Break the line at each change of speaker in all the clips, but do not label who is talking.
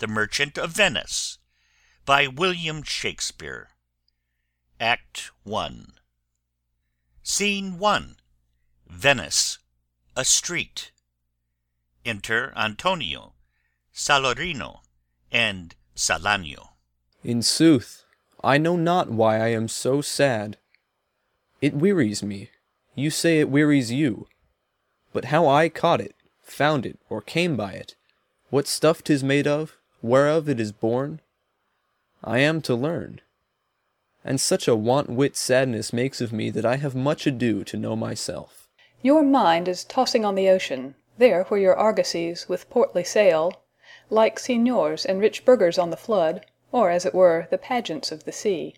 The Merchant of Venice by William Shakespeare ACT I. SCENE I. Venice. A street. Enter Antonio, Salarino, and Salanio.
In sooth, I know not why I am so sad. It wearies me. You say it wearies you. But how I caught it, found it, or came by it, what stuff 'tis made of, whereof it is born, I am to learn. And such a want wit sadness makes of me that I have much ado to know myself.
Your mind is tossing on the ocean, there where your argosies with portly sail, like signiors and rich burghers on the flood, or, as it were, the pageants of the sea,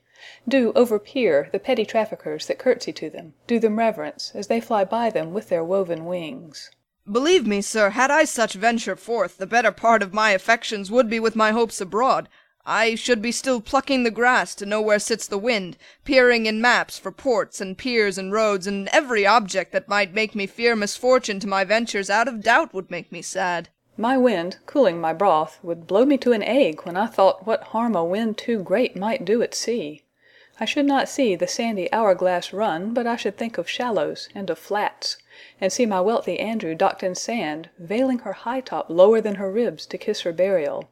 do overpeer the petty traffickers that curtsy to them, do them reverence, as they fly by them with their woven wings.
Believe me, sir, had I such venture forth, the better part of my affections would be with my hopes abroad. I should be still plucking the grass to know where sits the wind, peering in maps for ports and piers and roads, and every object that might make me fear misfortune to my ventures out of doubt would make me sad.
My wind, cooling my broth, would blow me to an ague when I thought what harm a wind too great might do at sea. I should not see the sandy hour glass run, but I should think of shallows and of flats, and see my wealthy Andrew docked in sand, veiling her high top lower than her ribs to kiss her burial.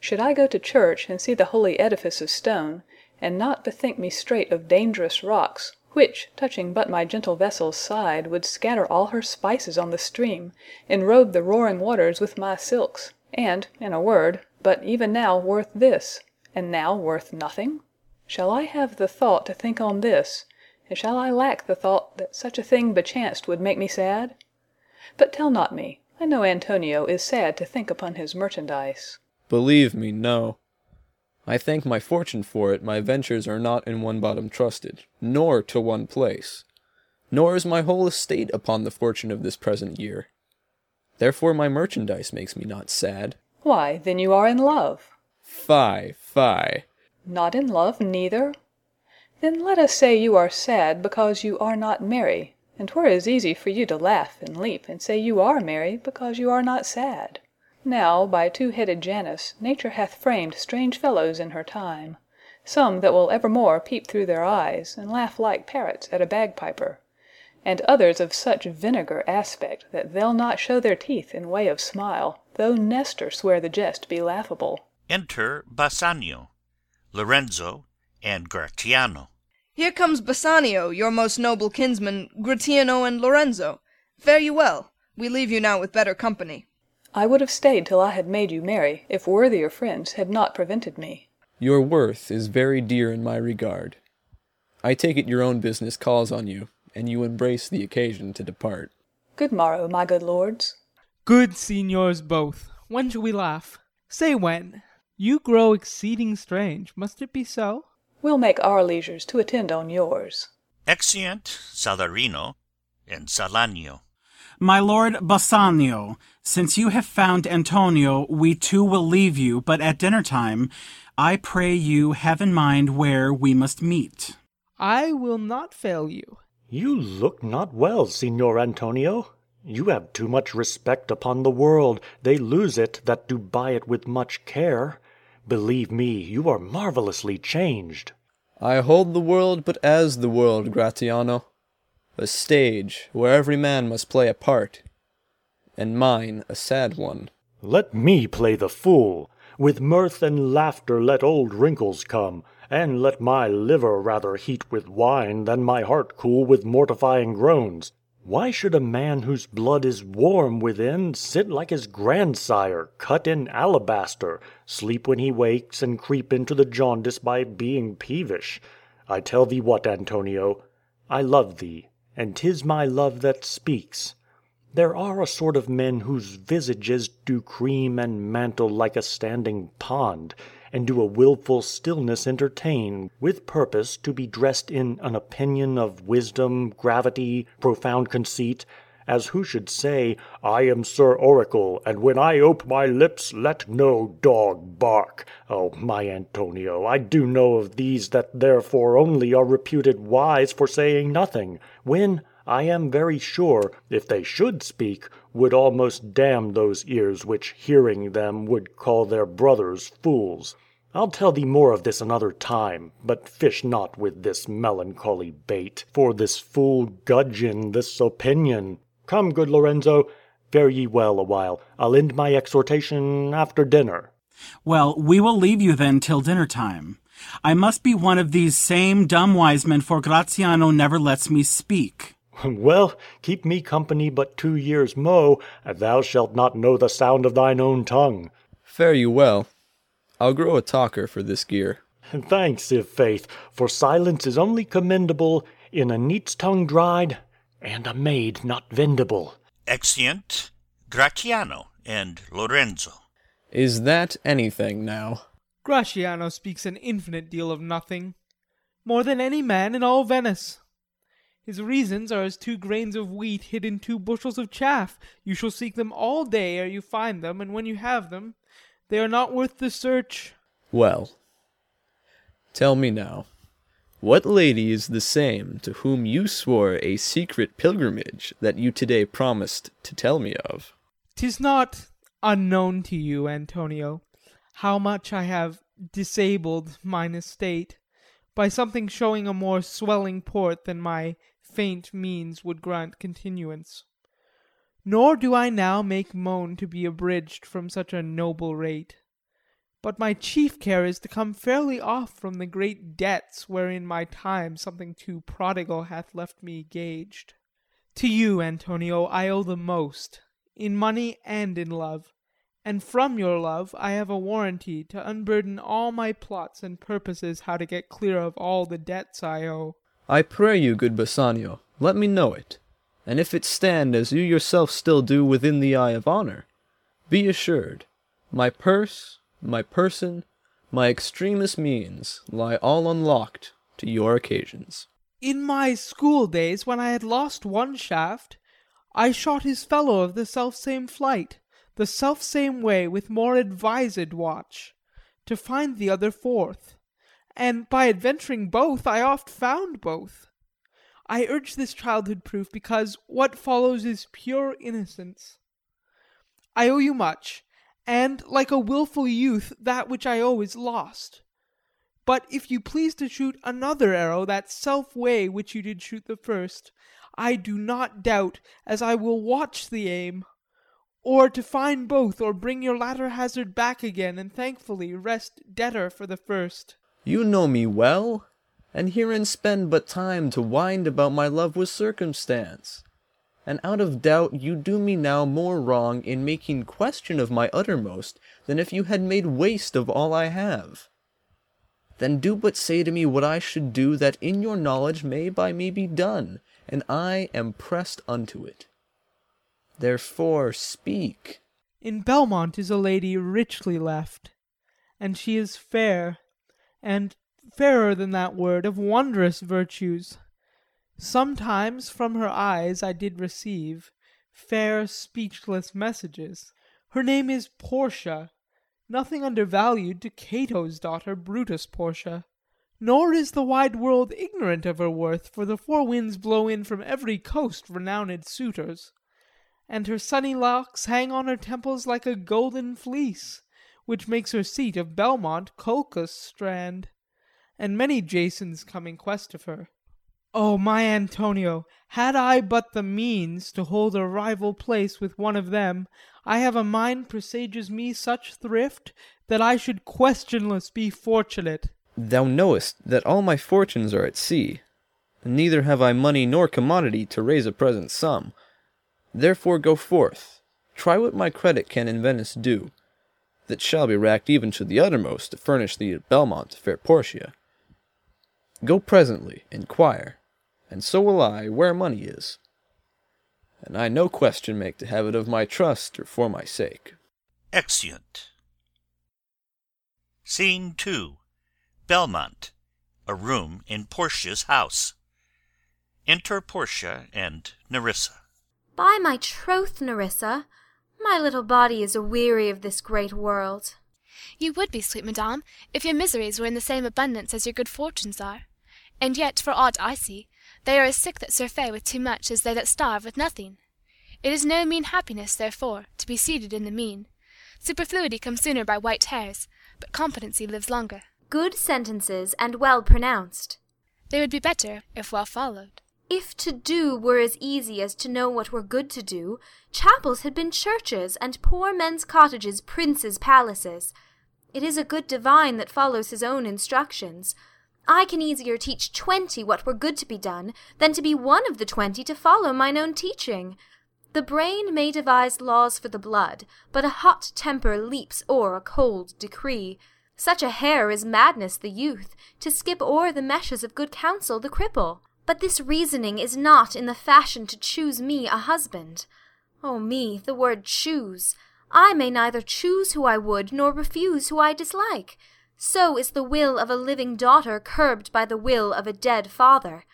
Should I go to church and see the holy edifice of stone, and not bethink me straight of dangerous rocks, which, touching but my gentle vessel's side, would scatter all her spices on the stream, enrobe the roaring waters with my silks, and, in a word, but even now worth this, and now worth nothing? Shall I have the thought to think on this, and shall I lack the thought that such a thing bechanced would make me sad? But tell not me, I know Antonio is sad to think upon his merchandise.
Believe me, no. I thank my fortune for it, my ventures are not in one bottom trusted, nor to one place, nor is my whole estate upon the fortune of this present year. Therefore my merchandise makes me not sad.
Why, then you are in love.
Fie, fie.
Not in love neither? Then let us say you are sad because you are not merry, and 'twere as easy for you to laugh and leap and say you are merry because you are not sad. Now, by two headed Janus, Nature hath framed strange fellows in her time; some that will evermore peep through their eyes, and laugh like parrots at a bagpiper; and others of such vinegar aspect that they'll not show their teeth in way of smile, though Nestor swear the jest be laughable.
Enter Bassanio, Lorenzo, and Gratiano.
Here comes Bassanio, your most noble kinsman, Gratiano and Lorenzo. Fare you well. We leave you now with better company.
I would have stayed till I had made you merry, if worthier friends had not prevented me.
Your worth is very dear in my regard. I take it your own business calls on you, and you embrace the occasion to depart.
Good morrow, my good lords.
Good signors both, when shall we laugh? Say when. You grow exceeding strange, must it be so?
We'll make our leisures to attend on yours.
Exeunt Salarino and Salanio.
My lord Bassanio, since you have found Antonio, we too will leave you, but at dinner time I pray you have in mind where we must meet.
I will not fail you.
You look not well, Signor Antonio. You have too much respect upon the world; they lose it that do buy it with much care. Believe me, you are marvellously changed.
I hold the world but as the world, Gratiano a stage where every man must play a part, and mine a sad one.
Let me play the fool. With mirth and laughter let old wrinkles come, and let my liver rather heat with wine than my heart cool with mortifying groans. Why should a man whose blood is warm within sit like his grandsire, cut in alabaster, sleep when he wakes and creep into the jaundice by being peevish? I tell thee what, Antonio, I love thee and 'tis my love that speaks. There are a sort of men whose visages do cream and mantle like a standing pond, and do a wilful stillness entertain, with purpose to be dressed in an opinion of wisdom, gravity, profound conceit, as who should say, I am Sir Oracle, and when I ope my lips let no dog bark. Oh, my Antonio, I do know of these that therefore only are reputed wise for saying nothing, when, I am very sure, if they should speak, would almost damn those ears which hearing them would call their brothers fools. I'll tell thee more of this another time, but fish not with this melancholy bait, for this fool gudgeon, this opinion. Come, good Lorenzo, fare ye well awhile. I'll end my exhortation after dinner.
Well, we will leave you then till dinner time. I must be one of these same dumb wise men, for Gratiano never lets me speak.
well, keep me company but two years mo, and thou shalt not know the sound of thine own tongue.
Fare you well. I'll grow a talker for this gear.
Thanks, i' faith, for silence is only commendable in a neat's tongue dried, and a maid not vendible.
Exeunt Gratiano and Lorenzo.
Is that anything now?
Gratiano speaks an infinite deal of nothing, more than any man in all Venice. His reasons are as two grains of wheat hid in two bushels of chaff. You shall seek them all day ere you find them, and when you have them, they are not worth the search.
Well, tell me now, what lady is the same to whom you swore a secret pilgrimage that you today promised to tell me of?
Tis not unknown to you, Antonio, how much I have disabled mine estate by something showing a more swelling port than my faint means would grant continuance. Nor do I now make moan to be abridged from such a noble rate. But my chief care is to come fairly off from the great debts wherein my time something too prodigal hath left me gaged. To you, Antonio, I owe the most, in money and in love, and from your love I have a warranty to unburden all my plots and purposes how to get clear of all the debts I owe.
I pray you, good Bassanio, let me know it, and if it stand as you yourself still do within the eye of honor, be assured, my purse, my person, my extremest means lie all unlocked to your occasions.
In my school days, when I had lost one shaft, I shot his fellow of the selfsame flight, the selfsame way with more advised watch, to find the other forth and by adventuring both I oft found both. I urge this childhood proof because what follows is pure innocence. I owe you much, and like a wilful youth that which I owe is lost. But if you please to shoot another arrow that self way which you did shoot the first, I do not doubt as I will watch the aim, or to find both or bring your latter hazard back again and thankfully rest debtor for the first.
You know me well, and herein spend but time to wind about my love with circumstance. And out of doubt you do me now more wrong in making question of my uttermost than if you had made waste of all I have. Then do but say to me what I should do that in your knowledge may by me be done, and I am pressed unto it. Therefore speak.
In Belmont is a lady richly left, and she is fair and fairer than that word, of wondrous virtues. Sometimes from her eyes I did receive Fair speechless messages. Her name is Portia, nothing undervalued To Cato's daughter, Brutus Portia. Nor is the wide world ignorant of her worth, For the four winds blow in from every coast Renowned suitors; and her sunny locks Hang on her temples like a golden fleece which makes her seat of Belmont Colchos' strand, and many Jasons come in quest of her. O my Antonio, had I but the means to hold a rival place with one of them, I have a mind presages me such thrift that I should questionless be fortunate.
Thou knowest that all my fortunes are at sea, neither have I money nor commodity to raise a present sum. Therefore go forth, try what my credit can in Venice do, that shall be racked even to the uttermost to furnish thee at Belmont, fair Portia. Go presently, inquire, and so will I, where money is. And I no question make to have it of my trust or for my sake.
Exeunt. Scene two. Belmont. A room in Portia's house. Enter Portia and Nerissa.
By my troth, Nerissa, my little body is aweary of this great world.
You would be, sweet madame, if your miseries were in the same abundance as your good fortunes are. And yet, for aught I see, they are as sick that surfeit with too much as they that starve with nothing. It is no mean happiness, therefore, to be seated in the mean. Superfluity comes sooner by white hairs, but competency lives longer.
Good sentences and well pronounced.
They would be better if well followed.
If to do were as easy as to know what were good to do, chapels had been churches, and poor men's cottages princes' palaces. It is a good divine that follows his own instructions. I can easier teach twenty what were good to be done, than to be one of the twenty to follow mine own teaching. The brain may devise laws for the blood, but a hot temper leaps o'er a cold decree. Such a hare is madness the youth, to skip o'er the meshes of good counsel the cripple. But this reasoning is not in the fashion to choose me a husband. O me, the word choose! I may neither choose who I would, nor refuse who I dislike. So is the will of a living daughter curbed by the will of a dead father.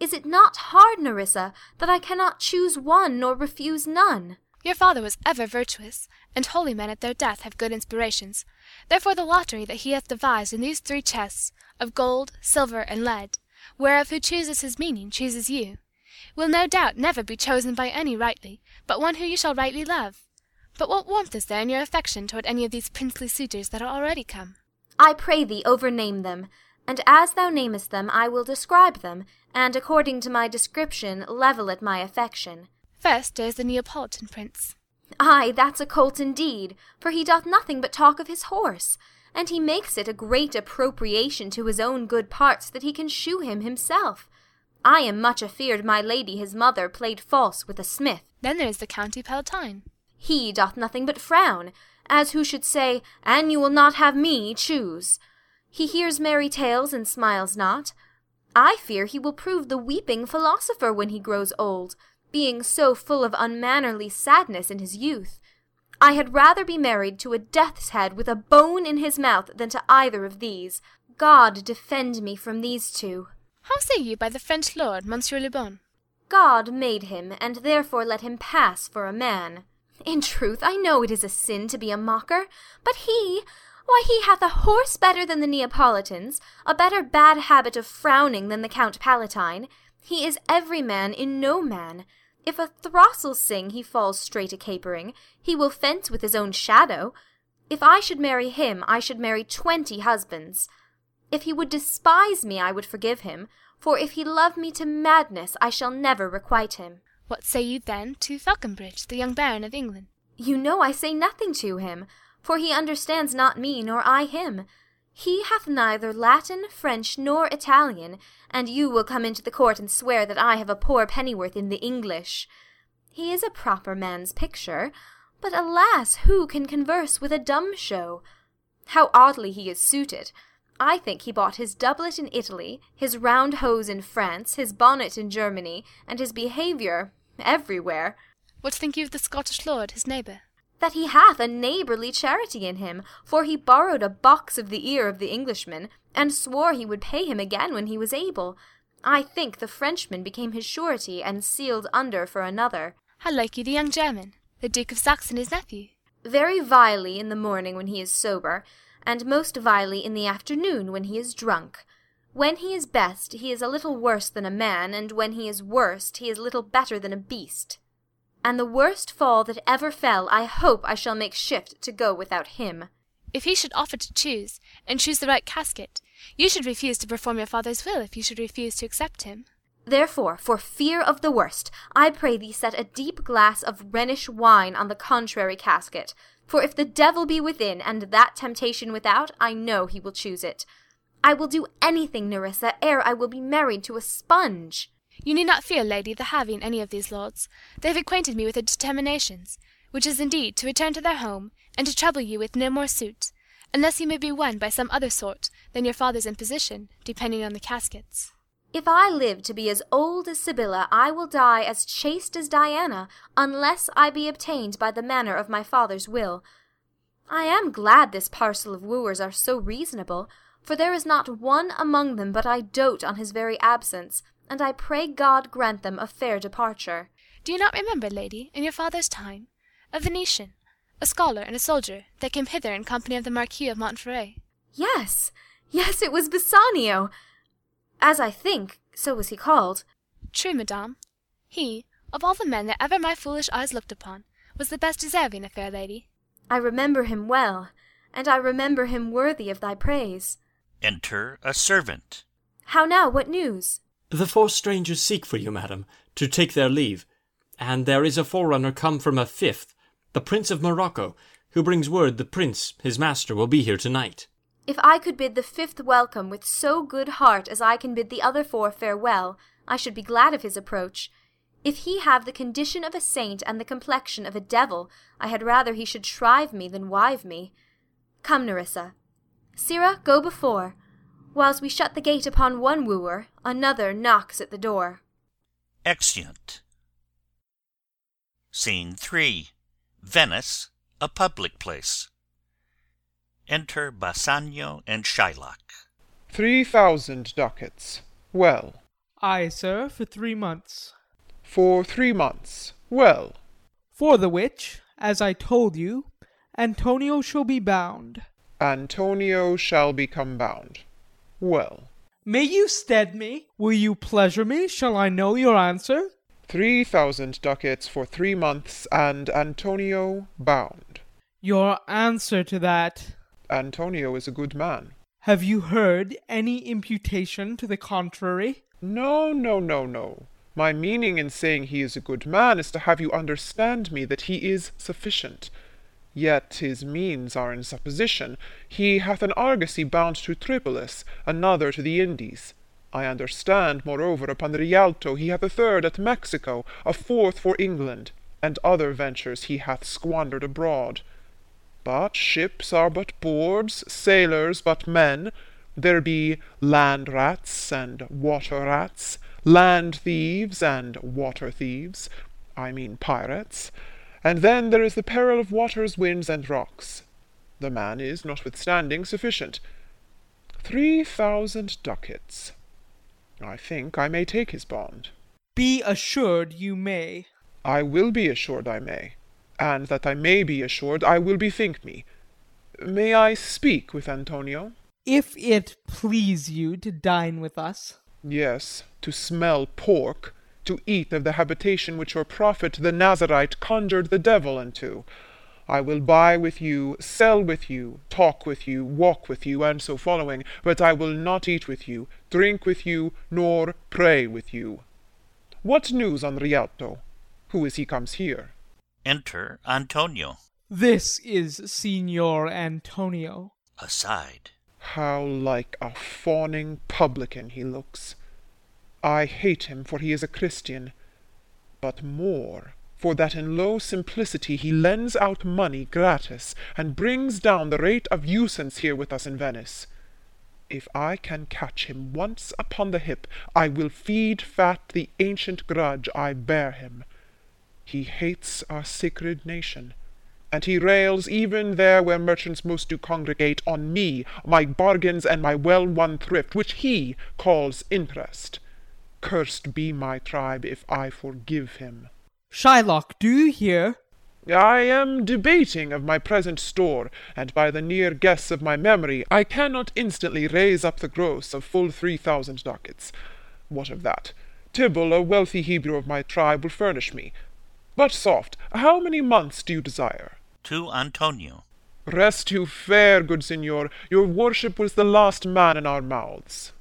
Is it not hard, Nerissa, that I cannot choose one nor refuse none?
Your father was ever virtuous, and holy men at their death have good inspirations. Therefore the lottery that he hath devised in these three chests, of gold, silver, and lead, whereof who chooses his meaning chooses you, will no doubt never be chosen by any rightly, but one who you shall rightly love. But what warmth is there in your affection toward any of these princely suitors that are already come?
I pray thee overname them, and as thou namest them I will describe them, and according to my description level at my affection.
First there is the Neapolitan prince.
Ay, that's a colt indeed, for he doth nothing but talk of his horse, and he makes it a great appropriation to his own good parts that he can shew him himself. I am much afeard my lady his mother played false with a smith.
Then there is the County Palatine.
He doth nothing but frown, as who should say, An you will not have me, choose. He hears merry tales and smiles not. I fear he will prove the weeping philosopher when he grows old, being so full of unmannerly sadness in his youth. I had rather be married to a death's head with a bone in his mouth than to either of these. God defend me from these two.
How say you by the French lord, Monsieur Le Bon?
God made him, and therefore let him pass for a man. In truth, I know it is a sin to be a mocker, but he, why, he hath a horse better than the Neapolitans, a better bad habit of frowning than the Count Palatine. He is every man in no man. If a throstle sing he falls straight a capering, he will fence with his own shadow. If I should marry him, I should marry twenty husbands. If he would despise me, I would forgive him, for if he love me to madness, I shall never requite him.
What say you then to Falconbridge, the young Baron of England?
You know I say nothing to him, for he understands not me, nor I him. He hath neither Latin, French, nor Italian, and you will come into the court and swear that I have a poor pennyworth in the English. He is a proper man's picture, but alas, who can converse with a dumb show? How oddly he is suited! I think he bought his doublet in Italy, his round hose in France, his bonnet in Germany, and his behaviour everywhere.
What think you of the Scottish lord, his neighbour?
That he hath a neighbourly charity in him, for he borrowed a box of the ear of the Englishman, and swore he would pay him again when he was able. I think the Frenchman became his surety, and sealed under for another.
How like you the young German, the Duke of Saxon, his nephew?
Very vilely in the morning when he is sober, and most vilely in the afternoon when he is drunk. When he is best, he is a little worse than a man, and when he is worst, he is little better than a beast and the worst fall that ever fell I hope I shall make shift to go without him.
If he should offer to choose, and choose the right casket, you should refuse to perform your father's will if you should refuse to accept him.
Therefore, for fear of the worst, I pray thee set a deep glass of Rhenish wine on the contrary casket. For if the devil be within, and that temptation without, I know he will choose it. I will do anything, Nerissa, ere I will be married to a sponge.
You need not fear, lady, the having any of these lords. They have acquainted me with their determinations, which is indeed to return to their home, and to trouble you with no more suit, unless you may be won by some other sort than your father's imposition, depending on the caskets.
If I live to be as old as Sibylla, I will die as chaste as Diana, unless I be obtained by the manner of my father's will. I am glad this parcel of wooers are so reasonable, for there is not one among them but I dote on his very absence, and I pray God grant them a fair departure.
Do you not remember, lady, in your father's time, a Venetian, a scholar and a soldier, that came hither in company of the Marquis of Montferrat?
Yes, yes, it was Bassanio. As I think, so was he called.
True, madame. He, of all the men that ever my foolish eyes looked upon, was the best deserving a fair lady.
I remember him well, and I remember him worthy of thy praise.
Enter a servant.
How now, what news?
The four strangers seek for you, madam, to take their leave, and there is a forerunner come from a fifth, the Prince of Morocco, who brings word the prince, his master, will be here tonight.
If I could bid the fifth welcome with so good heart as I can bid the other four farewell, I should be glad of his approach. If he have the condition of a saint and the complexion of a devil, I had rather he should shrive me than wive me. Come, Nerissa. Sirrah, go before. Whilst we shut the gate upon one wooer, another knocks at the door.
Exeunt. Scene 3. Venice, a public place. Enter Bassanio and Shylock.
Three thousand ducats. Well.
Ay, sir, for three months.
For three months. Well.
For the which, as I told you, Antonio shall be bound.
Antonio shall become bound. Well.
May you stead me? Will you pleasure me? Shall I know your answer?
Three thousand ducats for three months, and Antonio bound.
Your answer to that.
Antonio is a good man.
Have you heard any imputation to the contrary?
No, no, no, no. My meaning in saying he is a good man is to have you understand me that he is sufficient. Yet his means are in supposition. He hath an argosy bound to Tripolis, another to the Indies. I understand, moreover, upon the Rialto he hath a third at Mexico, a fourth for England, and other ventures he hath squandered abroad. But ships are but boards, sailors but men. There be land rats and water rats, land thieves and water thieves, I mean pirates. And then there is the peril of waters, winds, and rocks. The man is, notwithstanding, sufficient. Three thousand ducats. I think I may take his bond.
Be assured you may.
I will be assured I may, and that I may be assured I will bethink me. May I speak with Antonio?
If it please you to dine with us.
Yes, to smell pork, to eat of the habitation which your prophet the Nazarite conjured the devil into. I will buy with you, sell with you, talk with you, walk with you, and so following, but I will not eat with you, drink with you, nor pray with you. What news on Rialto? Who is he comes here?
Enter Antonio.
This is Signor Antonio.
Aside.
How like a fawning publican he looks. I hate him, for he is a Christian, but more for that in low simplicity he lends out money gratis, and brings down the rate of usance here with us in Venice. If I can catch him once upon the hip, I will feed fat the ancient grudge I bear him. He hates our sacred nation, and he rails even there where merchants most do congregate on me, my bargains, and my well-won thrift, which he calls interest. Cursed be my tribe if I forgive him.
Shylock, do you hear?
I am debating of my present store, and by the near guess of my memory, I cannot instantly raise up the gross of full three thousand ducats. What of that? Tubal, a wealthy Hebrew of my tribe, will furnish me. But soft, how many months do you desire?
To Antonio.
Rest you fair, good signor. Your worship was the last man in our mouths.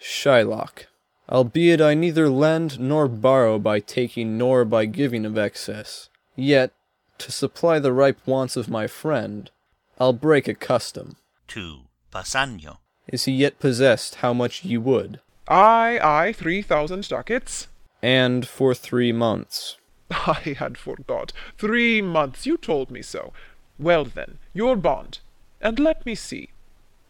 Shylock, albeit I neither lend nor borrow by taking nor by giving of excess, yet, to supply the ripe wants of my friend, I'll break a custom.
To Bassanio.
Is he yet possessed how much ye would?
Ay, ay, three thousand ducats.
And for three months.
I had forgot. Three months, you told me so. Well then, your bond. And let me see.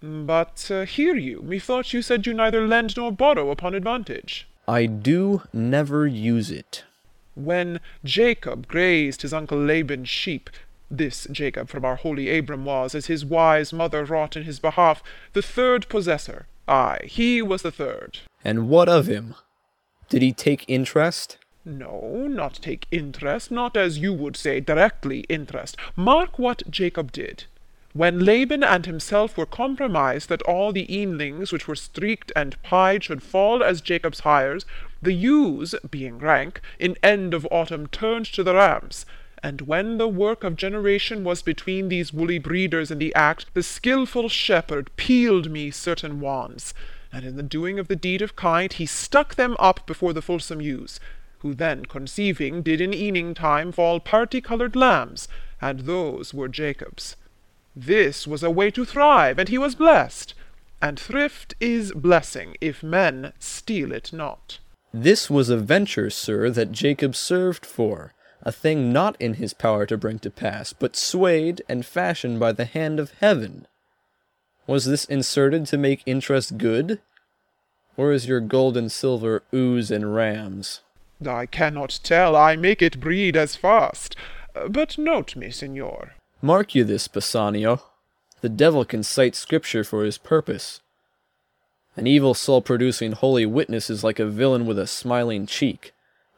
But uh, hear you, methought you said you neither lend nor borrow upon advantage.
I do never use it.
When Jacob grazed his uncle Laban's sheep, this Jacob from our holy Abram was, as his wise mother wrought in his behalf, the third possessor. Ay, he was the third.
And what of him? Did he take interest?
No, not take interest, not as you would say directly interest. Mark what Jacob did. When Laban and himself were compromised that all the eanlings which were streaked and pied should fall as Jacob's hires, the ewes, being rank, in end of autumn turned to the rams. And when the work of generation was between these woolly breeders in the act, the skilful shepherd peeled me certain wands, and in the doing of the deed of kind he stuck them up before the fulsome ewes, who then conceiving did in eaning time fall party-coloured lambs, and those were Jacob's. This was a way to thrive, and he was blessed. And thrift is blessing, if men steal it not.
This was a venture, sir, that Jacob served for, a thing not in his power to bring to pass, but swayed and fashioned by the hand of heaven. Was this inserted to make interest good? Or is your gold and silver ewes and rams?
I cannot tell, I make it breed as fast. But note me, signor.
Mark you this, Bassanio. The devil can cite scripture for his purpose. An evil soul producing holy witness is like a villain with a smiling cheek,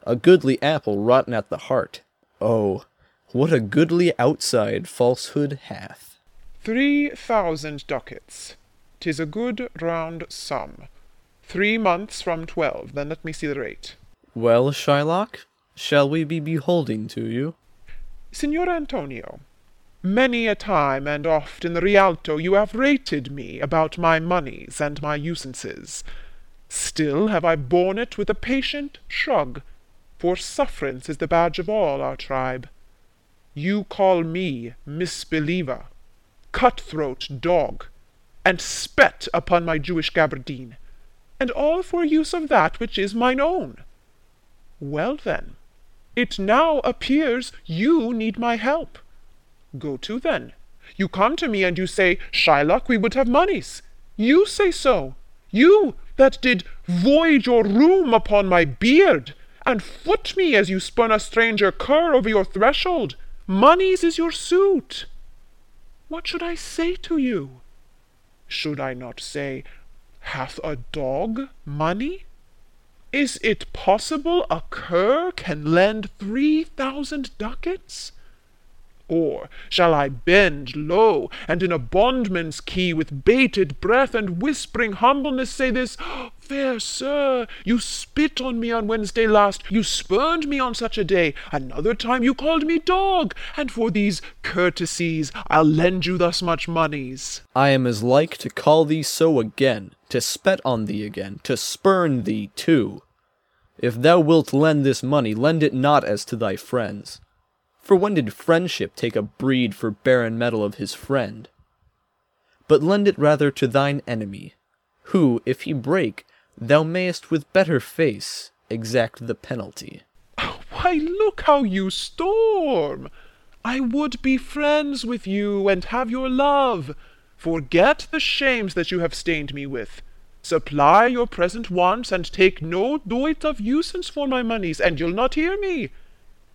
a goodly apple rotten at the heart. Oh, what a goodly outside falsehood hath.
Three thousand ducats. Tis a good round sum. Three months from twelve, then let me see the rate.
Well, Shylock, shall we be beholding to you?
Signor Antonio, many a time and oft in the Rialto you have rated me about my moneys and my usances. Still have I borne it with a patient shrug, for sufferance is the badge of all our tribe. You call me misbeliever, cut-throat dog, and spet upon my Jewish gaberdine, and all for use of that which is mine own. Well then, it now appears you need my help. Go to then. You come to me and you say, Shylock, we would have monies. You say so. You that did void your rheum upon my beard, and foot me as you spurn a stranger cur over your threshold. Monies is your suit. What should I say to you? Should I not say, Hath a dog money? Is it possible a cur can lend three thousand ducats? Or shall I bend low, and in a bondman's key, with bated breath and whispering humbleness, say this, Fair sir, you spit on me on Wednesday last, you spurned me on such a day, another time you called me dog, and for these courtesies I'll lend you thus much monies.
I am as like to call thee so again, to spet on thee again, to spurn thee too. If thou wilt lend this money, lend it not as to thy friends. For when did friendship take a breed for barren metal of his friend? But lend it rather to thine enemy, who, if he break, thou mayest with better face exact the penalty.
Why, look how you storm! I would be friends with you, and have your love. Forget the shames that you have stained me with. Supply your present wants, and take no doit of usance for my moneys, and you'll not hear me.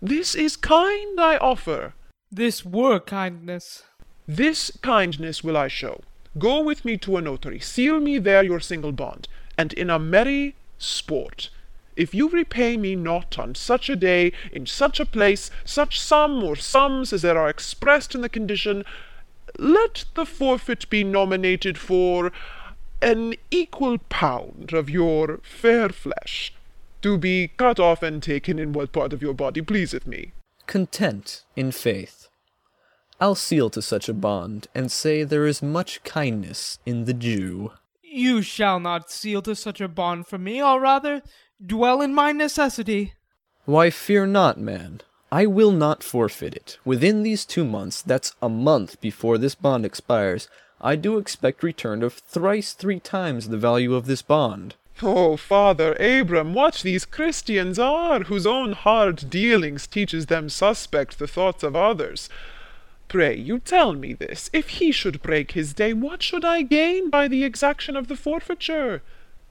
This is kind I offer.
This were kindness.
This kindness will I show. Go with me to a notary, seal me there your single bond, and in a merry sport, if you repay me not on such a day, in such a place, such sum or sums as there are expressed in the condition, let the forfeit be nominated for an equal pound of your fair flesh, to be cut off and taken in what part of your body pleaseth me.
Content, in faith. I'll seal to such a bond, and say there is much kindness in the Jew.
You shall not seal to such a bond for me, I'll rather dwell in my necessity.
Why, fear not, man. I will not forfeit it. Within these two months, that's a month before this bond expires, I do expect return of thrice three times the value of this bond.
Oh, Father Abram, what these Christians are, whose own hard dealings teaches them suspect the thoughts of others. Pray you tell me this, if he should break his day, what should I gain by the exaction of the forfeiture?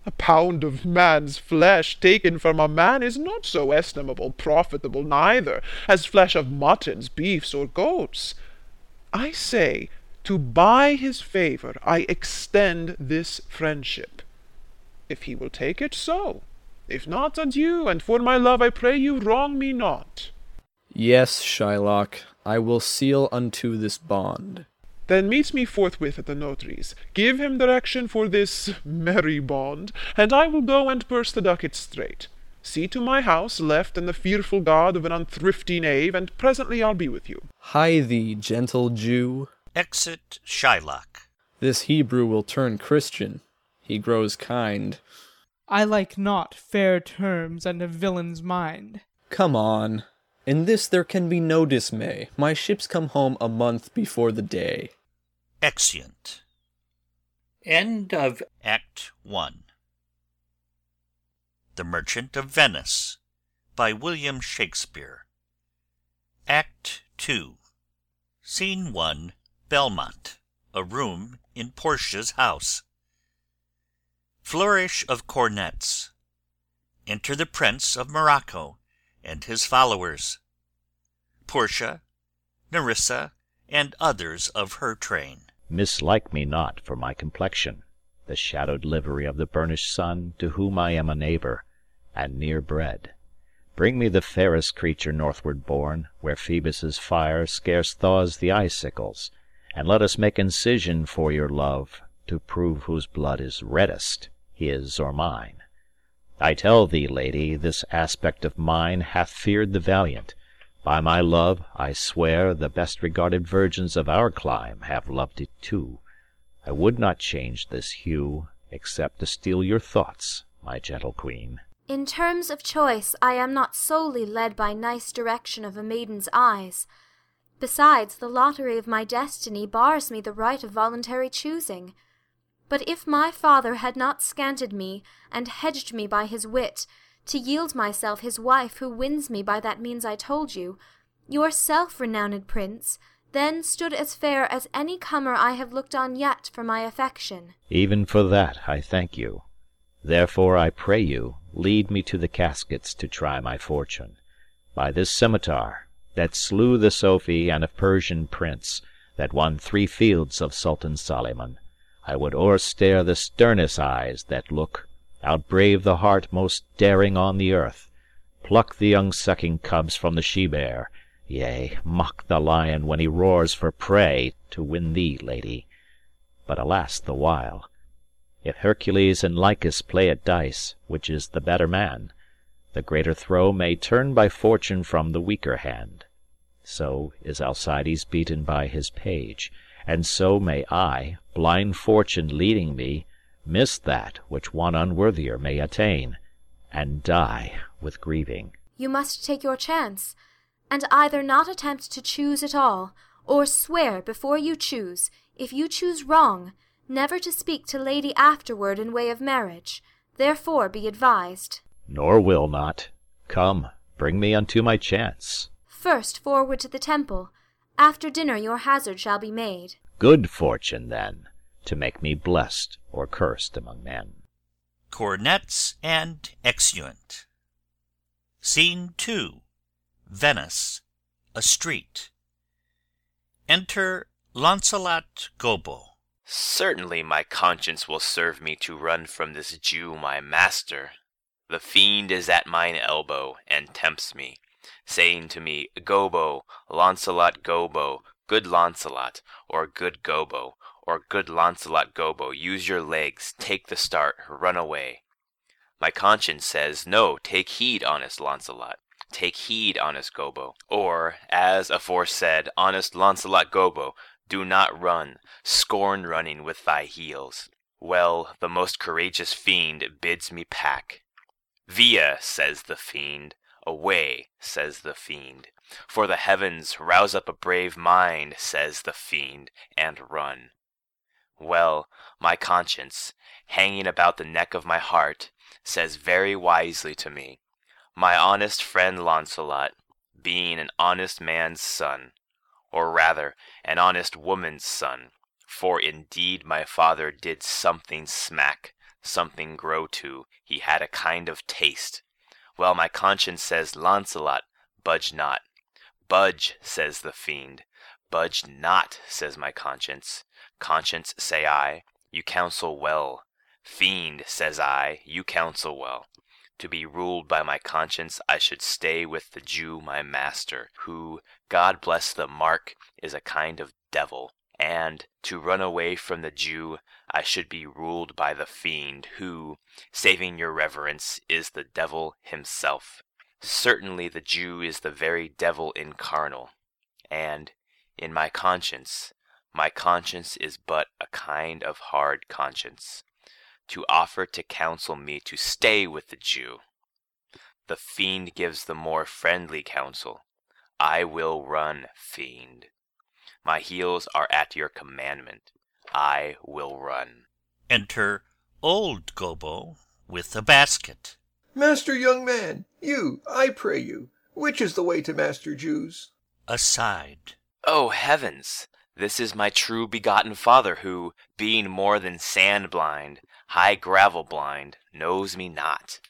A pound of man's flesh taken from a man is not so estimable, profitable neither, as flesh of muttons, beefs, or goats. I say, to buy his favour I extend this friendship. If he will take it, so. If not, adieu, and for my love I pray you wrong me not.
Yes, Shylock, I will seal unto this bond.
Then meet me forthwith at the notary's. Give him direction for this merry bond, and I will go and purse the ducats straight. See to my house, left in the fearful guard of an unthrifty knave, and presently I'll be with you.
Hie thee, gentle Jew.
Exit Shylock.
This Hebrew will turn Christian. He grows kind.
I like not fair terms and a villain's mind.
Come on. In this there can be no dismay. My ships come home a month before the day.
Exeunt.
End of
Act 1 The Merchant of Venice by William Shakespeare. Act 2 Scene 1 Belmont. A room in Portia's house. Flourish of cornets. Enter the Prince of Morocco and his followers. Portia, Nerissa, and others of her train.
Mislike me not for my complexion, the shadowed livery of the burnished sun, to whom I am a neighbour, and near bred. Bring me the fairest creature northward born, where Phoebus' fire scarce thaws the icicles, and let us make incision for your love, to prove whose blood is reddest, his or mine. I tell thee, lady, this aspect of mine hath feared the valiant. By my love, I swear, the best regarded virgins of our clime have loved it too. I would not change this hue, except to steal your thoughts, my gentle queen.
In terms of choice, I am not solely led by nice direction of a maiden's eyes. Besides, the lottery of my destiny bars me the right of voluntary choosing. But if my father had not scanted me, and hedged me by his wit, to yield myself his wife who wins me by that means I told you, yourself, renowned prince, then stood as fair as any comer I have looked on yet for my affection.
Even for that I thank you. Therefore I pray you, lead me to the caskets to try my fortune. By this scimitar, that slew the Sophy and a Persian prince, that won three fields of Sultan Solyman, I would o'erstare the sternest eyes that look, outbrave the heart most daring on the earth, pluck the young sucking cubs from the she bear, yea, mock the lion when he roars for prey, to win thee, lady. But alas the while! If Hercules and Lichas play at dice, which is the better man, the greater throw may turn by fortune from the weaker hand. So is Alcides beaten by his page, and so may I, blind fortune leading me, miss that which one unworthier may attain, and die with grieving.
You must take your chance, and either not attempt to choose at all, or swear before you choose, if you choose wrong, never to speak to lady afterward in way of marriage. Therefore be advised.
Nor will not. Come, bring me unto my chance.
First forward to the temple. After dinner your hazard shall be made.
Good fortune, then, to make me blessed or cursed among men.
Cornets and Exeunt. Scene 2. Venice. A street. Enter Launcelot Gobbo.
Certainly my conscience will serve me to run from this Jew my master. The fiend is at mine elbow, and tempts me, saying to me, Gobbo, Launcelot Gobbo, good Launcelot, or good Gobbo, or good Launcelot Gobbo, use your legs, take the start, run away. My conscience says, No, take heed, honest Launcelot. Take heed, honest Gobbo. Or, as aforesaid, honest Launcelot Gobbo, do not run, scorn running with thy heels. Well, the most courageous fiend bids me pack. Via, says the fiend. Away, says the fiend. For the heavens rouse up a brave mind, says the fiend, and run. Well, my conscience, hanging about the neck of my heart, says very wisely to me, My honest friend Launcelot, being an honest man's son, or rather an honest woman's son, for indeed my father did something smack, something grow to, he had a kind of taste. Well, my conscience says, Launcelot, budge not. Budge, says the fiend. Budge not, says my conscience. Conscience, say I, you counsel well. Fiend, says I, you counsel well. To be ruled by my conscience, I should stay with the Jew my master, who, God bless the mark, is a kind of devil. And to run away from the Jew I should be ruled by the fiend, who, saving your reverence, is the devil himself. Certainly the Jew is the very devil incarnal, and, in my conscience, my conscience is but a kind of hard conscience, to offer to counsel me to stay with the Jew. The fiend gives the more friendly counsel. I will run, fiend. My heels are at your commandment. I will run.
Enter old Gobbo with a basket.
Master young man, you, I pray you, which is the way to Master Jew's?
Aside.
Oh heavens! This is my true begotten father, who, being more than sand blind, high gravel blind, knows me not.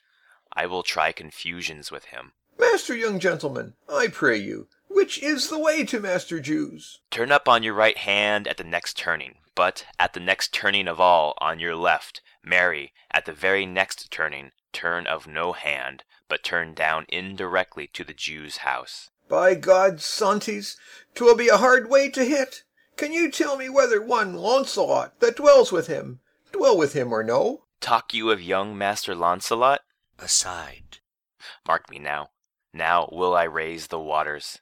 I will try confusions with him.
Master young gentleman, I pray you, which is the way to Master Jew's?
Turn up on your right hand at the next turning, but at the next turning of all on your left, marry, at the very next turning, turn of no hand, but turn down indirectly to the Jew's house.
By God, Santis, 'twill be a hard way to hit. Can you tell me whether one Launcelot that dwells with him, dwell with him or no?
Talk you of young Master Launcelot?
Aside.
Mark me now. Now will I raise the waters.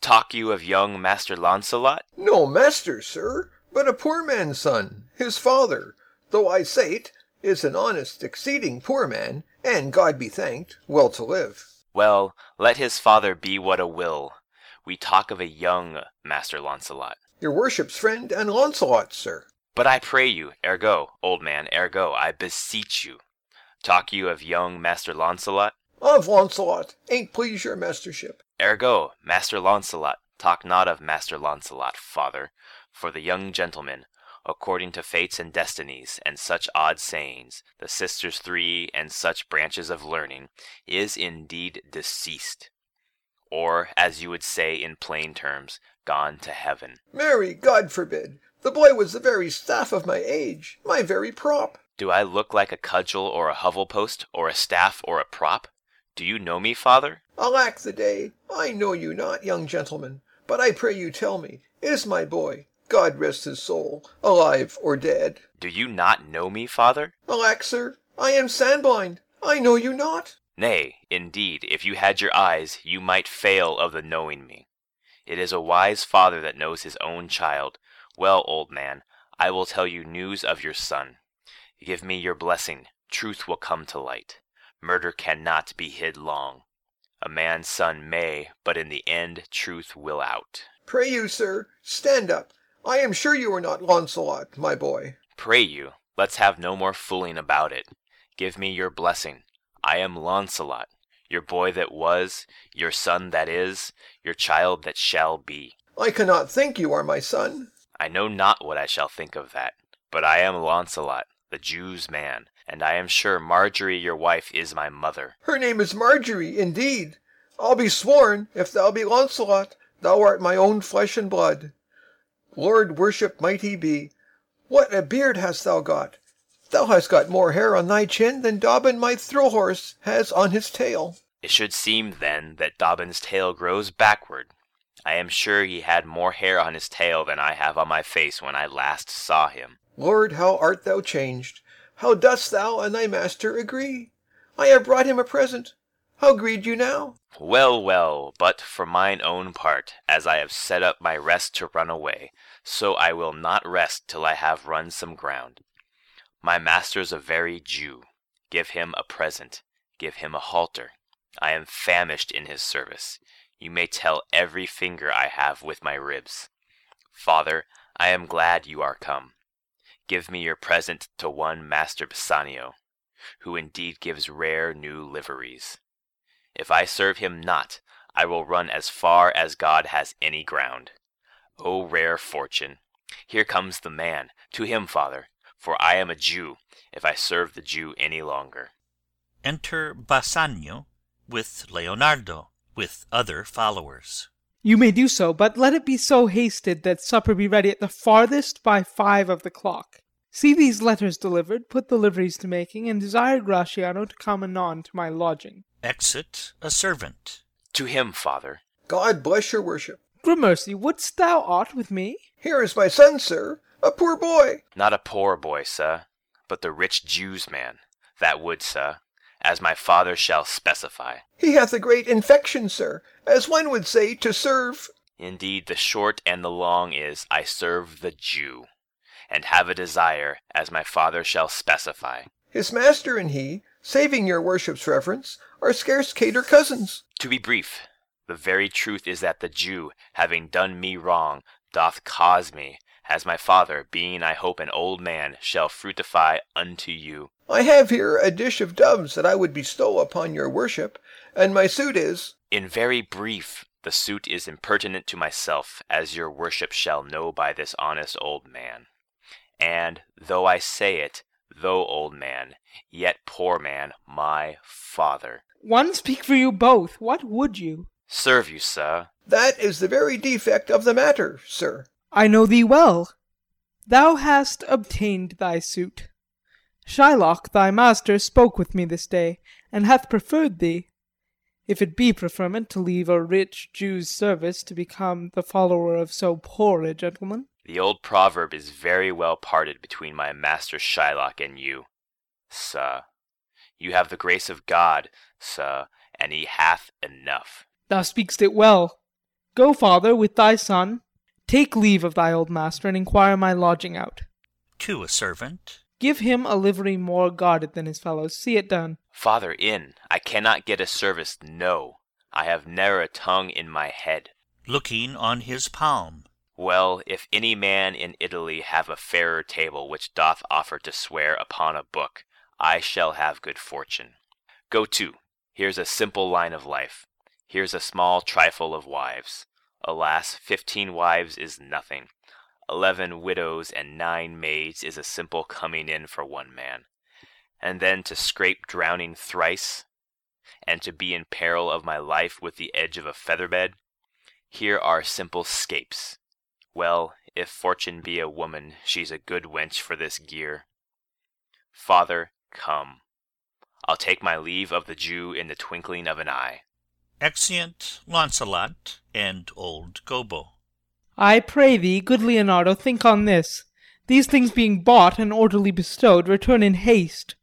Talk you of young Master Launcelot?
No master, sir, but a poor man's son, his father, though I say't, is an honest, exceeding poor man, and, God be thanked, well to live.
Well, let his father be what a will. We talk of a young Master Launcelot.
Your worship's friend and Launcelot, sir.
But I pray you, ergo, old man, ergo, I beseech you. Talk you of young Master Launcelot?
Of Launcelot, ain't please your mastership.
Ergo, Master Launcelot, talk not of Master Launcelot, father, for the young gentleman, according to fates and destinies, and such odd sayings, the sisters three, and such branches of learning, is indeed deceased. Or, as you would say in plain terms, gone to heaven.
Marry, God forbid! The boy was the very staff of my age, my very prop.
Do I look like a cudgel or a hovel post, or a staff or a prop? Do you know me, father?
Alack the day! I know you not, young gentleman, but I pray you tell me, is my boy, God rest his soul, alive or dead?
Do you not know me, father?
Alack, sir, I am sandblind. I know you not.
Nay, indeed, if you had your eyes, you might fail of the knowing me. It is a wise father that knows his own child. Well, old man, I will tell you news of your son. Give me your blessing, truth will come to light. Murder cannot be hid long. A man's son may, but in the end truth will out.
Pray you, sir, stand up. I am sure you are not Launcelot, my boy.
Pray you, let's have no more fooling about it. Give me your blessing. I am Launcelot, your boy that was, your son that is, your child that shall be.
I cannot think you are my son.
I know not what I shall think of that, but I am Launcelot, the Jew's man, and I am sure Marjorie your wife is my mother.
Her name is Marjorie, indeed. I'll be sworn, if thou be Launcelot, thou art my own flesh and blood. Lord worship might he be. What a beard hast thou got! Thou hast got more hair on thy chin than Dobbin my throw horse has on his tail.
It should seem, then, that Dobbin's tail grows backward. I am sure he had more hair on his tail than I have on my face when I last saw him.
Lord, how art thou changed! How dost thou and thy master agree? I have brought him a present. How greet you now?
Well, well, but for mine own part, as I have set up my rest to run away, so I will not rest till I have run some ground. My master's a very Jew. Give him a present. Give him a halter. I am famished in his service. You may tell every finger I have with my ribs. Father, I am glad you are come. Give me your present to one Master Bassanio, who indeed gives rare new liveries. If I serve him not, I will run as far as God has any ground. O rare fortune! Here comes the man. To him, father, for I am a Jew, if I serve the Jew any longer.
Enter Bassanio with Leonardo, with other followers.
You may do so, but let it be so hasted that supper be ready at the farthest by five of the clock. See these letters delivered, put the liveries to making, and desire Gratiano to come anon to my lodging.
Exit a servant.
To him, father.
God bless your worship.
Gramercy, wouldst thou aught with me?
Here is my son, sir, a poor boy.
Not a poor boy, sir, but the rich Jew's man. That would, sir, as my father shall specify.
He hath a great infection, sir, as one would say, to serve.
Indeed, the short and the long is, I serve the Jew, and have a desire, as my father shall specify.
His master and he, saving your worship's reverence, are scarce cater cousins.
To be brief, the very truth is that the Jew, having done me wrong, doth cause me, as my father, being I hope an old man, shall fruitify unto you.
I have here a dish of doves that I would bestow upon your worship, and my suit is.
In very brief, the suit is impertinent to myself, as your worship shall know by this honest old man. And, though I say it, though old man, yet poor man, my father.
One speak for you both. What would you?
Serve you, sir.
That is the very defect of the matter, sir.
I know thee well. Thou hast obtained thy suit. Shylock thy master spoke with me this day, and hath preferred thee, if it be preferment to leave a rich Jew's service to become the follower of so poor a gentleman.
The old proverb is very well parted between my master Shylock and you, sir. You have the grace of God, sir, and he hath enough.
Thou speak'st it well. Go, father, with thy son. Take leave of thy old master, and inquire my lodging out.
To a servant.
Give him a livery more guarded than his fellows. See it done.
Father, in. I cannot get a service, no. I have ne'er a tongue in my head.
Looking on his palm.
Well, if any man in Italy have a fairer table which doth offer to swear upon a book, I shall have good fortune. Go to. Here's a simple line of life. Here's a small trifle of wives. Alas, fifteen wives is nothing. Eleven widows and nine maids is a simple coming in for one man. And then to scrape drowning thrice, and to be in peril of my life with the edge of a feather bed. Here are simple scapes. Well, if fortune be a woman, she's a good wench for this gear. Father, come. I'll take my leave of the Jew in the twinkling of an eye.
Exeunt Launcelot and old Gobbo.
I pray thee, good Leonardo, think on this. These things being bought and orderly bestowed, return in haste.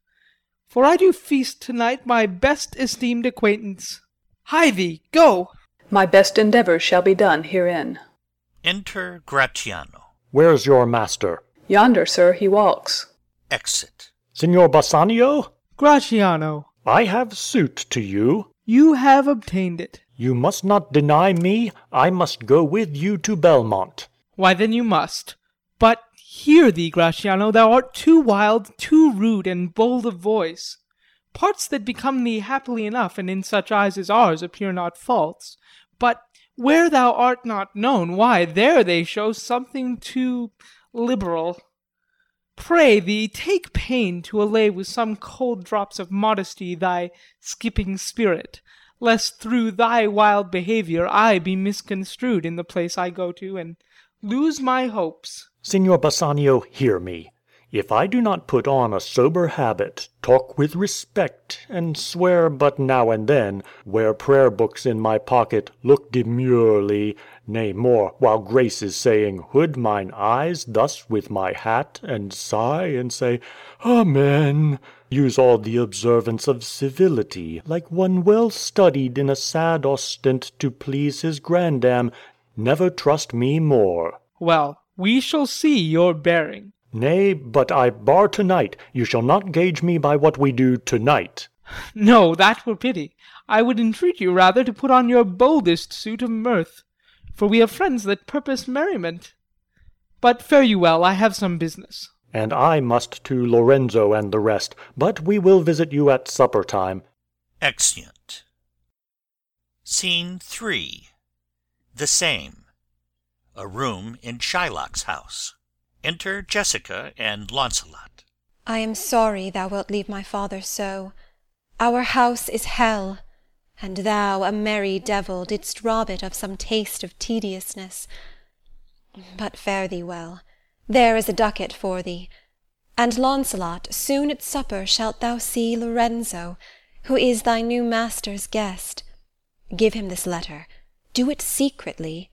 For I do feast to-night my best esteemed acquaintance. Hie thee, go!
My best endeavours shall be done herein.
Enter Gratiano.
Where's your master?
Yonder, sir, he walks.
Exit.
Signor Bassanio?
Gratiano,
I have suit to you.
you have obtained it.
You must not deny me. I must go with you to Belmont.
Why, then you must. But hear thee, Gratiano, thou art too wild, too rude, and bold of voice. Parts that become thee happily enough, and in such eyes as ours appear not faults. But where thou art not known, why, there they show something too liberal. Pray thee, take pain to allay with some cold drops of modesty thy skipping spirit, lest through thy wild behaviour I be misconstrued in the place I go to, and lose my hopes.
Signor Bassanio, hear me. If I do not put on a sober habit, talk with respect, and swear but now and then, wear prayer books in my pocket, look demurely, nay more, while grace is saying, hood mine eyes thus with my hat, and sigh and say, Amen, use all the observance of civility, like one well studied in a sad ostent to please his grandam, never trust me more.
Well, we shall see your bearing.
Nay, but I bar tonight. You shall not gauge me by what we do tonight.
No, that were pity. I would entreat you rather to put on your boldest suit of mirth, for we have friends that purpose merriment. But fare you well, I have some business.
And I must to Lorenzo and the rest, but we will visit you at supper time.
Exeunt. Scene three. The same. A room in Shylock's house. Enter Jessica and Launcelot.
I am sorry thou wilt leave my father so. Our house is hell, and thou, a merry devil, didst rob it of some taste of tediousness. But fare thee well. There is a ducat for thee. And, Launcelot, soon at supper shalt thou see Lorenzo, who is thy new master's guest. Give him this letter. Do it secretly.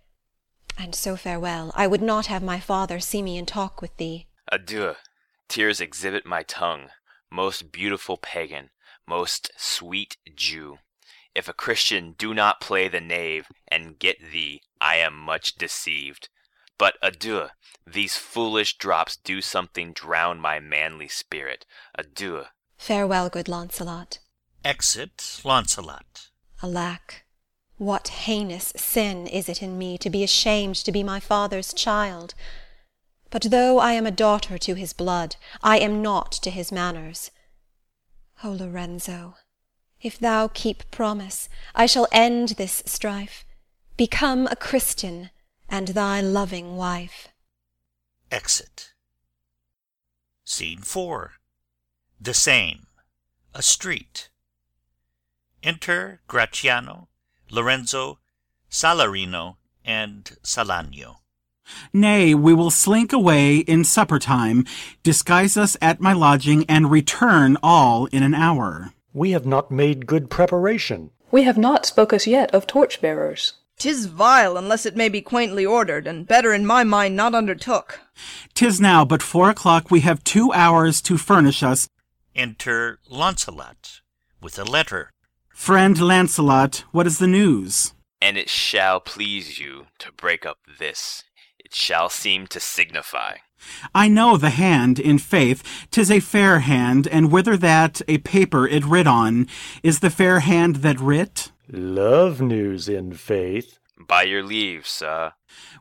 And so farewell. I would not have my father see me and talk with thee.
Adieu. Tears exhibit my tongue, most beautiful pagan, most sweet Jew. If a Christian do not play the knave and get thee, I am much deceived. But adieu, these foolish drops do something drown my manly spirit. Adieu.
Farewell, good Launcelot.
Exit Launcelot.
Alack, what heinous sin is it in me to be ashamed to be my father's child! But though I am a daughter to his blood, I am not to his manners. O Lorenzo, if thou keep promise, I shall end this strife, become a Christian, and thy loving wife.
Exit. Scene 4. The same. A street. Enter Gratiano, Lorenzo, Salarino, and Salanio.
Nay, we will slink away in supper time, disguise us at my lodging, and return all in an hour.
We have not made good preparation.
We have not spoke us yet of torch-bearers.
'Tis vile, unless it may be quaintly ordered, and better in my mind not undertook.
'Tis now but four o'clock, we have two hours to furnish us.
Enter Launcelot, with a letter.
Friend Launcelot, what is the news?
And it shall please you to break up this. It shall seem to signify.
I know the hand, in faith, 'tis a fair hand, and whither that a paper it writ on, is the fair hand that writ?
Love news, in faith.
By your leave, sir.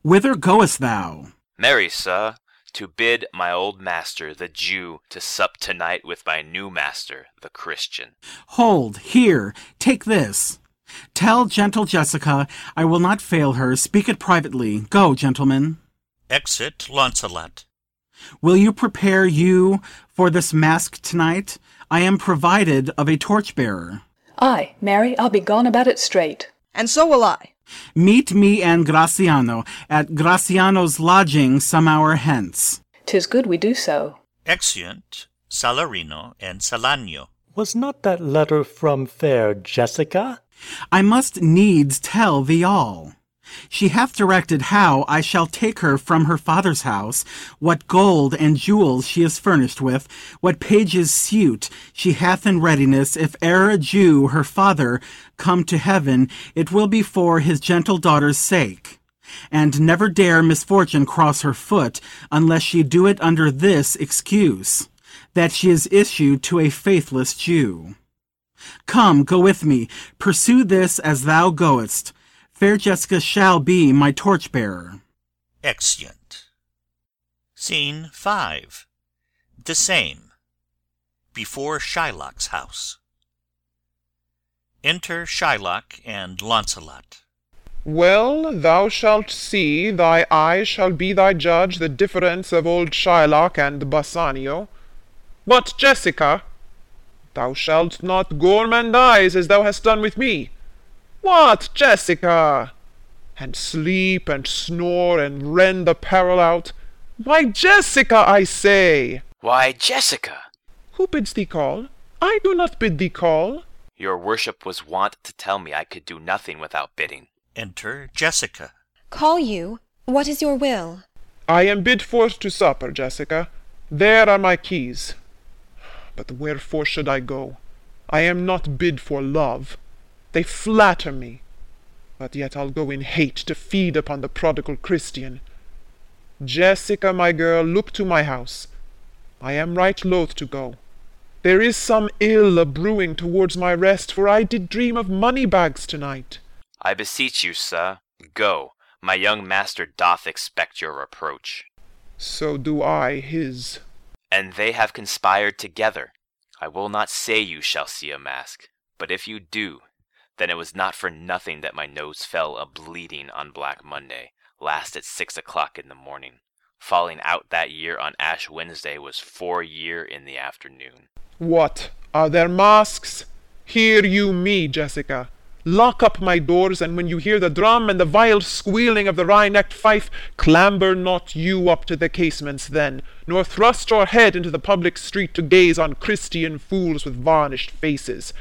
Whither goest thou?
Marry, sir, to bid my old master, the Jew, to sup tonight with my new master, the Christian.
Hold, here, take this. Tell gentle Jessica I will not fail her. Speak it privately. Go, gentlemen.
Exit Launcelot.
Will you prepare you for this mask tonight? I am provided of a torch-bearer.
Ay, marry, I'll be gone about it straight.
And so will I.
Meet me and Gratiano at Gratiano's lodging some hour hence.
'Tis good we do so.
Exeunt Salarino and Salanio.
Was not that letter from fair Jessica?
I must needs tell thee all. She hath directed how I shall take her from her father's house, what gold and jewels she is furnished with, what pages' suit she hath in readiness, if e'er a Jew, her father, come to heaven, it will be for his gentle daughter's sake. And never dare misfortune cross her foot, unless she do it under this excuse, that she is issued to a faithless Jew. Come, go with me, pursue this as thou goest. Fair Jessica shall be my torch-bearer.
Exeunt. Scene 5. The same. Before Shylock's house. Enter Shylock and Launcelot.
Well, thou shalt see, thy eye shall be thy judge, the difference of old Shylock and Bassanio. But, Jessica? Thou shalt not gormandize as thou hast done with me. What, Jessica? And sleep and snore and rend the apparel out. Why, Jessica, I say!
Why, Jessica!
Who bids thee call? I do not bid thee call.
Your worship was wont to tell me I could do nothing without bidding.
Enter Jessica.
Call you? What is your will?
I am bid forth to supper, Jessica. There are my keys. But wherefore should I go? I am not bid for love. They flatter me. But yet I'll go in hate to feed upon the prodigal Christian. Jessica, my girl, look to my house. I am right loath to go. There is some ill a brewing towards my rest, for I did dream of money bags tonight.
I beseech you, sir, go. My young master doth expect your reproach.
So do I his.
And they have conspired together. I will not say you shall see a mask, but if you do, then it was not for nothing that my nose fell a bleeding on Black Monday, last at six o'clock in the morning. Falling out that year on Ash Wednesday was four year in the afternoon.
What, are there masks? Hear you me, Jessica. Lock up my doors, and when you hear the drum and the vile squealing of the wry-necked fife, clamber not you up to the casements then, nor thrust your head into the public street to gaze on Christian fools with varnished faces.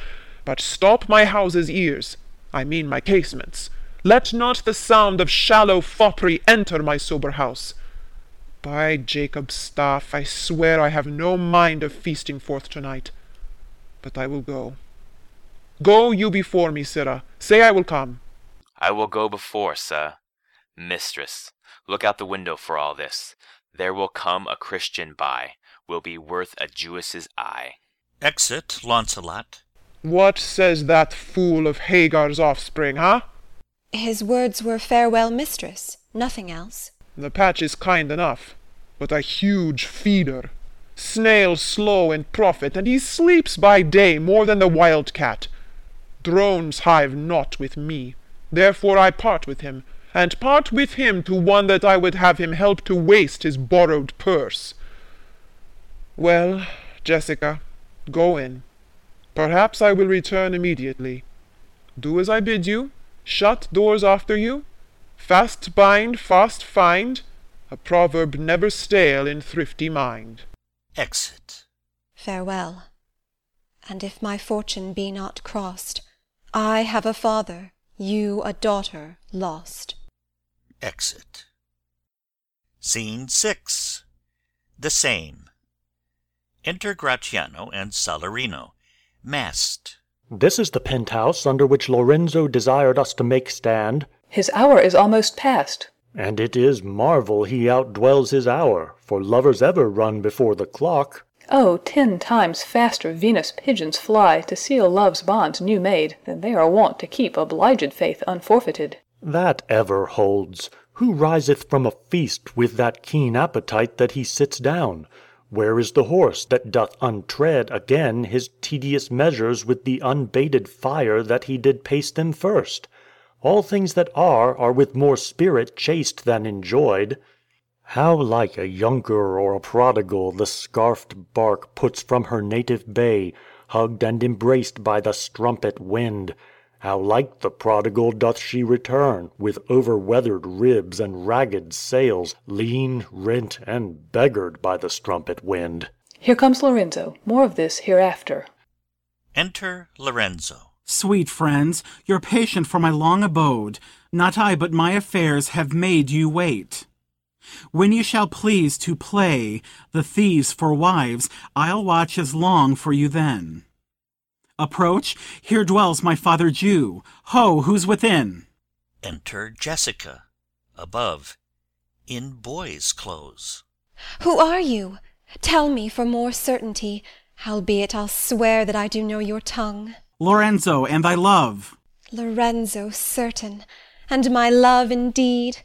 But stop my house's ears, I mean my casements. Let not the sound of shallow foppery enter my sober house. By Jacob's staff, I swear I have no mind of feasting forth to-night. But I will go. Go you before me, Sirrah. Say I will come.
I will go before, sir. Mistress, look out the window for all this. There will come a Christian by, will be worth a Jewess's eye.
Exit Launcelot.
What says that fool of Hagar's offspring, huh?
His words were farewell, mistress, nothing else.
The patch is kind enough, but a huge feeder. Snail slow in profit, and he sleeps by day more than the wildcat. Drones hive not with me, therefore I part with him, and part with him to one that I would have him help to waste his borrowed purse. Well, Jessica, go in. Perhaps I will return immediately. Do as I bid you, shut doors after you, fast bind, fast find, a proverb never stale in thrifty mind.
Exit.
Farewell. And if my fortune be not crossed, I have a father, you a daughter lost.
Exit. Scene six. The same. Enter Gratiano and Salarino, masked.
This is the penthouse under which Lorenzo desired us to make stand.
His hour is almost past.
And it is marvel he outdwells his hour, for lovers ever run before the clock.
Oh, ten times faster Venus pigeons fly to seal love's bonds new made than they are wont to keep obliged faith unforfeited.
That ever holds. Who riseth from a feast with that keen appetite that he sits down? Where is the horse that doth untread again his tedious measures with the unbated fire that he did pace them first? All things that are are with more spirit chased than enjoyed. How like a younker or a prodigal the scarfed bark puts from her native bay, hugged and embraced by the strumpet wind! How like the prodigal doth she return, with over weathered ribs and ragged sails, lean, rent, and beggared by the strumpet wind.
Here comes Lorenzo. More of this hereafter.
Enter Lorenzo.
Sweet friends, you're patient for my long abode. Not I, but my affairs have made you wait. When you shall please to play the thieves for wives, I'll watch as long for you then. Approach, here dwells my father Jew. Ho, who's within?
Enter Jessica, above, in boy's clothes.
Who are you? Tell me for more certainty, howbeit I'll swear that I do know your tongue.
Lorenzo, and thy love.
Lorenzo, certain, and my love indeed.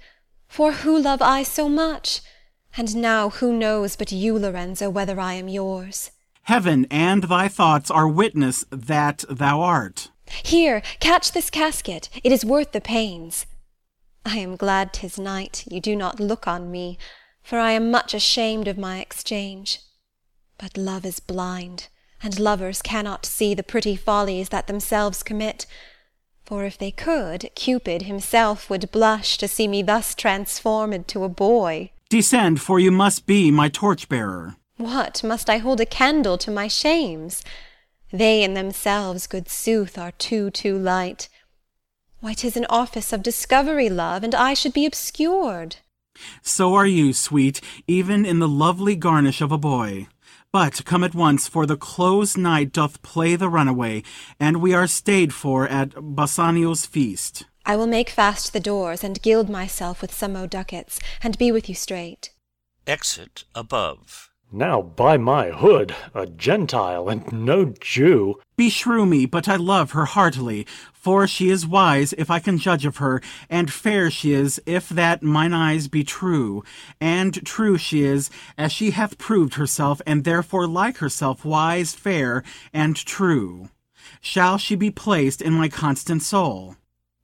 For who love I so much? And now who knows but you, Lorenzo, whether I am yours?
Heaven and thy thoughts are witness that thou art.
Here, catch this casket, it is worth the pains. I am glad 'tis night, you do not look on me, for I am much ashamed of my exchange. But love is blind, and lovers cannot see the pretty follies that themselves commit. For if they could, Cupid himself would blush to see me thus transformed to a boy.
Descend, for you must be my torch-bearer.
What, must I hold a candle to my shames? They in themselves, good sooth, are too, too light. Why, 'tis an office of discovery, love, and I should be obscured.
So are you, sweet, even in the lovely garnish of a boy. But come at once, for the close night doth play the runaway, and we are stayed for at Bassanio's feast.
I will make fast the doors, and gild myself with some mo' ducats, and be with you straight.
Exit above.
Now, by my hood, a Gentile and no Jew.
Beshrew me, but I love her heartily, for she is wise, if I can judge of her, and fair she is, if that mine eyes be true, and true she is, as she hath proved herself, and therefore like herself wise, fair, and true. Shall she be placed in my constant soul?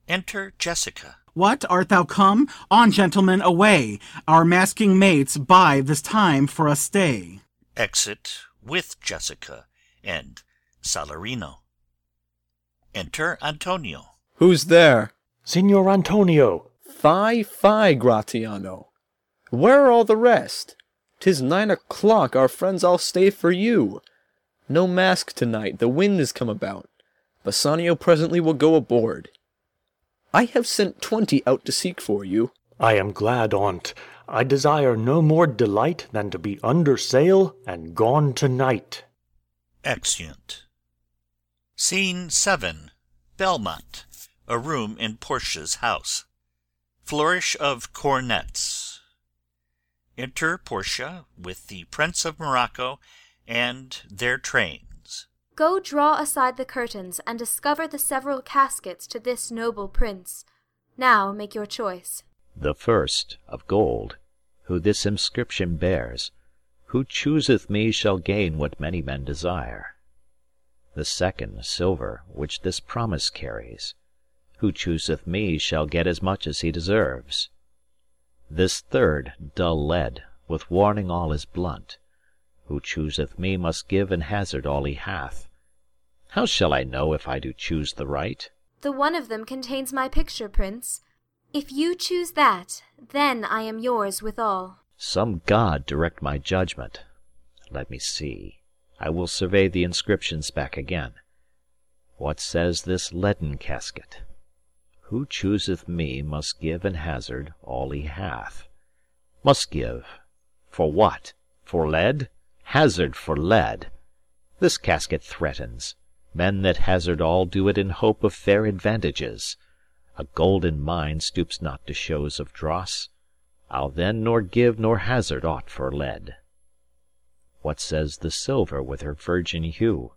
Enter Jessica.
What, art thou come? On, gentlemen, away! Our masking mates bide this time for a stay.
Exit with Jessica and Salarino. Enter Antonio.
Who's there?
Signor Antonio.
Fie, fie, Gratiano. Where are all the rest? 'Tis nine o'clock, our friends all stay for you. No mask tonight, the wind is come about. Bassanio presently will go aboard. I have sent twenty out to seek for you.
I am glad on't. I desire no more delight than to be under sail and gone to-night.
Exeunt. Scene 7. Belmont. A room in Portia's house. Flourish of cornets. Enter Portia with the Prince of Morocco and their trains.
Go draw aside the curtains, and discover the several caskets to this noble prince. Now make your choice.
The first, of gold, who this inscription bears, Who chooseth me shall gain what many men desire. The second, silver, which this promise carries, Who chooseth me shall get as much as he deserves. This third, dull lead, with warning all is blunt, Who chooseth me must give and hazard all he hath. How shall I know if I do choose the right?
The one of them contains my picture, prince. If you choose that, then I am yours withal.
Some god direct my judgment. Let me see. I will survey the inscriptions back again. What says this leaden casket? Who chooseth me must give and hazard all he hath. Must give. For what? For lead? Hazard for lead. This casket threatens. Men that hazard all do it in hope of fair advantages. A golden mine stoops not to shows of dross. I'll then nor give nor hazard aught for lead. What says the silver with her virgin hue?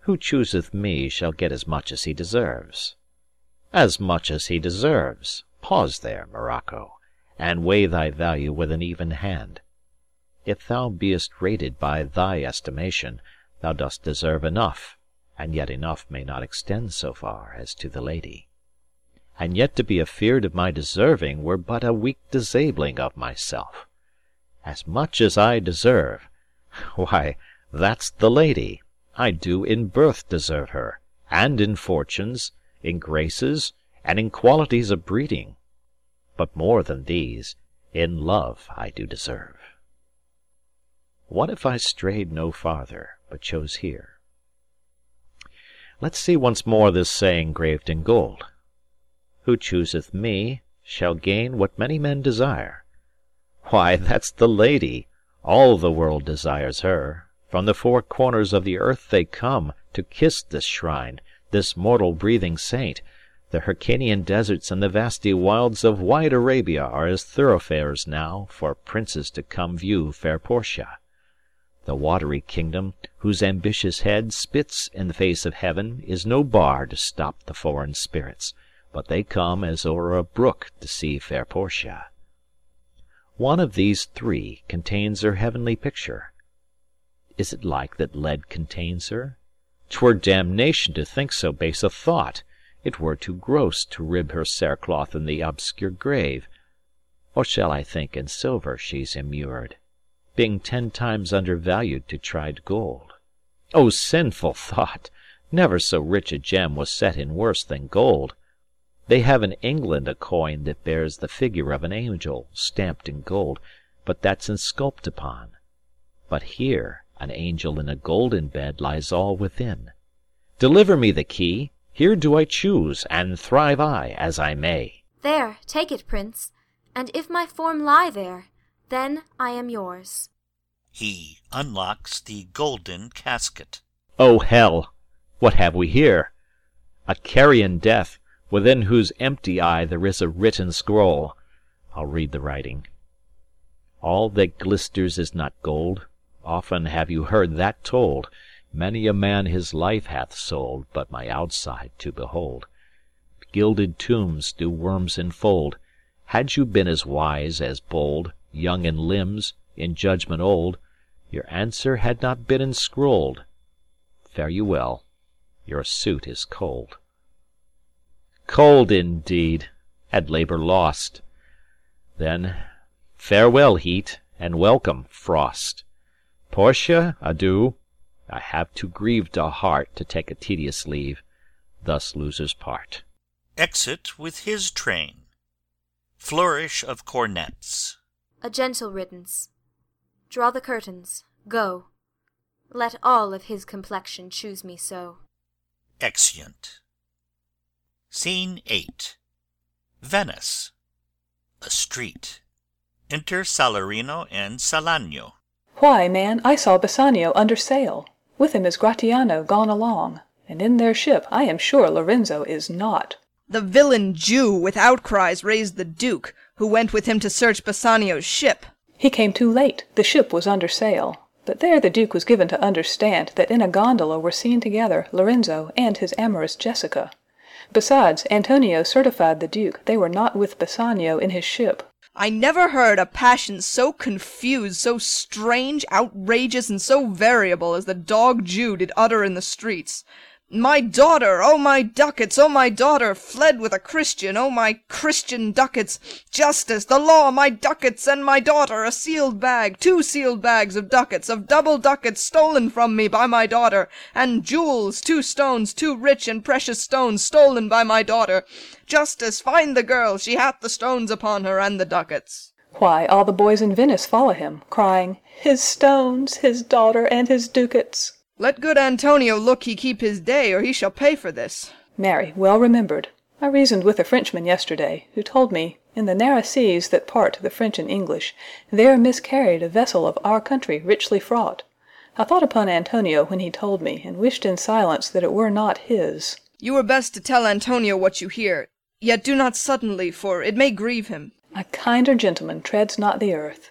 Who chooseth me shall get as much as he deserves. As much as he deserves! Pause there, Morocco, and weigh thy value with an even hand. If thou beest rated by thy estimation, thou dost deserve enough, and yet enough may not extend so far as to the lady. And yet to be afeard of my deserving were but a weak disabling of myself. As much as I deserve why, that's the lady. I do in birth deserve her, and in fortunes, in graces, and in qualities of breeding. But more than these, in love I do deserve. What if I strayed no farther, but chose here? Let's see once more this saying graved in gold. Who chooseth me shall gain what many men desire. Why, that's the lady. All the world desires her. From the four corners of the earth they come To kiss this shrine, this mortal breathing saint. The Hyrcanian deserts and the vasty wilds Of wide Arabia are as thoroughfares now For princes to come view fair Portia. The watery kingdom, whose ambitious head Spits in the face of heaven, is no bar To stop the foreign spirits, but they come As o'er a brook to see fair Portia. One of these three contains her heavenly picture. Is it like that lead contains her? 'Twere damnation to think so base a thought. It were too gross to rib her cerecloth in the obscure grave. Or shall I think in silver she's immured, Being ten times undervalued to tried gold? O sinful thought! Never so rich a gem was set in worse than gold. They have in England a coin that bears the figure of an angel stamped in gold, but that's insculped upon. But here an angel in a golden bed lies all within. Deliver me the key. Here do I choose, and thrive I as I may.
There, take it, prince, and if my form lie there, then I am yours.
He unlocks the golden casket.
O hell! What have we here? A carrion death, within whose empty eye there is a written scroll. I'll read the writing. All that glisters is not gold. Often have you heard that told. Many a man his life hath sold But my outside to behold. Gilded tombs do worms enfold. Had you been as wise as bold, Young in limbs, in judgment old, Your answer had not been enscrolled. Fare you well. Your suit is cold. Cold indeed, and labour lost. Then farewell heat, and welcome frost. Portia, adieu. I have too grieved a heart To take a tedious leave, thus losers part.
Exit with his train. Flourish of cornets.
A gentle riddance. Draw the curtains. Go. Let all of his complexion choose me so.
Exeunt. Scene 8. Venice. A street. Enter Salarino and Salanio.
Why, man, I saw Bassanio under sail. With him is Gratiano gone along, and in their ship I am sure Lorenzo is not.
The villain Jew with outcries raised the Duke, who went with him to search Bassanio's ship.
He came too late, the ship was under sail. But there the Duke was given to understand that in a gondola were seen together Lorenzo and his amorous Jessica. Besides, Antonio certified the Duke they were not with Bassanio in his ship.
I never heard a passion so confused, so strange, outrageous, and so variable as the dog Jew did utter in the streets. My daughter, oh my ducats, oh my daughter, fled with a Christian, oh my Christian ducats, justice, the law, my ducats, and my daughter, a sealed bag, two sealed bags of ducats, of double ducats stolen from me by my daughter, and jewels, two stones, two rich and precious stones stolen by my daughter. Justice, find the girl, she hath the stones upon her and the ducats.
Why, all the boys in Venice follow him, crying, His stones, his daughter, and his ducats.
Let good Antonio look he keep his day, or he shall pay for this.
Marry, well remembered. I reasoned with a Frenchman yesterday, who told me, in the narrow seas that part the French and English, there miscarried a vessel of our country richly fraught. I thought upon Antonio when he told me, and wished in silence that it were not his.
You were best to tell Antonio what you hear, yet do not suddenly, for it may grieve him.
A kinder gentleman treads not the earth.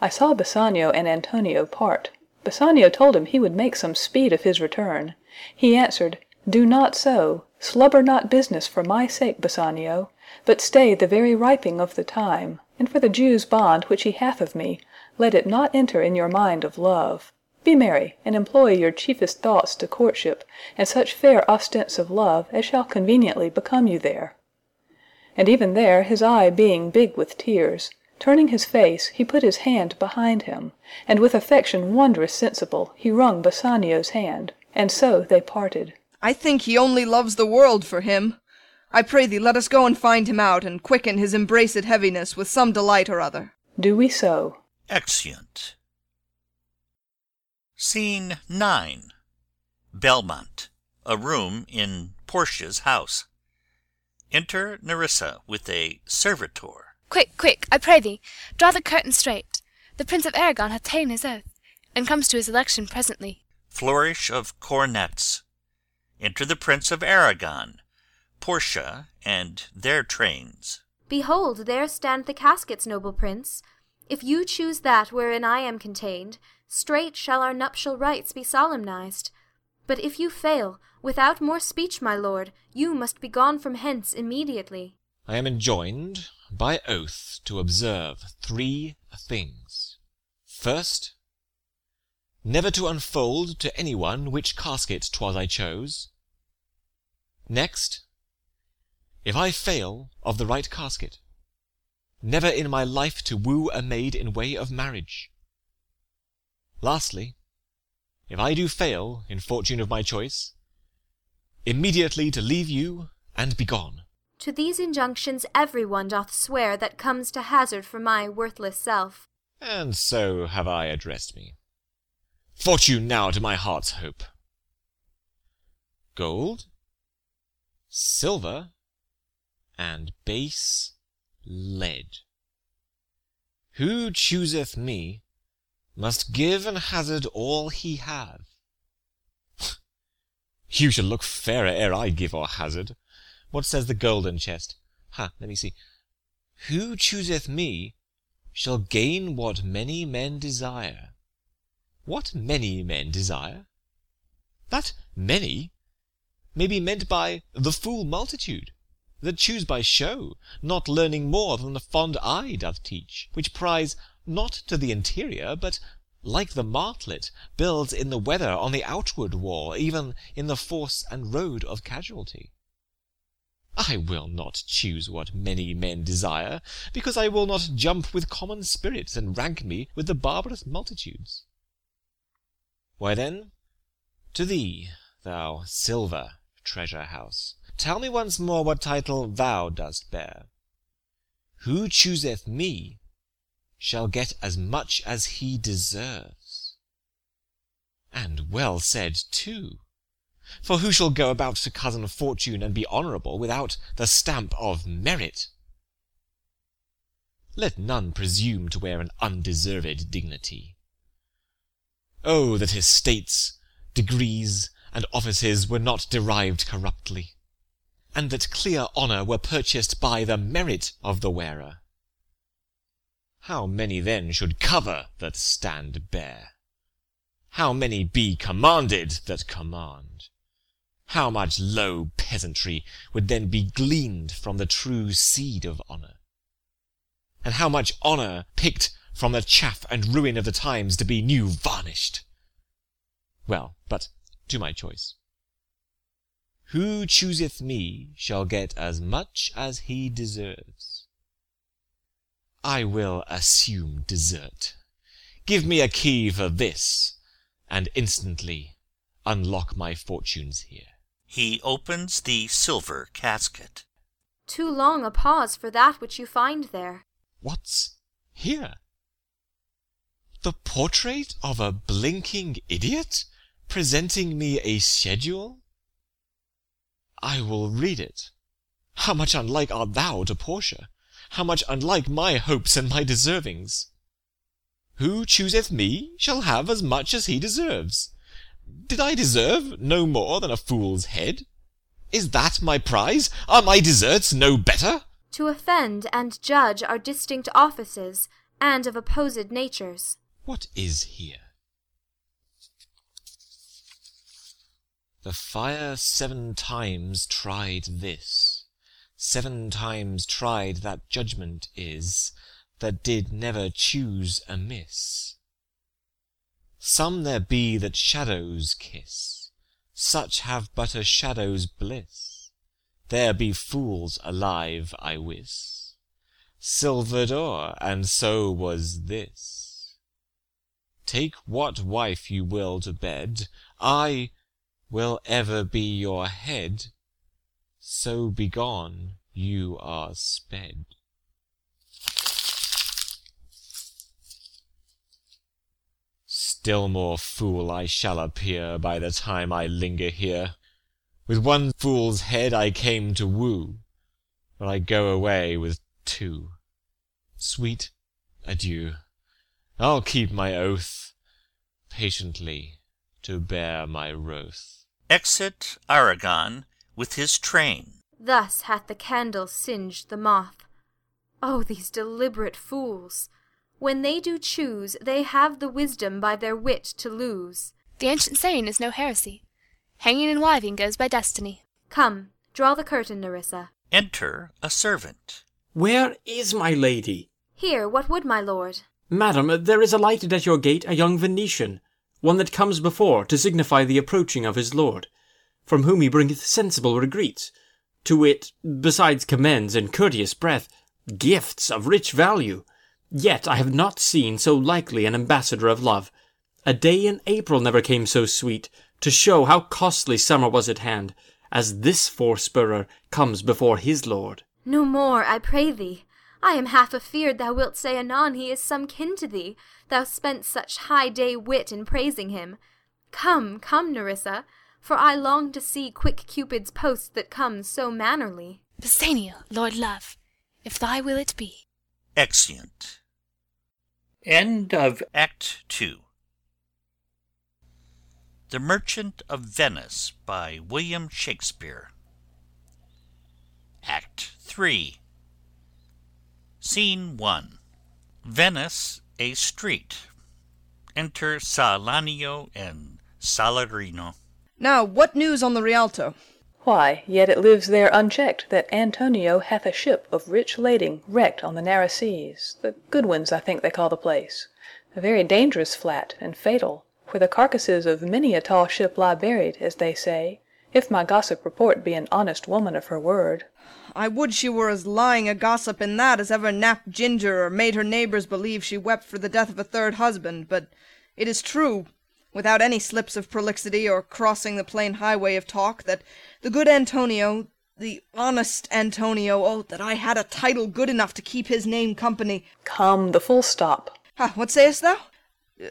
I saw Bassanio and Antonio part. Bassanio told him he would make some speed of his return. He answered, Do not so. Slubber not business for my sake, Bassanio, but stay the very riping of the time, and for the Jew's bond which he hath of me, let it not enter in your mind of love. Be merry, and employ your chiefest thoughts to courtship, and such fair ostents of love as shall conveniently become you there. And even there his eye being big with tears, Turning his face, he put his hand behind him, and with affection wondrous sensible he wrung Bassanio's hand, and so they parted.
I think he only loves the world for him. I pray thee let us go and find him out, and quicken his embraced heaviness with some delight or other.
Do we so.
Exeunt. Scene nine. Belmont. A room in Portia's house. Enter Nerissa with a servitor.
Quick, quick, I pray thee, draw the curtain straight. The Prince of Aragon hath ta'en his oath, and comes to his election presently.
Flourish of cornets. Enter the Prince of Aragon, Portia, and their trains.
Behold, there stand the caskets, noble prince. If you choose that wherein I am contained, straight shall our nuptial rites be solemnized. But if you fail, without more speech, my lord, you must be gone from hence immediately.
I am enjoined by oath to observe three things. First, never to unfold to any one which casket 'twas I chose. Next, if I fail of the right casket, never in my life to woo a maid in way of marriage. Lastly, if I do fail in fortune of my choice, immediately to leave you and be gone.
To these injunctions every one doth swear that comes to hazard for my worthless self.
And so have I addressed me. Fortune now to my heart's hope. Gold, silver, and base lead. Who chooseth me must give and hazard all he have. you shall look fairer ere I give or hazard. What says the golden chest? Ha, let me see. Who chooseth me shall gain what many men desire. What many men desire? That many may be meant by the fool multitude, that choose by show, not learning more than the fond eye doth teach, which pries not to the interior, but, like the martlet, builds in the weather on the outward wall, even in the force and road of casualty. I will not choose what many men desire, because I will not jump with common spirits, and rank me with the barbarous multitudes. Why then, to thee, thou silver treasure house, tell me once more what title thou dost bear. Who chooseth me shall get as much as he deserves. And well said too. For who shall go about to cozen fortune and be honourable without the stamp of merit? Let none presume to wear an undeserved dignity. Oh, that his states, degrees, and offices were not derived corruptly, and that clear honour were purchased by the merit of the wearer! How many then should cover that stand bare? How many be commanded that command? How much low peasantry would then be gleaned from the true seed of honour! And how much honour picked from the chaff and ruin of the times to be new varnished! Well, but to my choice. Who chooseth me shall get as much as he deserves. I will assume desert. Give me a key for this, and instantly unlock my fortunes here.
He opens the silver casket.
Too long a pause for that which you find there.
What's here? The portrait of a blinking idiot, presenting me a schedule? I will read it. How much unlike art thou to Portia! How much unlike my hopes and my deservings! Who chooseth me shall have as much as he deserves. Did I deserve no more than a fool's head? Is that my prize? Are my deserts no better?
To offend and judge are distinct offices, and of opposed natures.
What is here? The fire seven times tried this, seven times tried that judgment is, that did never choose amiss. Some there be that shadows kiss, such have but a shadow's bliss. There be fools alive, I wis, silver'd o'er, and so was this. Take what wife you will to bed, I will ever be your head, so begone you are sped. Still more fool I shall appear By the time I linger here. With one fool's head I came to woo, But I go away with two. Sweet, adieu! I'll keep my oath, Patiently to bear my wroth.
Exit Arragon with his train.
Thus hath the candle singed the moth. O these deliberate fools! When they do choose, They have the wisdom by their wit to lose.
The ancient saying is no heresy. Hanging and wiving goes by destiny.
Come, draw the curtain, Nerissa.
Enter a servant.
Where is my lady?
Here, what would my lord?
Madam, there is alighted at your gate a young Venetian, one that comes before to signify the approaching of his lord, from whom he bringeth sensible regreets, to wit, besides commends and courteous breath, gifts of rich value. Yet I have not seen so likely an ambassador of love. A day in April never came so sweet, to show how costly summer was at hand, as this forespurrer comes before his lord.
No more, I pray thee. I am half afeard thou wilt say anon he is some kin to thee, thou spent such high day wit in praising him. Come, come, Nerissa, for I long to see quick Cupid's post that comes so mannerly.
Bassanio, lord love, if thy will it be.
Exeunt.
End of
Act two. The Merchant of Venice by William Shakespeare. Act three. Scene one. Venice, a street. Enter Salanio and Salarino.
Now, what news on the Rialto?
Why, yet it lives there unchecked that Antonio hath a ship of rich lading wrecked on the narrow seas, the Goodwins I think they call the place, a very dangerous flat and fatal, where the carcasses of many a tall ship lie buried, as they say, if my gossip report be an honest woman of her word.
I would she were as lying a gossip in that as ever napped ginger or made her neighbours believe she wept for the death of a third husband, but it is true, without any slips of prolixity or crossing the plain highway of talk, that the good Antonio, the honest Antonio, oh, that I had a title good enough to keep his name company.
Come, the full stop.
Ha, what sayest thou?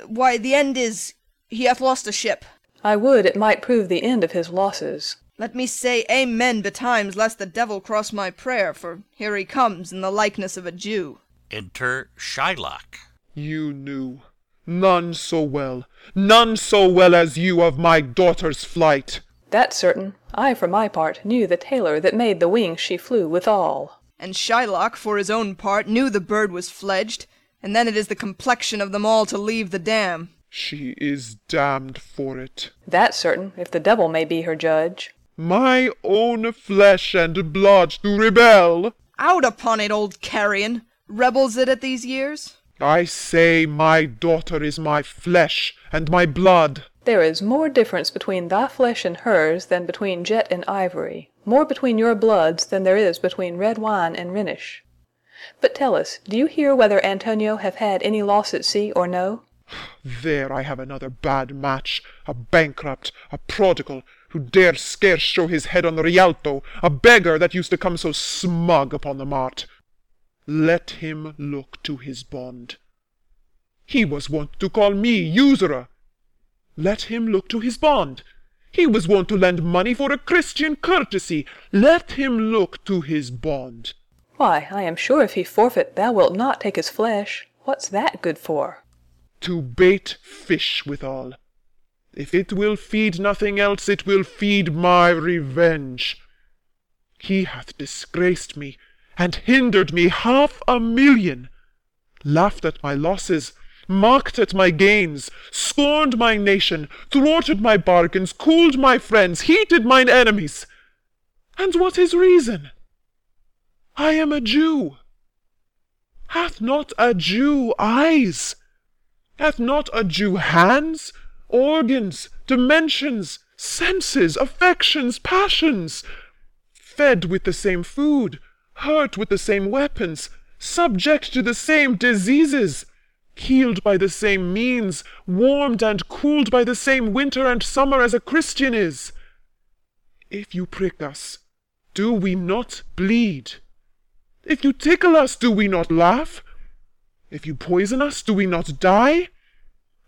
Why, the end is, he hath lost a ship.
I would it might prove the end of his losses.
Let me say amen betimes, lest the devil cross my prayer, for here he comes in the likeness of a Jew.
Enter Shylock.
You knew none so well, none so well as you of my daughter's flight.
That's certain. I, for my part, knew the tailor that made the wings she flew withal.
And Shylock, for his own part, knew the bird was fledged, and then it is the complexion of them all to leave the dam.
She is damned for it.
That's certain, if the devil may be her judge.
My own flesh and blood to rebel!
Out upon it, old carrion! Rebels it at these years?
I say my daughter is my flesh and my blood.
There is more difference between thy flesh and hers than between jet and ivory, more between your bloods than there is between red wine and Rhenish. But tell us, do you hear whether Antonio have had any loss at sea or no?
There I have another bad match, a bankrupt, a prodigal, who dare scarce show his head on the Rialto, a beggar that used to come so smug upon the mart. Let him look to his bond. He was wont to call me usurer. Let him look to his bond. He was wont to lend money for a Christian courtesy. Let him look to his bond.
Why, I am sure if he forfeit thou wilt not take his flesh. What's that good for?
To bait fish withal. If it will feed nothing else, it will feed my revenge. He hath disgraced me, and hindered me half a million, laughed at my losses, mocked at my gains, scorned my nation, thwarted my bargains, cooled my friends, heated mine enemies. And what is reason? I am a Jew. Hath not a Jew eyes? Hath not a Jew hands, organs, dimensions, senses, affections, passions? Fed with the same food, hurt with the same weapons, subject to the same diseases, healed by the same means, warmed and cooled by the same winter and summer as a Christian is. If you prick us, do we not bleed? If you tickle us, do we not laugh? If you poison us, do we not die?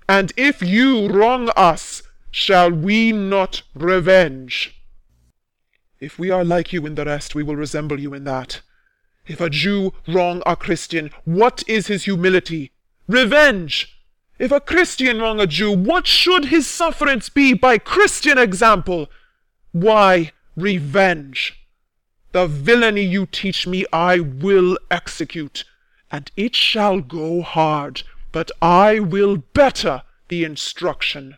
And if you wrong us, shall we not revenge? If we are like you in the rest, we will resemble you in that. If a Jew wrong a Christian, what is his humility? Revenge! If a Christian wrong a Jew, what should his sufferance be by Christian example? Why, revenge! The villainy you teach me I will execute, and it shall go hard, but I will better the instruction.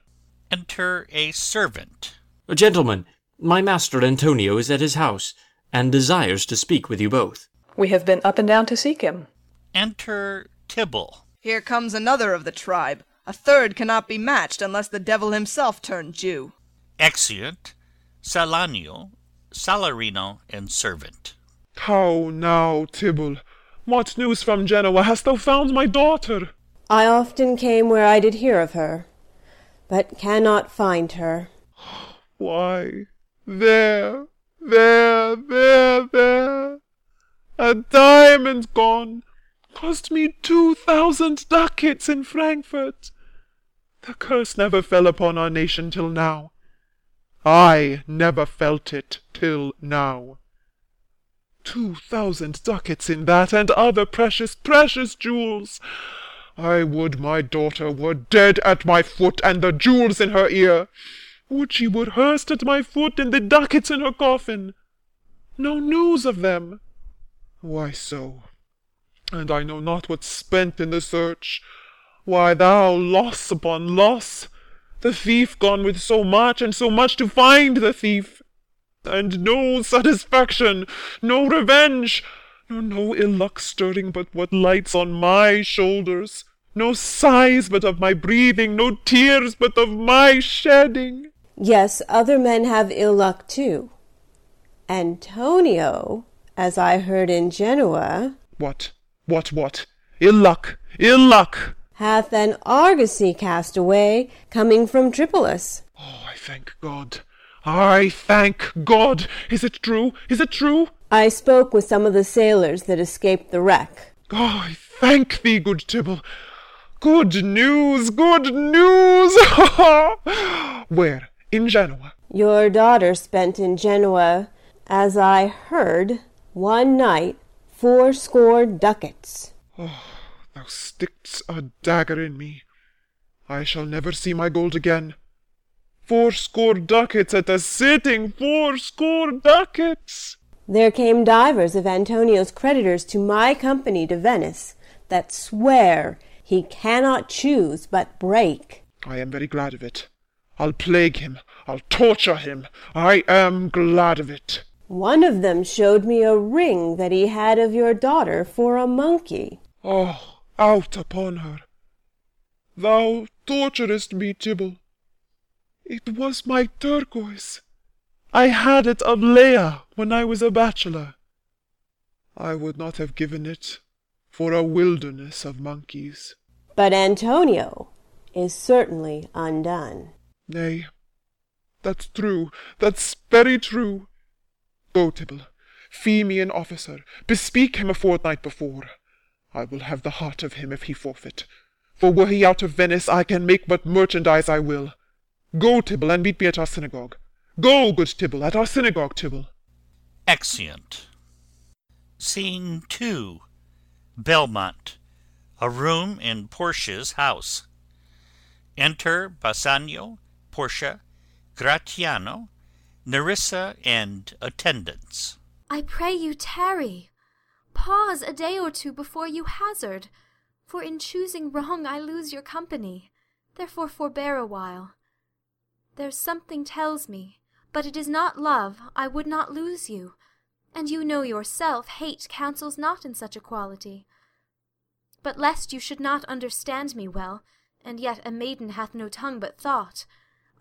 Enter a servant.
Gentlemen, my master Antonio is at his house, and desires to speak with you both.
We have been up and down to seek him.
Enter Tubal.
Here comes another of the tribe. A third cannot be matched unless the devil himself turn Jew.
Exeunt Salanio, Salarino, and servant.
How now, Tubal? What news from Genoa? Hast thou found my daughter?
I often came where I did hear of her, but cannot find her.
Why, there, there, there, there. A diamond gone. Cost me two thousand ducats in Frankfurt. The curse never fell upon our nation till now. I never felt it till now. Two thousand ducats in that, and other precious, precious jewels. I would my daughter were dead at my foot, and the jewels in her ear. Would she were hearsed at my foot, and the ducats in her coffin. No news of them. Why so? And I know not what's spent in the search. Why, thou loss upon loss! The thief gone with so much, and so much to find the thief! And no satisfaction, no revenge, nor no ill luck stirring but what lights on my shoulders, no sighs but of my breathing, no tears but of my shedding.
Yes, other men have ill luck too. Antonio, as I heard in Genoa,
What, what, what? Ill luck, ill luck!
hath an argosy cast away, coming from Tripolis.
Oh, I thank God. I thank God. Is it true? Is it true?
I spoke with some of the sailors that escaped the wreck.
Oh, I thank thee, good Tubal. Good news, good news! Where? In Genoa?
Your daughter spent in Genoa, as I heard, one night, fourscore ducats.
Oh, thou stick'st a dagger in me. I shall never see my gold again. Fourscore ducats at a sitting, fourscore ducats!
There came divers of Antonio's creditors to my company to Venice, that swear he cannot choose but break.
I am very glad of it. I'll plague him. I'll torture him. I am glad of it.
One of them showed me a ring that he had of your daughter for a monkey.
Oh, out upon her! Thou torturest me, Tubal. It was my turquoise. I had it of Leah when I was a bachelor. I would not have given it for a wilderness of monkeys.
But Antonio is certainly undone.
Nay, that's true, that's very true. Go, Tubal, fee me an officer, bespeak him a fortnight before. I will have the heart of him if he forfeit. For were he out of Venice, I can make what merchandise I will. Go, Tubal, and meet me at our synagogue. Go, good Tubal, at our synagogue, Tubal.
Exeunt. Scene 2. Belmont. A room in Portia's house. Enter Bassanio, Portia, Gratiano, Nerissa, and attendants.
I pray you tarry. Pause a day or two before you hazard, for in choosing wrong I lose your company. Therefore forbear a while. There's something tells me, but it is not love, I would not lose you. And you know yourself hate counsels not in such a quality. But lest you should not understand me well, and yet a maiden hath no tongue but thought,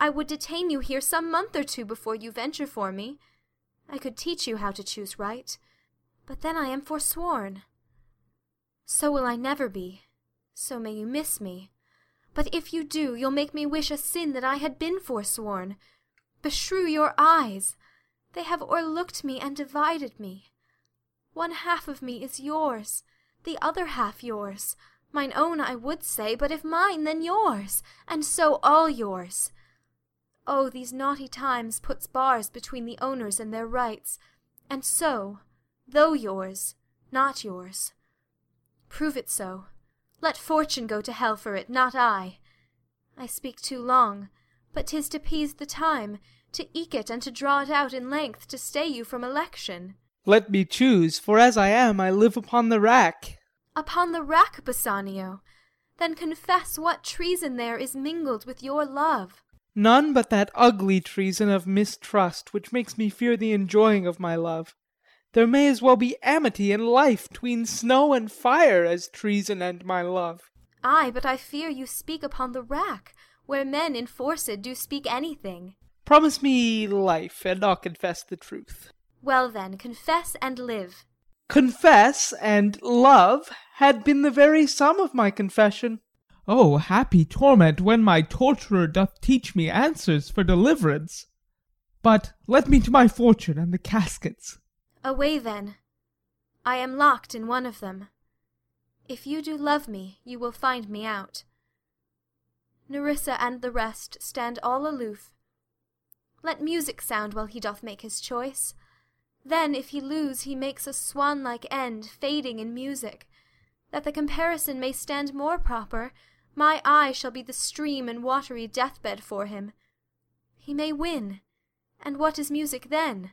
I would detain you here some month or two before you venture for me. I could teach you how to choose right, but then I am forsworn. So will I never be, so may you miss me. But if you do, you'll make me wish a sin that I had been forsworn. Beshrew your eyes! They have o'erlooked me and divided me. One half of me is yours, the other half yours. Mine own, I would say, but if mine, then yours, and so all yours. Oh, these naughty times puts bars between the owners and their rights, and so, though yours, not yours. Prove it so. Let fortune go to hell for it, not I. I speak too long, but 'tis to pease the time, to eke it and to draw it out in length, to stay you from election.
Let me choose, for as I am, I live upon the rack.
Upon the rack, Bassanio? Then confess what treason there is mingled with your love.
None but that ugly treason of mistrust, which makes me fear the enjoying of my love. There may as well be amity and life tween snow and fire as treason and my love.
Ay, but I fear you speak upon the rack, where men enforced do speak anything.
Promise me life, and I'll confess the truth.
Well then, confess and live.
Confess and love had been the very sum of my confession. Oh, happy torment when my torturer doth teach me answers for deliverance! But let me to my fortune and the caskets.
Away then. I am locked in one of them. If you do love me, you will find me out. Nerissa and the rest stand all aloof. Let music sound while he doth make his choice. Then, if he lose, he makes a swan like end, fading in music. That the comparison may stand more proper, my eye shall be the stream and watery deathbed for him. He may win, and what is music then?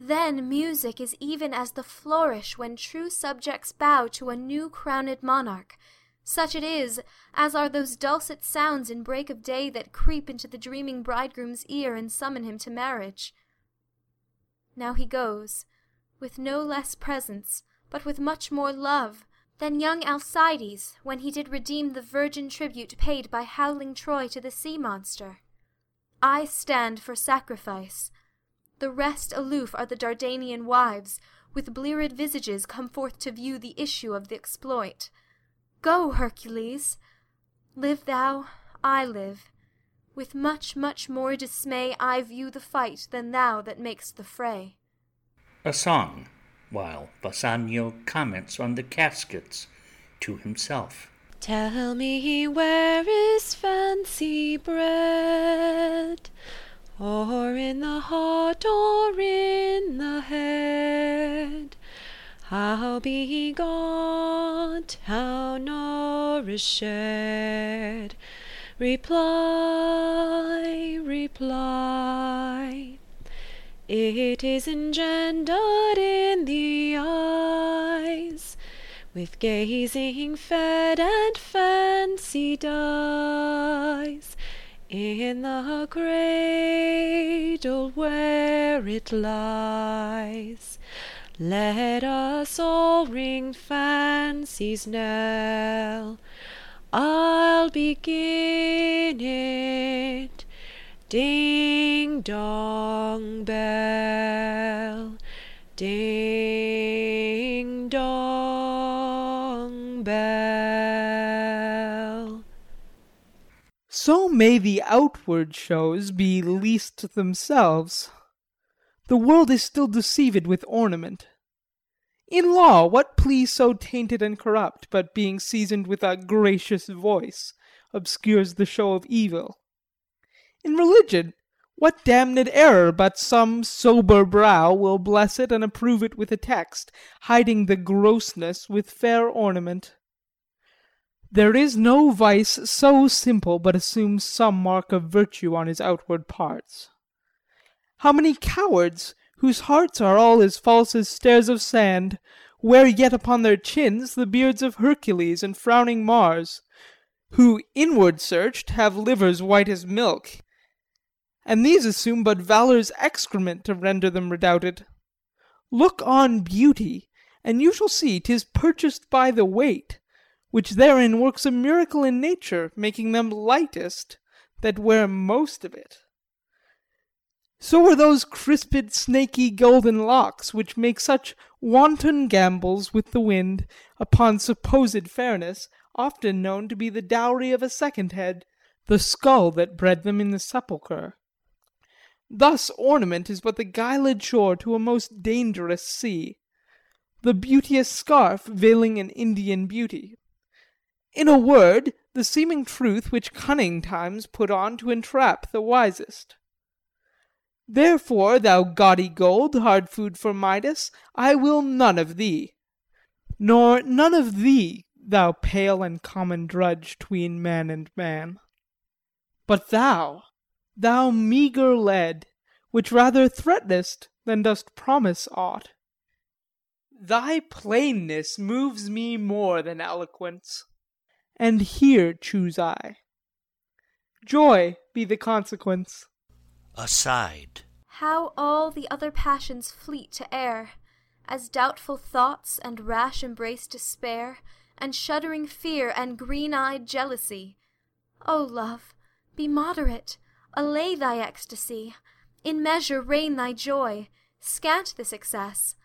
Then music is even as the flourish when true subjects bow to a new crowned monarch. Such it is, as are those dulcet sounds in break of day that creep into the dreaming bridegroom's ear and summon him to marriage. Now he goes, with no less presence, but with much more love, than young Alcides, when he did redeem the virgin tribute paid by howling Troy to the sea monster. I stand for sacrifice. The rest aloof are the Dardanian wives, with bleared visages come forth to view the issue of the exploit. Go, Hercules! Live thou, I live. With much, much more dismay I view the fight than thou that mak'st the fray.
A song, while Bassanio comments on the caskets to himself.
Tell me where is fancy bred?
Or in the heart or in the head. How begot, how nourished? Reply, reply. It is engendered in the eyes, with gazing fed and fancy dies. In the cradle where it lies, let us all ring fancy's knell. I'll begin it. Ding dong bell, ding dong bell.
So may the outward shows be least themselves. The world is still deceived with ornament. In law, what plea so tainted and corrupt, but being seasoned with a gracious voice, obscures the show of evil? In religion, what damned error but some sober brow will bless it and approve it with a text, hiding the grossness with fair ornament? There is no vice so simple but assumes some mark of virtue on his outward parts. How many cowards, whose hearts are all as false as stairs of sand, wear yet upon their chins the beards of Hercules and frowning Mars, who, inward searched, have livers white as milk, and these assume but valour's excrement to render them redoubted. Look on beauty, and you shall see 'tis purchased by the weight, which therein works a miracle in nature, making them lightest that wear most of it. So are those crisped snaky golden locks, which make such wanton gambols with the wind upon supposed fairness, often known to be the dowry of a second head, the skull that bred them in the sepulchre. Thus ornament is but the guiled shore to a most dangerous sea, the beauteous scarf veiling an Indian beauty. In a word, the seeming truth which cunning times put on to entrap the wisest. Therefore, thou gaudy gold, hard food for Midas, I will none of thee; nor none of thee, thou pale and common drudge 'tween man and man. But thou, thou meagre lead, which rather threatenest than dost promise aught, Thy plainness moves me more than eloquence, and here choose I. Joy be the consequence.
Aside.
How all the other passions fleet to air, As doubtful thoughts and rash embrace despair, And shuddering fear and green eyed jealousy! O love, be moderate, allay thy ecstasy, In measure reign thy joy, scant this excess.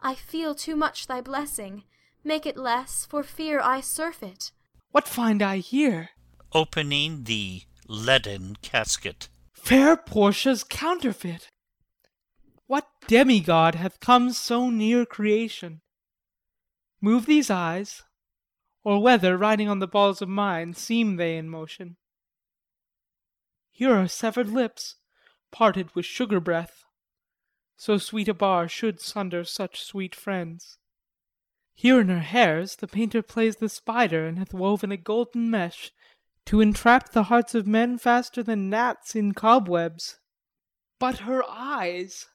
I feel too much thy blessing, make it less For fear I surfeit.
What find I here?
Opening the leaden casket.
Fair Portia's counterfeit! What demigod hath come so near creation? Move these eyes, or whether, riding on the balls of mine, seem they in motion? Here are severed lips, parted with sugar breath. So sweet a bar should sunder such sweet friends. Here in her hairs the painter plays the spider, and hath woven a golden mesh to entrap the hearts of men faster than gnats in cobwebs. But her eyes!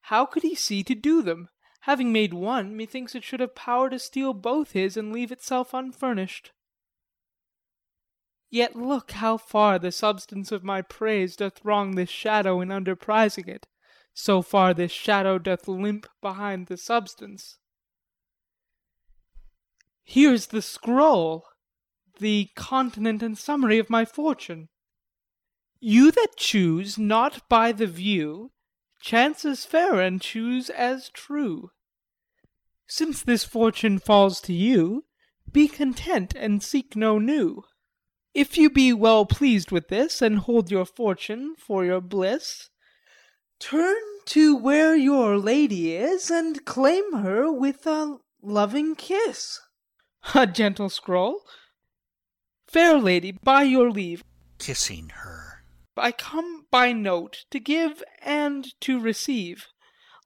How could he see to do them? Having made one, methinks it should have power to steal both his and leave itself unfurnished. Yet look how far the substance of my praise doth wrong this shadow in underprizing it, so far this shadow doth limp behind the substance. Here's the scroll, the continent and summary of my fortune. You that choose not by the view, chance as fair and choose as true. Since this fortune falls to you, be content and seek no new. If you be well pleased with this, and hold your fortune for your bliss, turn to where your lady is, and claim her with a loving kiss. A gentle scroll! Fair lady, by your leave.
Kissing her.
I come by note to give and to receive,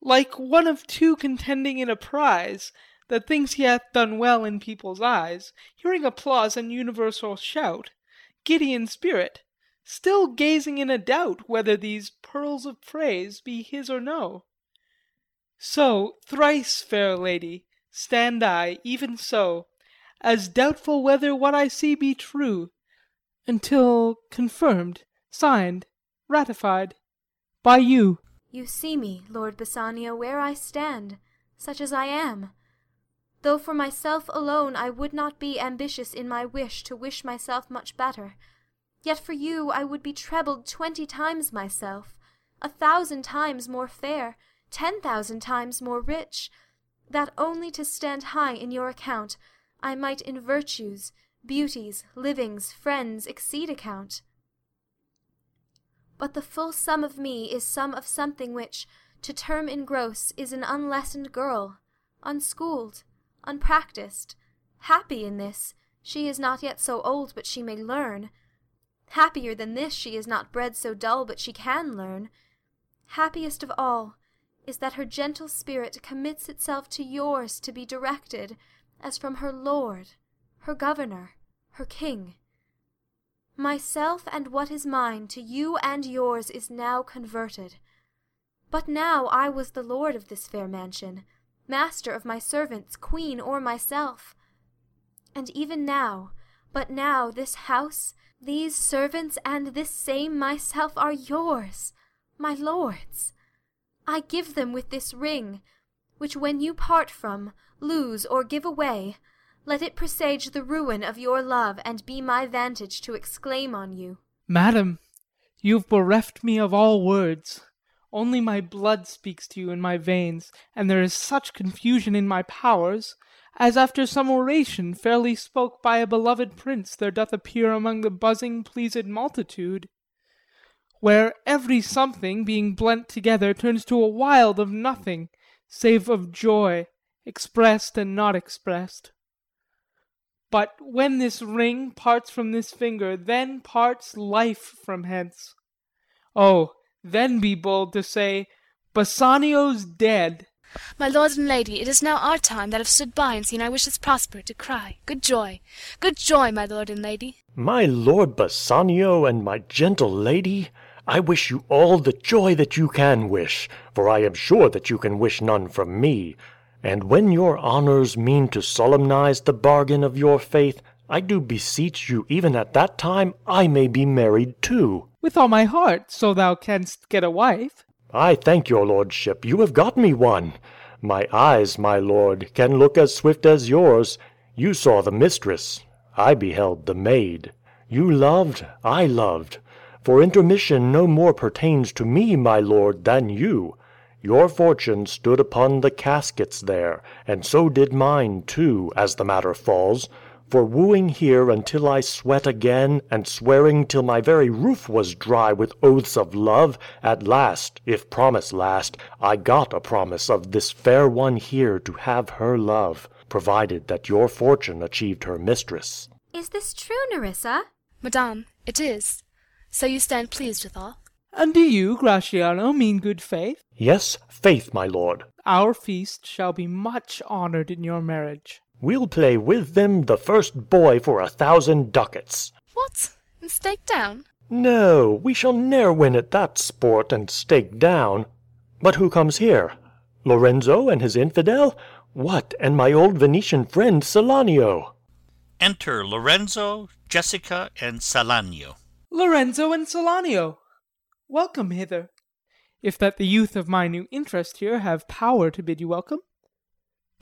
like one of two contending in a prize, that thinks he hath done well in people's eyes, hearing applause and universal shout, giddy in spirit, still gazing in a doubt whether these pearls of praise be his or no. So, thrice fair lady, stand I, even so, as doubtful whether what I see be true, until confirmed, signed, ratified by you.
You see me, Lord Bassanio, where I stand, such as I am. Though for myself alone I would not be ambitious in my wish to wish myself much better, yet for you I would be trebled twenty times myself, a thousand times more fair, ten thousand times more rich, that only to stand high in your account I might in virtues, beauties, livings, friends exceed account. But the full sum of me is sum of something which, to term in gross, is an unlessoned girl, unschooled, unpractised, happy in this, she is not yet so old but she may learn. Happier than this, she is not bred so dull but she can learn. Happiest of all is that her gentle spirit commits itself to yours to be directed, as from her lord, her governor, her king. Myself and what is mine to you and yours is now converted. But now I was the lord of this fair mansion, master of my servants, queen, or myself. And even now, but now this house, these servants, and this same myself are yours, my lord's. I give them with this ring, which when you part from, lose, or give away, let it presage the ruin of your love, and be my vantage to exclaim on you.
Madam, you have bereft me of all words. Only my blood speaks to you in my veins, and there is such confusion in my powers, as after some oration fairly spoke by a beloved prince there doth appear among the buzzing pleased multitude, where every something being blent together turns to a wild of nothing, save of joy, expressed and not expressed. But when this ring parts from this finger, then parts life from hence. Oh, then be bold to say, Bassanio's dead.
My lord and lady, it is now our time that have stood by and seen our wishes prosper to cry, Good joy, good joy, my lord and lady.
My lord Bassanio and my gentle lady, I wish you all the joy that you can wish, for I am sure that you can wish none from me. And when your honors mean to solemnize the bargain of your faith, I do beseech you even at that time I may be married too.
With all my heart, so thou canst get a wife.
I thank your lordship, you have got me one. My eyes, my lord, can look as swift as yours. You saw the mistress, I beheld the maid. You loved, I loved. For intermission no more pertains to me, my lord, than you. Your fortune stood upon the caskets there, and so did mine too, as the matter falls. For wooing here until I sweat again, and swearing till my very roof was dry with oaths of love, at last, if promise last, I got a promise of this fair one here to have her love, provided that your fortune achieved her mistress.
Is this true, Nerissa?
Madame, it is. So you stand pleased withal?
And do you, Gratiano, mean good faith?
Yes, faith, my lord.
Our feast shall be much honored in your marriage.
We'll play with them the first boy for a thousand ducats.
What? And stake down?
No, we shall ne'er win at that sport and stake down. But who comes here? Lorenzo and his infidel? What, and my old Venetian friend Salanio?
Enter Lorenzo, Jessica, and Salanio.
Lorenzo and Salanio, welcome hither. If that the youth of my new interest here have power to bid you welcome.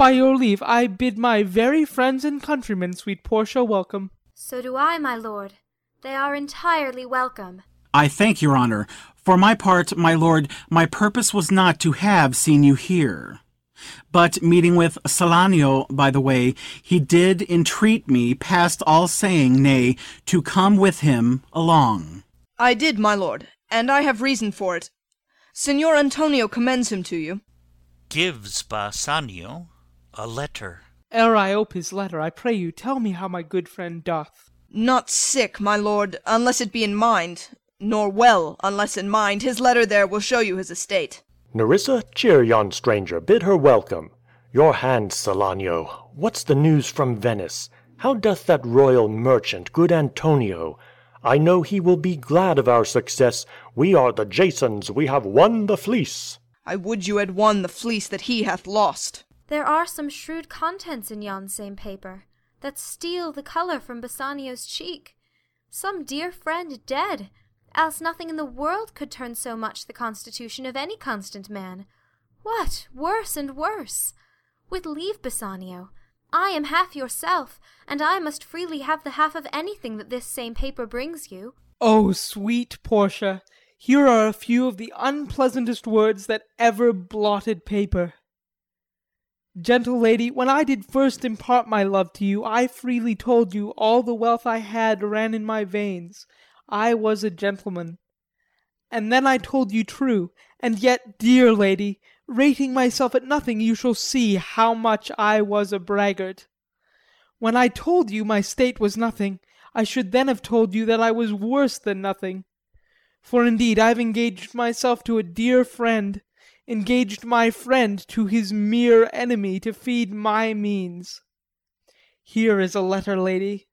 By your leave, I bid my very friends and countrymen, sweet Portia, welcome.
So do I, my lord. They are entirely welcome.
I thank your honor. For my part, my lord, my purpose was not to have seen you here. But meeting with Salanio by the way, he did entreat me, past all saying, nay, to come with him along.
I did, my lord, and I have reason for it. Signor Antonio commends him to you.
Gives Bassanio a letter.
Ere I ope his letter, I pray you tell me how my good friend doth.
Not sick, my lord, unless it be in mind. nor well, unless in mind. His letter there will show you his estate.
Nerissa, cheer yon stranger, bid her welcome. Your hand, Salanio. What's the news from Venice? How doth that royal merchant, good Antonio? I know he will be glad of our success. We are the Jasons, we have won the fleece.
I would you had won the fleece that he hath lost.
There are some shrewd contents in yon same paper, that steal the colour from Bassanio's cheek. Some dear friend dead, else nothing in the world could turn so much the constitution of any constant man. What, worse and worse! With leave, Bassanio, I am half yourself, and I must freely have the half of anything that this same paper brings you.
Oh, sweet Portia, here are a few of the unpleasantest words that ever blotted paper. Gentle lady, when I did first impart my love to you, I freely told you all the wealth I had ran in my veins. I was a gentleman. And then I told you true, and yet, dear lady, rating myself at nothing, you shall see how much I was a braggart. When I told you my state was nothing, I should then have told you that I was worse than nothing. For indeed I have engaged myself to a dear friend, engaged my friend to his mere enemy to feed my means. Here is a letter, lady.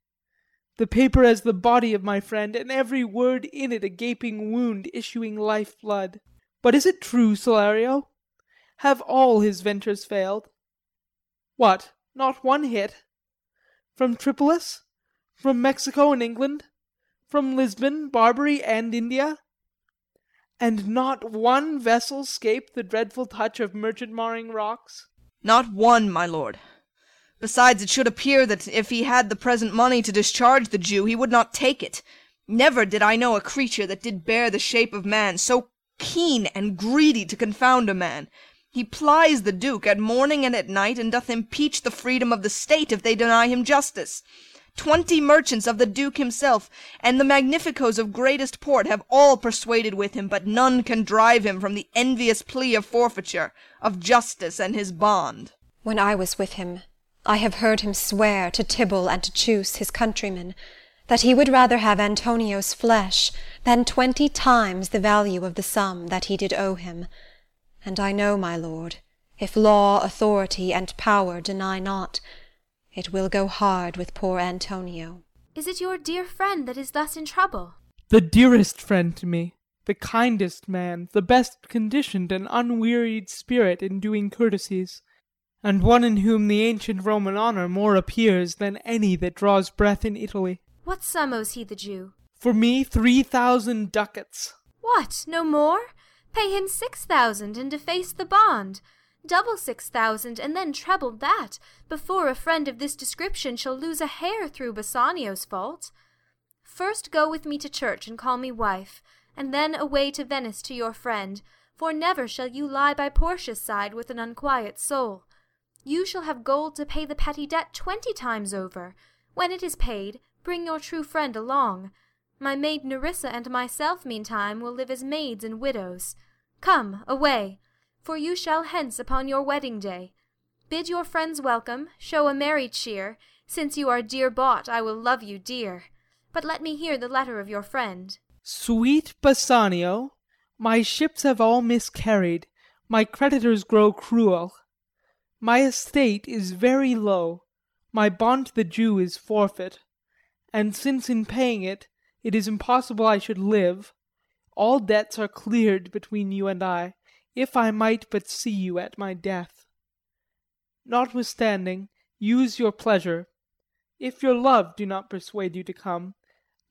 The paper as the body of my friend, and every word in it a gaping wound issuing life blood. But is it true, Salerio? Have all his ventures failed? What, not one hit? From Tripolis? From Mexico and England? From Lisbon, Barbary, and India? And not one vessel scaped the dreadful touch of merchant marring rocks?
Not one, my lord. Besides, it should appear that if he had the present money to discharge the Jew, he would not take it. Never did I know a creature that did bear the shape of man, so keen and greedy to confound a man. He plies the Duke at morning and at night, and doth impeach the freedom of the state if they deny him justice. Twenty merchants of the Duke himself, and the magnificos of greatest port, have all persuaded with him, but none can drive him from the envious plea of forfeiture, of justice and his bond.
When I was with him, I have heard him swear to Tubal and to Chus, his countrymen, that he would rather have Antonio's flesh than twenty times the value of the sum that he did owe him. And I know, my lord, if law, authority, and power deny not, it will go hard with poor Antonio.
Is it your dear friend that is thus in trouble?
The dearest friend to me, the kindest man, the best conditioned and unwearied spirit in doing courtesies, and one in whom the ancient Roman honour more appears than any that draws breath in Italy.
What sum owes he the Jew?
For me, three thousand ducats.
What, no more? Pay him six thousand, and deface the bond double six thousand, and then treble that, before a friend of this description shall lose a hair through Bassanio's fault. First go with me to church and call me wife, and then away to Venice to your friend, for never shall you lie by Portia's side with an unquiet soul. You shall have gold to pay the petty debt twenty times over. When it is paid, bring your true friend along. My maid Nerissa and myself meantime will live as maids and widows. Come, away for you shall hence upon your wedding day. Bid your friends welcome, show a merry cheer. Since you are dear bought, I will love you dear. But let me hear the letter of your friend.
Sweet Bassanio, my ships have all miscarried, my creditors grow cruel. My estate is very low, my bond to the Jew is forfeit, and since in paying it it is impossible I should live, all debts are cleared between you and I if I might but see you at my death. Notwithstanding, use your pleasure. If your love do not persuade you to come,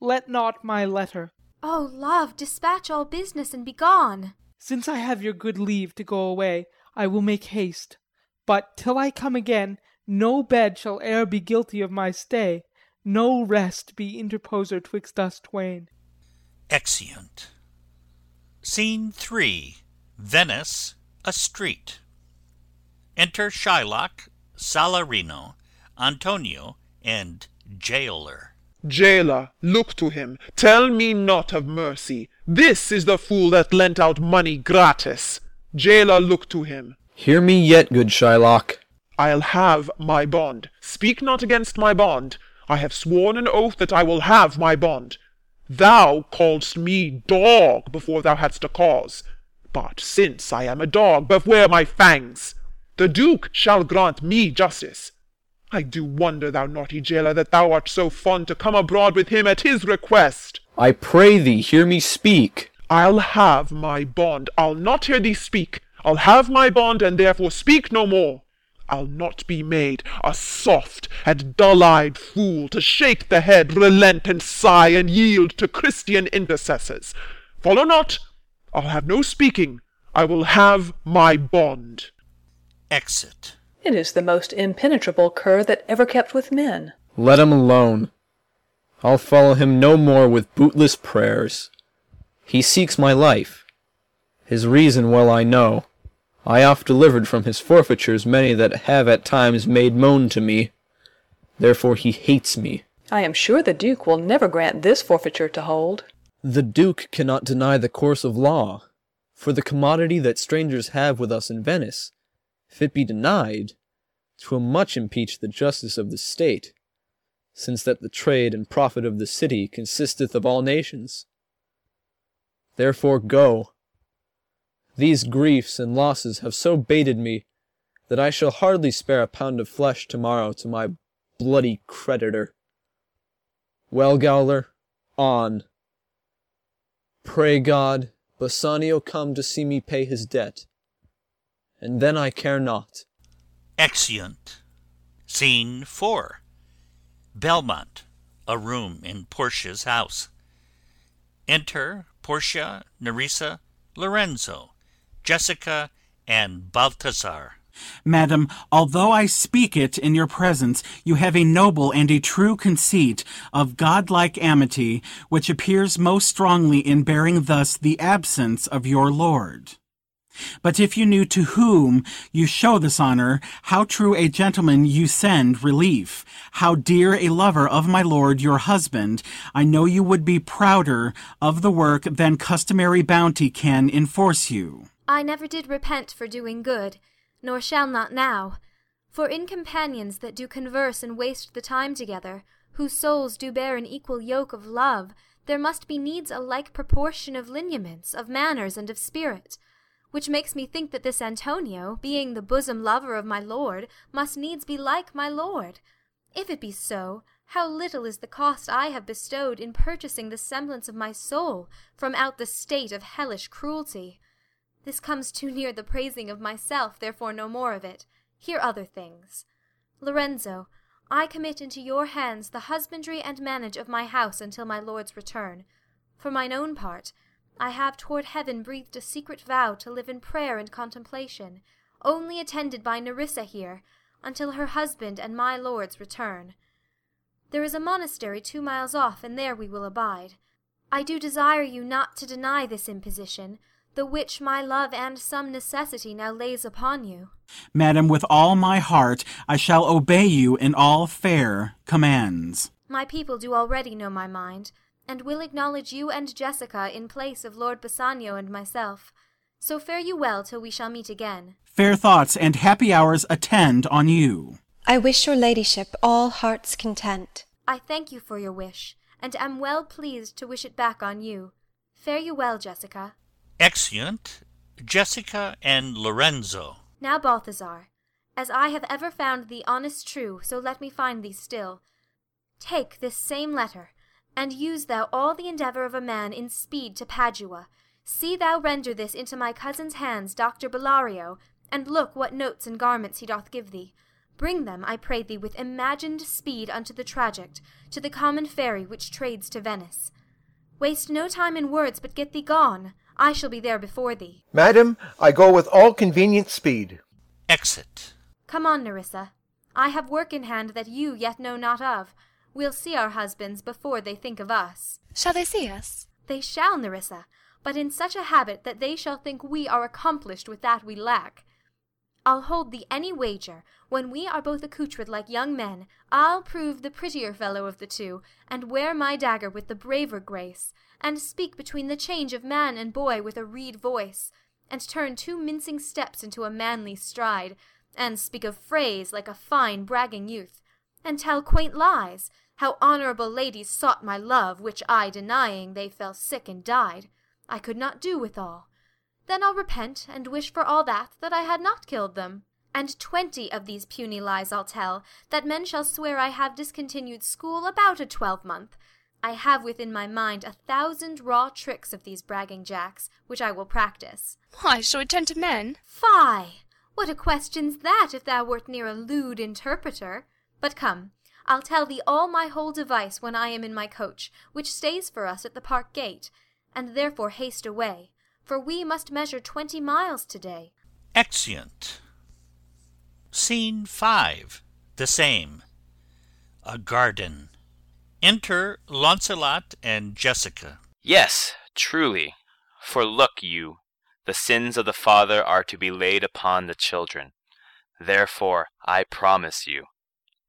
let not my letter.
Oh, love, dispatch all business and be gone.
Since I have your good leave to go away, I will make haste. But till I come again, no bed shall e'er be guilty of my stay, no rest be interposer twixt us twain.
Exeunt. Scene three. Venice, a street. Enter Shylock, Salarino, Antonio, and Gaoler.
Jailer, look to him. Tell me not of mercy. This is the fool that lent out money gratis. Jailer, look to him.
Hear me yet, good Shylock.
I'll have my bond. Speak not against my bond. I have sworn an oath that I will have my bond. Thou calledst me dog before thou hadst a cause. But since I am a dog, beware my fangs. The Duke shall grant me justice. I do wonder, thou naughty jailer, that thou art so fond to come abroad with him at his request.
I pray thee, hear me speak.
I'll have my bond. I'll not hear thee speak. I'll have my bond, and therefore speak no more. I'll not be made a soft and dull-eyed fool to shake the head, relent, and sigh, and yield to Christian intercessors. Follow not. I'll have no speaking. I will have my bond.
Exit.
It is the most impenetrable cur that ever kept with men.
Let him alone. I'll follow him no more with bootless prayers. He seeks my life. His reason well I know. I oft delivered from his forfeitures many that have at times made moan to me. Therefore he hates me.
I am sure the Duke will never grant this forfeiture to hold.
The Duke cannot deny the course of law, for the commodity that strangers have with us in Venice, if it be denied, 'twill much impeach the justice of the state, since that the trade and profit of the city consisteth of all nations. Therefore go. These griefs and losses have so baited me that I shall hardly spare a pound of flesh tomorrow to my bloody creditor. Well, gaoler, on. Pray God, Bassanio come to see me pay his debt, and then I care not.
Exeunt. Scene 4. Belmont, a room in Portia's house. Enter Portia, Nerissa, Lorenzo, Jessica, and Balthazar.
Madam, although I speak it in your presence, you have a noble and a true conceit of godlike amity, which appears most strongly in bearing thus the absence of your lord. But if you knew to whom you show this honour, how true a gentleman you send relief, how dear a lover of my lord your husband, I know you would be prouder of the work than customary bounty can enforce you.
I never did repent for doing good, nor shall not now. For in companions that do converse and waste the time together, whose souls do bear an equal yoke of love, there must be needs a like proportion of lineaments, of manners, and of spirit. Which makes me think that this Antonio, being the bosom lover of my lord, must needs be like my lord. If it be so, how little is the cost I have bestowed in purchasing the semblance of my soul from out the state of hellish cruelty. This comes too near the praising of myself, therefore no more of it. Hear other things. Lorenzo, I commit into your hands the husbandry and manage of my house until my lord's return. For mine own part, I have toward heaven breathed a secret vow to live in prayer and contemplation, only attended by Nerissa here, until her husband and my lord's return. There is a monastery two miles off, and there we will abide. I do desire you not to deny this imposition, the which my love and some necessity now lays upon you.
Madam, with all my heart I shall obey you in all fair commands.
My people do already know my mind, and will acknowledge you and Jessica in place of Lord Bassanio and myself. So fare you well till we shall meet again.
Fair thoughts and happy hours attend on you.
I wish your ladyship all heart's content.
I thank you for your wish, and am well pleased to wish it back on you. Fare you well, Jessica.
Exeunt. Jessica and Lorenzo.
Now, Balthazar, as I have ever found thee honest true, so let me find thee still. Take this same letter, and use thou all the endeavour of a man in speed to Padua. See thou render this into my cousin's hands, Doctor Bellario, and look what notes and garments he doth give thee. Bring them, I pray thee, with imagined speed unto the traject, to the common ferry which trades to Venice. Waste no time in words, but get thee gone. I shall be there before thee.
Madam, I go with all convenient speed.
Exit.
Come on, Nerissa. I have work in hand that you yet know not of. We'll see our husbands before they think of us.
Shall they see us?
They shall, Nerissa, but in such a habit that they shall think we are accomplished with that we lack. I'll hold thee any wager, when we are both accoutred like young men, I'll prove the prettier fellow of the two, and wear my dagger with the braver grace, and speak between the change of man and boy with a reed voice, and turn two mincing steps into a manly stride, and speak of phrase like a fine bragging youth, and tell quaint lies, How honourable ladies sought my love, which I denying, they fell sick and died, I could not do withal. Then I'll repent, and wish for all that, that I had not killed them. And twenty of these puny lies I'll tell, that men shall swear I have discontinued school about a twelvemonth. I have within my mind a thousand raw tricks of these bragging jacks, which I will practise.
Why, shall we turn to men?
Fie! What a question's that, if thou wert near a lewd interpreter! But come, I'll tell thee all my whole device when I am in my coach, which stays for us at the park gate, and therefore haste away, for we must measure twenty miles to day.
Exeunt. Scene five. The same. A garden. Enter Launcelot and Jessica.
Yes, truly. For look you, the sins of the father are to be laid upon the children. Therefore, I promise you,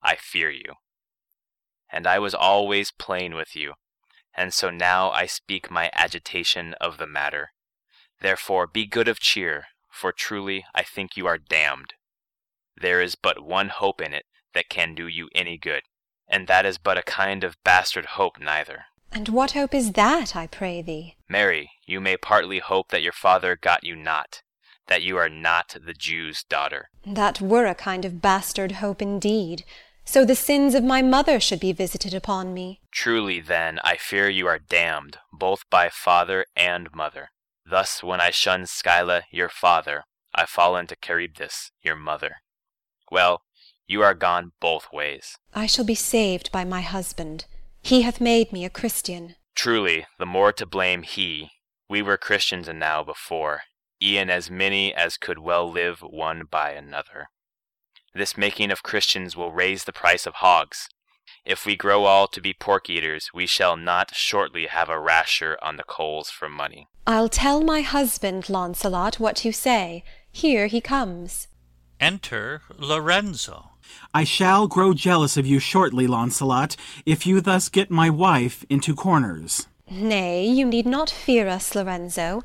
I fear you. And I was always plain with you, and so now I speak my agitation of the matter. Therefore, be good of cheer, for truly I think you are damned. There is but one hope in it that can do you any good, and that is but a kind of bastard hope neither.
And what hope is that, I pray thee?
Mary, you may partly hope that your father got you not, that you are not the Jew's daughter.
That were a kind of bastard hope indeed. So the sins of my mother should be visited upon me.
Truly, then, I fear you are damned, both by father and mother. Thus, when I shun Scylla, your father, I fall into Charybdis, your mother. Well, you are gone both ways.
I shall be saved by my husband. He hath made me a Christian.
Truly, the more to blame he. We were Christians enow before, e'en as many as could well live one by another. This making of Christians will raise the price of hogs. If we grow all to be pork eaters, we shall not shortly have a rasher on the coals for money.
I'll tell my husband, Launcelot, what you say. Here he comes.
Enter Lorenzo.
I shall grow jealous of you shortly, Launcelot, if you thus get my wife into corners.
Nay, you need not fear us, Lorenzo.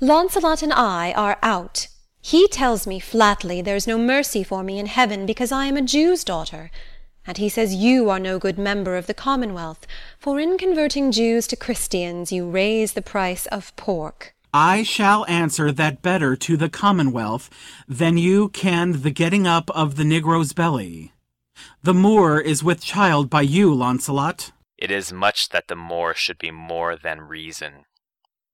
Launcelot and I are out. He tells me flatly there's no mercy for me in heaven because I am a Jew's daughter. And he says you are no good member of the Commonwealth, for in converting Jews to Christians you raise the price of pork.
I shall answer that better to the Commonwealth than you can the getting up of the Negro's belly. The Moor is with child by you, Launcelot.
It is much that the Moor should be more than reason.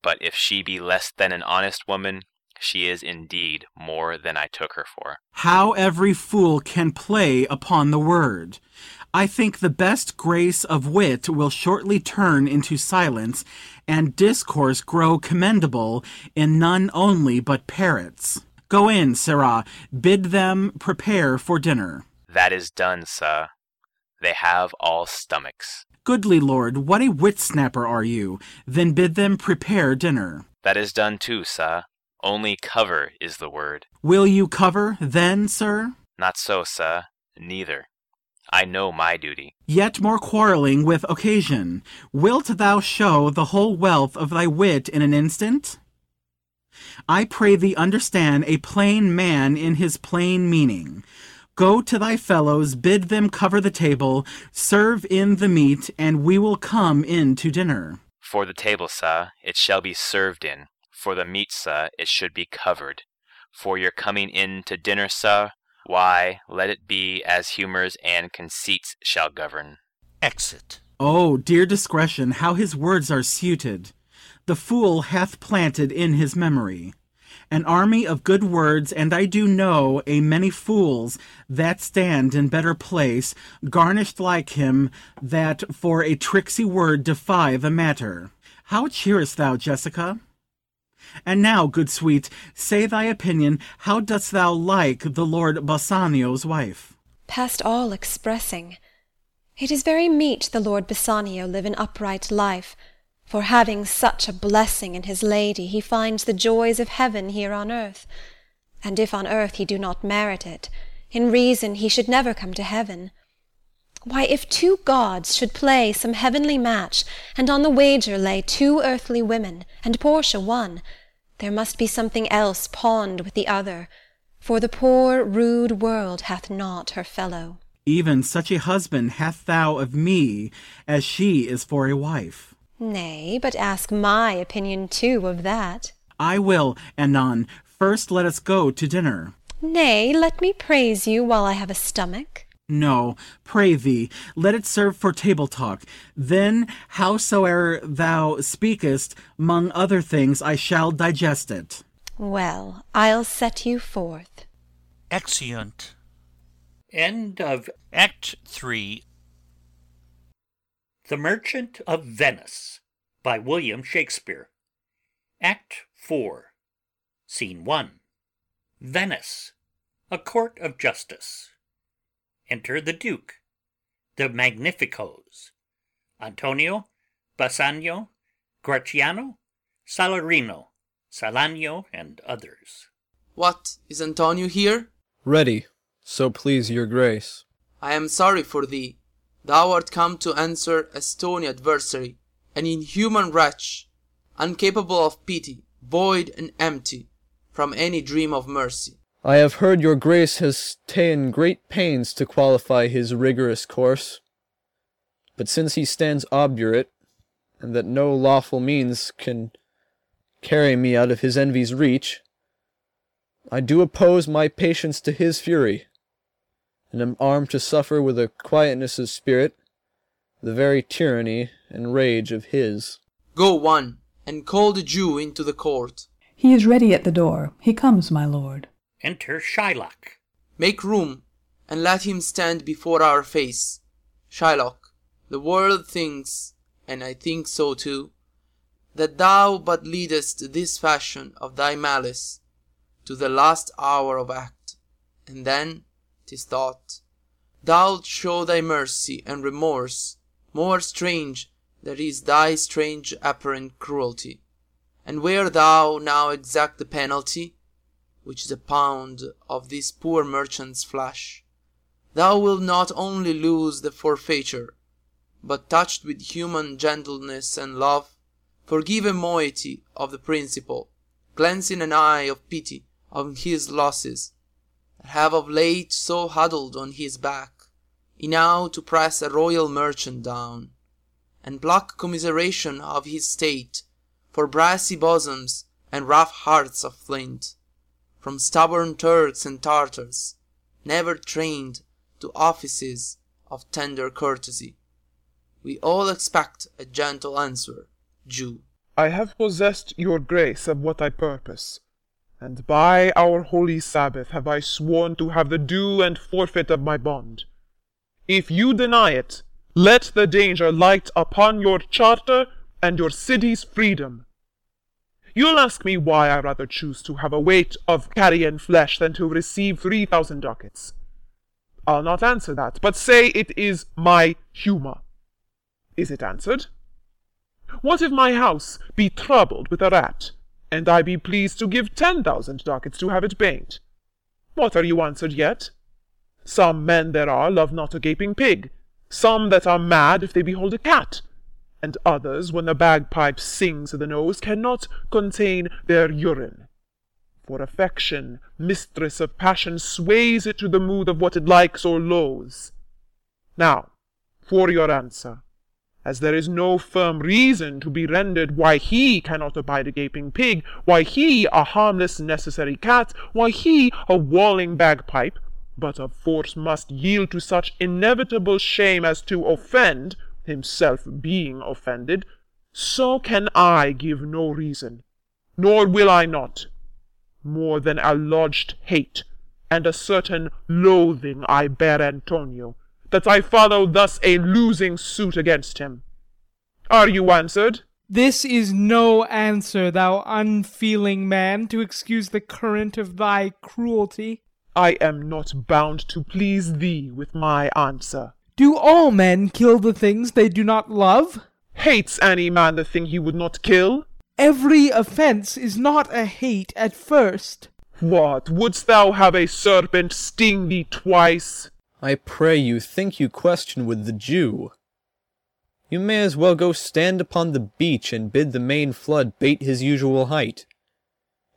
But if she be less than an honest woman, she is indeed more than I took her for.
How every fool can play upon the word. I think the best grace of wit will shortly turn into silence, and discourse grow commendable in none only but parrots. Go in, sirrah, bid them prepare for dinner.
That is done, sir. They have all stomachs.
Goodly lord, what a wit snapper are you! Then bid them prepare dinner.
That is done too, sir. Only cover is the word.
Will you cover, then, sir?
Not so, sir. Neither. I know my duty.
Yet more quarrelling with occasion. Wilt thou show the whole wealth of thy wit in an instant? I pray thee understand a plain man in his plain meaning. Go to thy fellows, bid them cover the table, serve in the meat, and we will come in to dinner.
For the table, sir, it shall be served in. For the meat, sir, it should be covered. For your coming in to dinner, sir, why, let it be as humours and conceits shall govern.
Exit.
Oh, dear discretion, how his words are suited! The fool hath planted in his memory an army of good words, and I do know a many fools that stand in better place, garnished like him, that for a tricksy word defy the matter. How cheerest thou, Jessica? And now, good sweet, say thy opinion. How dost thou like the Lord Bassanio's wife?
Past all expressing. It is very meet the Lord Bassanio live an upright life, for having such a blessing in his lady, he finds the joys of heaven here on earth. And if on earth he do not merit it, in reason he should never come to heaven. Why, if two gods should play some heavenly match, and on the wager lay two earthly women, and Portia one, there must be something else pawned with the other, for the poor rude world hath not her fellow.
Even such a husband hast thou of me as she is for a wife.
Nay, but ask my opinion too of that.
I will, anon. First let us go to dinner.
Nay, let me praise you while I have a stomach.
No, pray thee, let it serve for table talk. Then, howsoe'er thou speakest, mong other things I shall digest it.
Well, I'll set you forth.
Exeunt. End of Act Three. The Merchant of Venice by William Shakespeare. Act Four. Scene One. Venice, a court of justice. Enter the Duke, the Magnificos, Antonio, Bassanio, Gratiano, Salarino, Salanio, and others.
What, is Antonio here?
Ready, so please your grace.
I am sorry for thee. Thou art come to answer a stony adversary, an inhuman wretch, incapable of pity, void and empty from any dream of mercy.
I have heard your grace has ta'en great pains to qualify his rigorous course. But since he stands obdurate, and that no lawful means can carry me out of his envy's reach, I do oppose my patience to his fury, and am armed to suffer with a quietness of spirit the very tyranny and rage of his.
Go one, and call the Jew into the court.
He is ready at the door. He comes, my lord.
Enter Shylock.
Make room, and let him stand before our face. Shylock, the world thinks, and I think so too, that thou but leadest this fashion of thy malice to the last hour of act, and then, 'tis thought, thou'lt show thy mercy and remorse more strange than is thy strange apparent cruelty. And where thou now exact the penalty, which is a pound of this poor merchant's flesh, thou wilt not only lose the forfeiture, but touched with human gentleness and love, forgive a moiety of the principal, glancing an eye of pity on his losses, that have of late so huddled on his back, enow to press a royal merchant down, and pluck commiseration of his state for brassy bosoms and rough hearts of flint, from stubborn Turks and Tartars, never trained to offices of tender courtesy. We all expect a gentle answer, Jew.
I have possessed your grace of what I purpose, and by our holy Sabbath have I sworn to have the due and forfeit of my bond. If you deny it, let the danger light upon your charter and your city's freedom. You'll ask me why I rather choose to have a weight of carrion flesh than to receive three thousand ducats. I'll not answer that, but say it is my humour. Is it answered? What if my house be troubled with a rat, and I be pleased to give ten thousand ducats to have it banked? What are you answered yet? Some men there are love not a gaping pig, some that are mad if they behold a cat, and others, when the bagpipe sings in the nose, cannot contain their urine. For affection, mistress of passion, sways it to the mood of what it likes or loathes. Now, for your answer, as there is no firm reason to be rendered why he cannot abide a gaping pig, why he a harmless necessary cat, why he a walling bagpipe, but of force must yield to such inevitable shame as to offend, himself being offended, so can I give no reason, nor will I not, more than a lodged hate and a certain loathing I bear Antonio, that I follow thus a losing suit against him. Are you answered?
This is no answer, thou unfeeling man, to excuse the current of thy cruelty.
I am not bound to please thee with my answer.
Do all men kill the things they do not love?
Hates any man the thing he would not kill?
Every offence is not a hate at first.
What, wouldst thou have a serpent sting thee twice?
I pray you think you question with the Jew. You may as well go stand upon the beach and bid the main flood bate his usual height.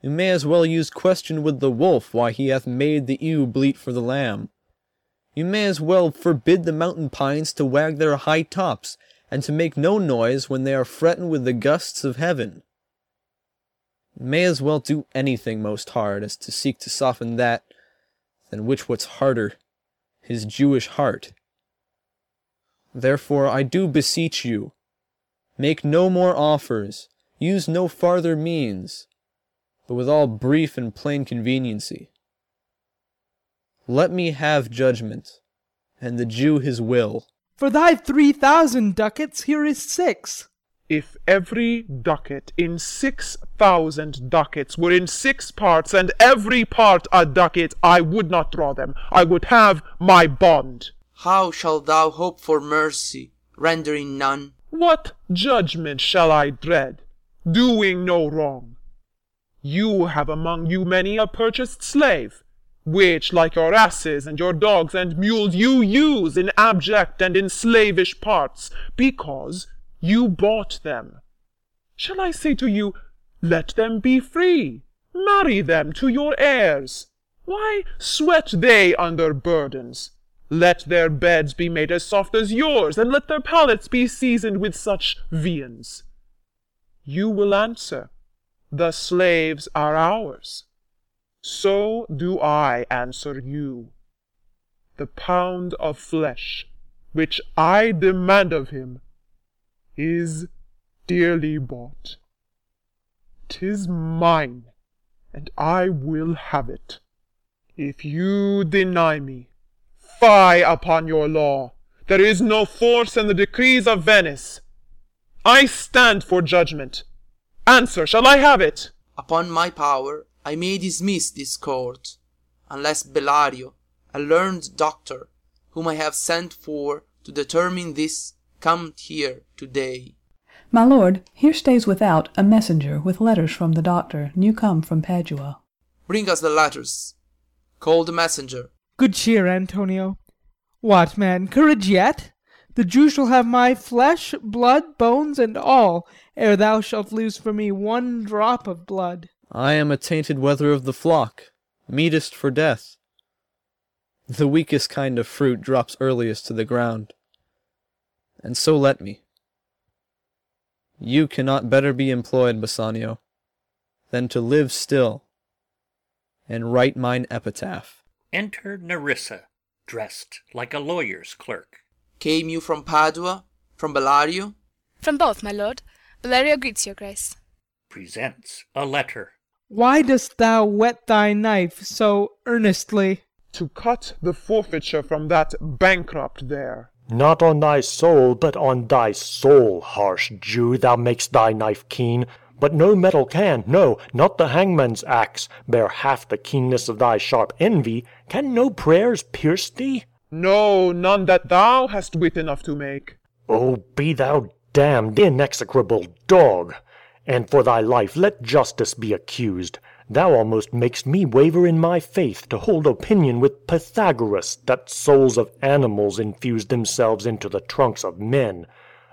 You may as well use question with the wolf why he hath made the ewe bleat for the lamb. You may as well forbid the mountain pines to wag their high tops, and to make no noise when they are fretting with the gusts of heaven. May as well do anything most hard as to seek to soften that, than which what's harder, his Jewish heart. Therefore I do beseech you, make no more offers, use no farther means, but with all brief and plain conveniency. Let me have judgment, and the Jew his will.
For thy three thousand ducats here is six.
If every ducat in six thousand ducats were in six parts, and every part a ducat, I would not draw them. I would have my bond.
How shalt thou hope for mercy, rendering none?
What judgment shall I dread, doing no wrong? You have among you many a purchased slave, which, like your asses and your dogs and mules, you use in abject and in slavish parts, because you bought them. Shall I say to you, Let them be free, marry them to your heirs? Why sweat they under burdens? Let their beds be made as soft as yours, and let their palates be seasoned with such viands. You will answer, The slaves are ours. So do I answer you. The pound of flesh which I demand of him is dearly bought. 'Tis mine, and I will have it. If you deny me, fie upon your law. There is no force in the decrees of Venice. I stand for judgment. Answer, shall I have it?
Upon my power, I may dismiss this court, unless Bellario, a learned doctor, whom I have sent for to determine this, come here today.
My lord, here stays without a messenger with letters from the doctor, new come from Padua.
Bring us the letters. Call the messenger.
Good cheer, Antonio. What, man, courage yet? The Jew shall have my flesh, blood, bones, and all, ere thou shalt lose for me one drop of blood.
I am a tainted wether of the flock, meetest for death. The weakest kind of fruit drops earliest to the ground. And so let me. You cannot better be employed, Bassanio, than to live still and write mine epitaph.
Enter Nerissa, dressed like a lawyer's clerk.
Came you from Padua? From Bellario?
From both, my lord. Bellario greets your grace.
Presents a letter.
Why dost thou whet thy knife so earnestly?
To cut the forfeiture from that bankrupt there.
Not on thy soul, but on thy soul, harsh Jew, thou makest thy knife keen. But no metal can, no, not the hangman's axe, bear half the keenness of thy sharp envy. Can no prayers pierce thee?
No, none that thou hast wit enough to make.
Oh, be thou damned, inexecrable dog! And for thy life let justice be accused. Thou almost makest me waver in my faith to hold opinion with Pythagoras that souls of animals infused themselves into the trunks of men.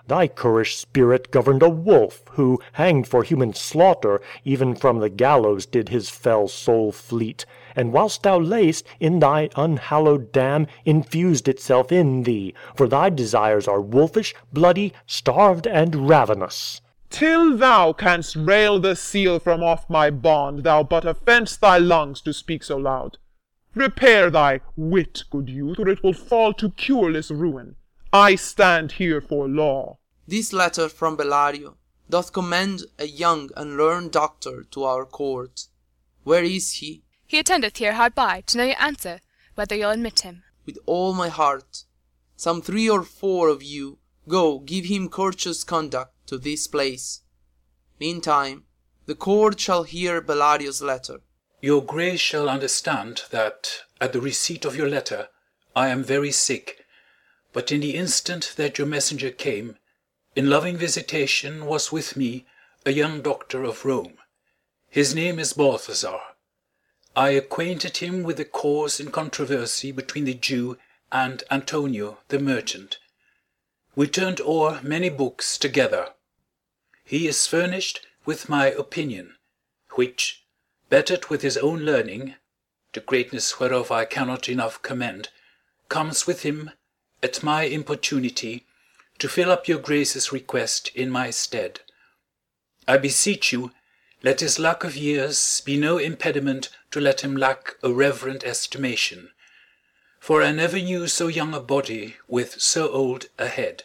Thy currish spirit governed a wolf, who, hanged for human slaughter, even from the gallows did his fell soul fleet, and whilst thou layst, in thy unhallowed dam, infused itself in thee, for thy desires are wolfish, bloody, starved, and ravenous.
Till thou canst rail the seal from off my bond, thou but offence thy lungs to speak so loud. Repair thy wit, good youth, or it will fall to cureless ruin. I stand here for law.
This letter from Bellario doth commend a young and learned doctor to our court. Where is he?
He attendeth here hard by, to know your answer, whether you'll admit him.
With all my heart. Some three or four of you go give him courteous conduct to this place. Meantime, the court shall hear Bellario's letter.
Your grace shall understand that, at the receipt of your letter, I am very sick, but in the instant that your messenger came, in loving visitation was with me a young doctor of Rome. His name is Balthazar. I acquainted him with the cause in controversy between the Jew and Antonio the merchant. We turned o'er many books together. He is furnished with my opinion, which, bettered with his own learning, the greatness whereof I cannot enough commend, comes with him, at my importunity, to fill up your grace's request in my stead. I beseech you, let his lack of years be no impediment to let him lack a reverent estimation, for I never knew so young a body with so old a head.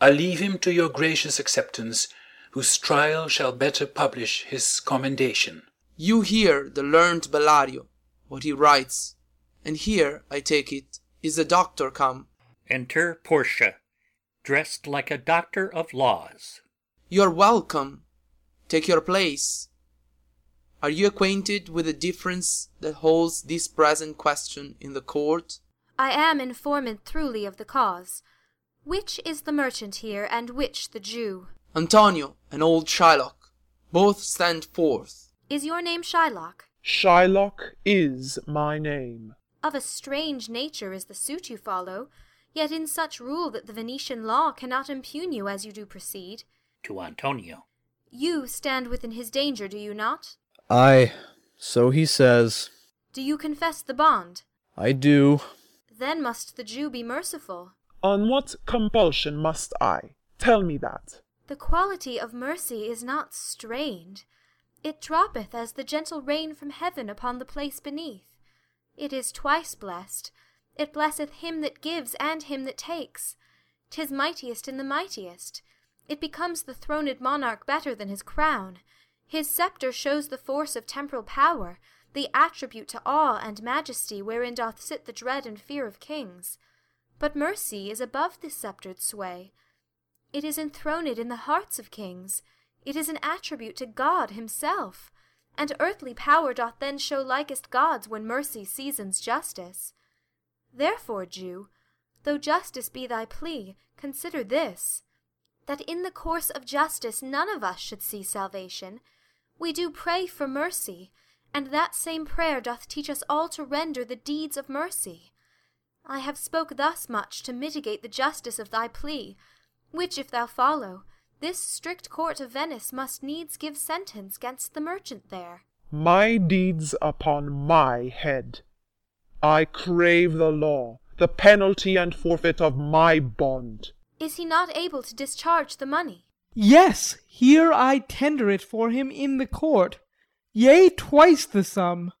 I leave him to your gracious acceptance, whose trial shall better publish his commendation.
You hear the learned Bellario, what he writes, and here, I take it, is the doctor come.
Enter Portia, dressed like a doctor of laws.
You are welcome. Take your place. Are you acquainted with the difference that holds this present question in the court?
I am informed truly of the cause. Which is the merchant here, and which the Jew?
Antonio and old Shylock, both stand forth.
Is your name Shylock?
Shylock is my name.
Of a strange nature is the suit you follow, yet in such rule that the Venetian law cannot impugn you as you do proceed.
To Antonio.
You stand within his danger, do you not?
I. So he says.
Do you confess the bond?
I do.
Then must the Jew be merciful.
On what compulsion must I? Tell me that.
The quality of mercy is not strained. It droppeth as the gentle rain from heaven upon the place beneath. It is twice blessed. It blesseth him that gives and him that takes. 'Tis mightiest in the mightiest. It becomes the throned monarch better than his crown. His sceptre shows the force of temporal power, the attribute to awe and majesty wherein doth sit the dread and fear of kings. But mercy is above this sceptred sway. It is enthroned in the hearts of kings. It is an attribute to God himself. And earthly power doth then show likest God's when mercy seasons justice. Therefore, Jew, though justice be thy plea, consider this that in the course of justice none of us should see salvation. We do pray for mercy, and that same prayer doth teach us all to render the deeds of mercy. I have spoke thus much to mitigate the justice of thy plea, which if thou follow, this strict court of Venice must needs give sentence gainst the merchant there.
My deeds upon my head. I crave the law, the penalty and forfeit of my bond.
Is he not able to discharge the money?
Yes, here I tender it for him in the court, yea, twice the sum.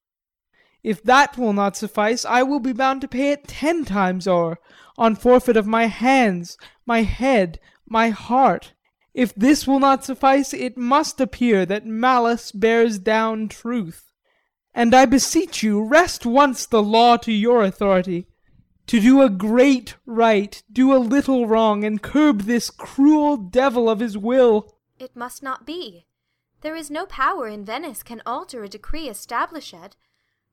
If that will not suffice, I will be bound to pay it ten times o'er, on forfeit of my hands, my head, my heart. If this will not suffice, it must appear that malice bears down truth. And I beseech you, wrest once the law to your authority. To do a great right, do a little wrong, and curb this cruel devil of his will.
It must not be. There is no power in Venice can alter a decree established.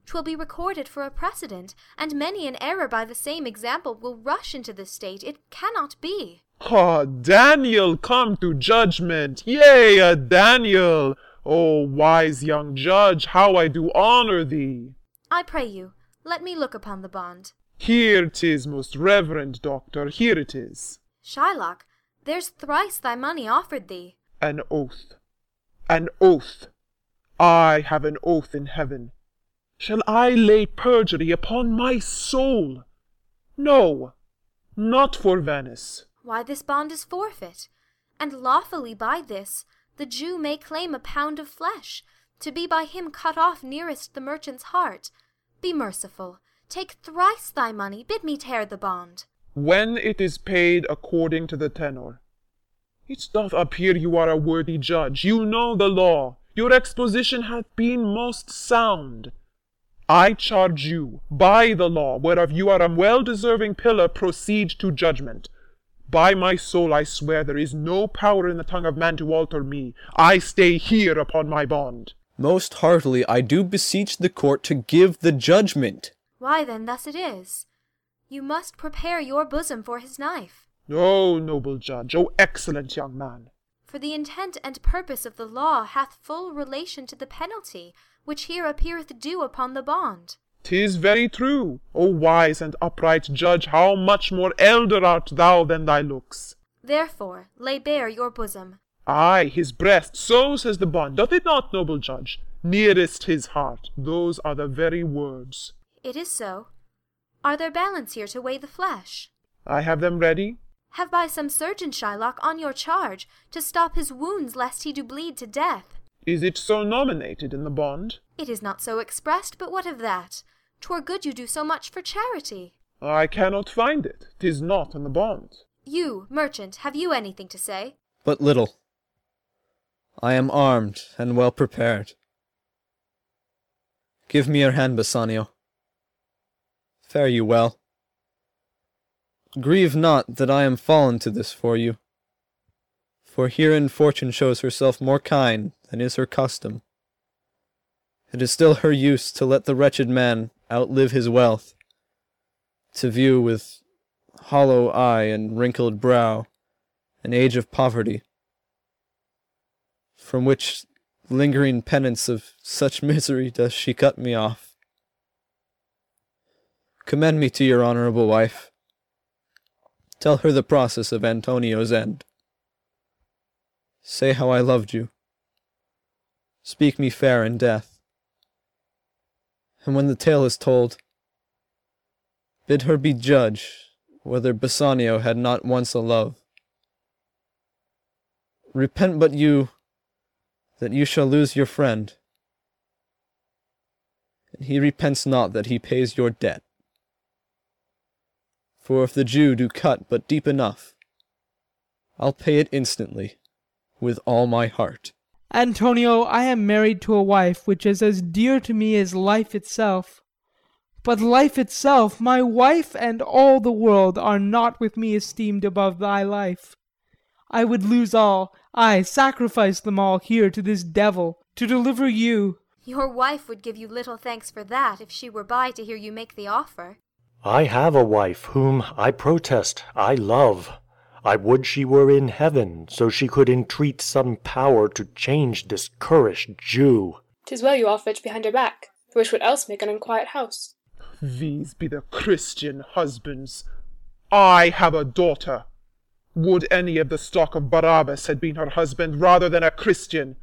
'Twill be recorded for a precedent, and many an error by the same example will rush into the state. It cannot be.
Ah, Daniel come to judgment! Yea, a Daniel! O wise young judge, how I do honour thee!
I pray you, let me look upon the bond.
Here 'tis, most reverend doctor, here it is.
Shylock, there's thrice thy money offered thee.
An oath, an oath. I have an oath in heaven. Shall I lay perjury upon my soul? No, not for Venice.
Why, this bond is forfeit, and lawfully by this the Jew may claim a pound of flesh, to be by him cut off nearest the merchant's heart. Be merciful, take thrice thy money, bid me tear the bond.
When it is paid according to the tenor. It doth appear you are a worthy judge, you know the law, your exposition hath been most sound. I charge you, by the law, whereof you are a well deserving pillar, proceed to judgment. By my soul I swear there is no power in the tongue of man to alter me. I stay here upon my bond.
Most heartily I do beseech the court to give the judgment.
Why then thus it is. You must prepare your bosom for his knife.
O noble judge, O excellent young man!
For the intent and purpose of the law hath full relation to the penalty, which here appeareth due upon the bond.
'Tis very true, O wise and upright judge, how much more elder art thou than thy looks.
Therefore lay bare your bosom.
Ay, his breast, so says the bond, doth it not, noble judge? Nearest his heart, those are the very words.
It is so. Are there balance here to weigh the flesh?
I have them ready.
Have by some surgeon, Shylock, on your charge, to stop his wounds lest he do bleed to death.
Is it so nominated in the bond?
It is not so expressed, but what of that? 'Twere good you do so much for charity.
I cannot find it. 'Tis not in the bond.
You, merchant, have you anything to say?
But little. I am armed and well prepared. Give me your hand, Bassanio. Fare you well. Grieve not that I am fallen to this for you, for herein fortune shows herself more kind than is her custom. It is still her use to let the wretched man outlive his wealth, to view with hollow eye and wrinkled brow an age of poverty, from which lingering penance of such misery does she cut me off. Commend me to your honourable wife. Tell her the process of Antonio's end. Say how I loved you. Speak me fair in death. And when the tale is told, bid her be judge whether Bassanio had not once a love. Repent but you that you shall lose your friend, and he repents not that he pays your debt. For if the Jew do cut but deep enough, I'll pay it instantly, with all my heart.
Antonio, I am married to a wife which is as dear to me as life itself. But life itself, my wife and all the world, are not with me esteemed above thy life. I would lose all, ay, sacrifice them all here to this devil, to deliver you.
Your wife would give you little thanks for that if she were by to hear you make the offer.
I have a wife whom, I protest, I love. I would she were in heaven, so she could entreat some power to change this currish Jew.
'Tis well you all fetch behind her back, for which would else make an unquiet house.
These be the Christian husbands. I have a daughter. Would any of the stock of Barabbas had been her husband rather than a Christian?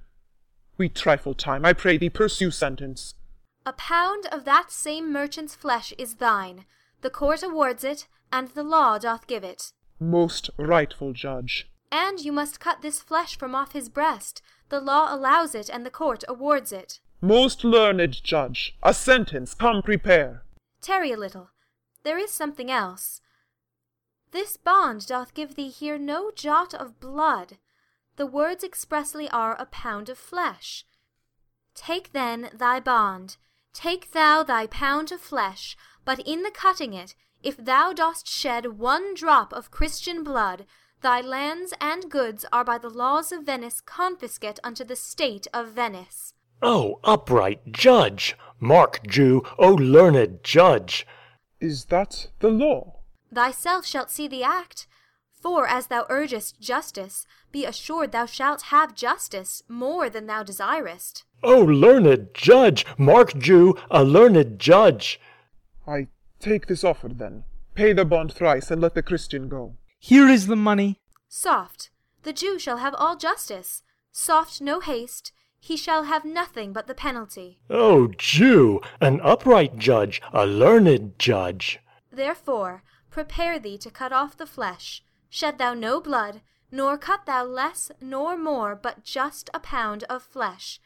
We trifle time. I pray thee, pursue sentence.
A pound of that same merchant's flesh is thine. The court awards it, and the law doth give it.
Most rightful judge.
And you must cut this flesh from off his breast. The law allows it, and the court awards it.
Most learned judge, a sentence, come prepare.
Tarry a little. There is something else. This bond doth give thee here no jot of blood. The words expressly are a pound of flesh. Take then thy bond, take thou thy pound of flesh, but in the cutting it, if thou dost shed one drop of Christian blood, thy lands and goods are by the laws of Venice confiscate unto the state of Venice.
O upright judge! Mark, Jew, O learned judge!
Is that the law?
Thyself shalt see the act. For as thou urgest justice, be assured thou shalt have justice more than thou desirest.
O learned judge! Mark, Jew, a learned judge!
I take this offer then. Pay the bond thrice, and let the Christian go.
Here is the money.
Soft. The Jew shall have all justice. Soft no haste. He shall have nothing but the penalty.
O Jew! An upright judge, a learned judge!
Therefore prepare thee to cut off the flesh. Shed thou no blood, nor cut thou less nor more, but just a pound of flesh.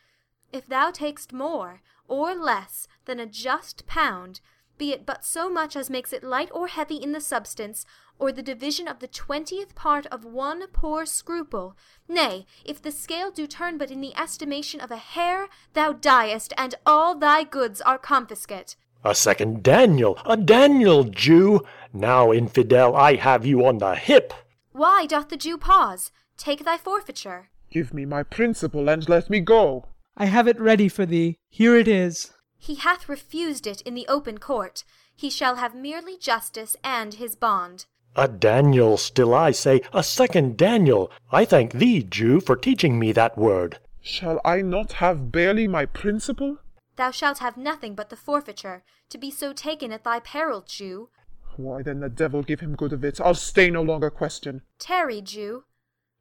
If thou takest more, or less, than a just pound, be it but so much as makes it light or heavy in the substance, or the division of the twentieth part of one poor scruple, nay, if the scale do turn but in the estimation of a hair, thou diest, and all thy goods are confiscate.
A second Daniel, a Daniel, Jew! Now, infidel, I have you on the hip!
Why doth the Jew pause? Take thy forfeiture.
Give me my principal, and let me go.
I have it ready for thee. Here it is.
He hath refused it in the open court. He shall have merely justice and his bond.
A Daniel, still I say, a second Daniel! I thank thee, Jew, for teaching me that word.
Shall I not have barely my principal?
Thou shalt have nothing but the forfeiture, to be so taken at thy peril, Jew.
Why, then the devil give him good of it. I'll stay no longer question.
Tarry, Jew.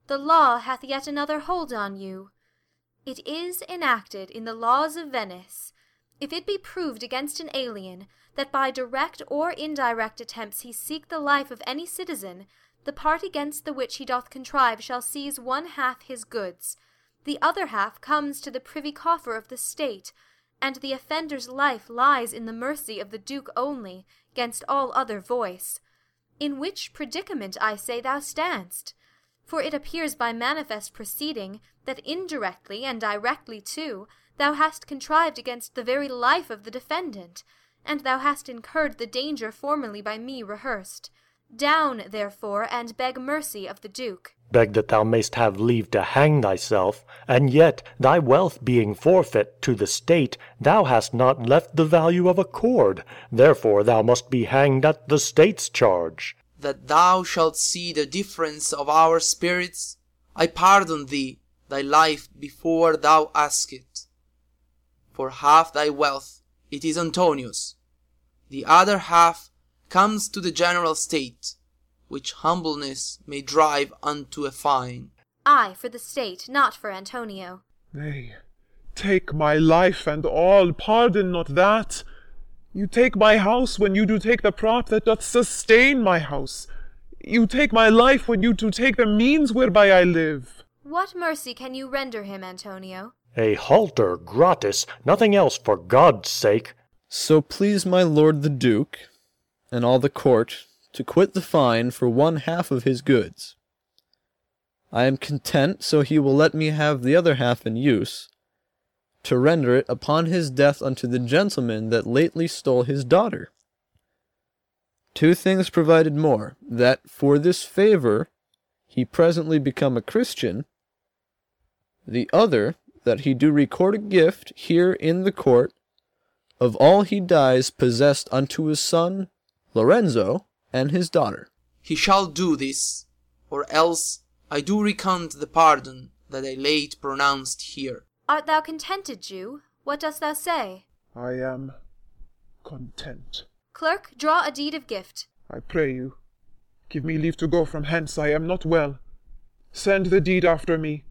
The law hath yet another hold on you. It is enacted in the laws of Venice, If it be proved against an alien that by direct or indirect attempts he seek the life of any citizen, the part against the which he doth contrive shall seize one half his goods, the other half comes to the privy coffer of the state, and the offender's life lies in the mercy of the Duke only, gainst all other voice. In which predicament, I say, thou standst. For it appears by manifest proceeding that indirectly and directly too thou hast contrived against the very life of the defendant, and thou hast incurred the danger formerly by me rehearsed. Down, therefore, and beg mercy of the Duke.
Beg that thou mayst have leave to hang thyself; and yet, thy wealth being forfeit to the state, thou hast not left the value of a cord; therefore thou must be hanged at the state's charge.
That thou shalt see the difference of our spirits, I pardon thee thy life before thou ask it. For half thy wealth it is Antonio's; the other half comes to the general state, which humbleness may drive unto a fine.
I for the state, not for Antonio.
Nay, take my life and all, pardon not that. You take my house when you do take the prop that doth sustain my house. You take my life when you do take the means whereby I live.
What mercy can you render him, Antonio?
A halter gratis, nothing else for God's sake.
So please my lord the Duke, and all the court, to quit the fine for one half of his goods. I am content so he will let me have the other half in use, to render it upon his death unto the gentleman that lately stole his daughter. Two things provided more, that for this favour he presently become a Christian, the other that he do record a gift here in the court of all he dies possessed unto his son Lorenzo and his daughter.
He shall do this, or else I do recant the pardon that I late pronounced here.
Art thou contented, Jew? What dost thou say?
I am content.
Clerk, draw a deed of gift.
I pray you, give me leave to go from hence. I am not well. Send the deed after me,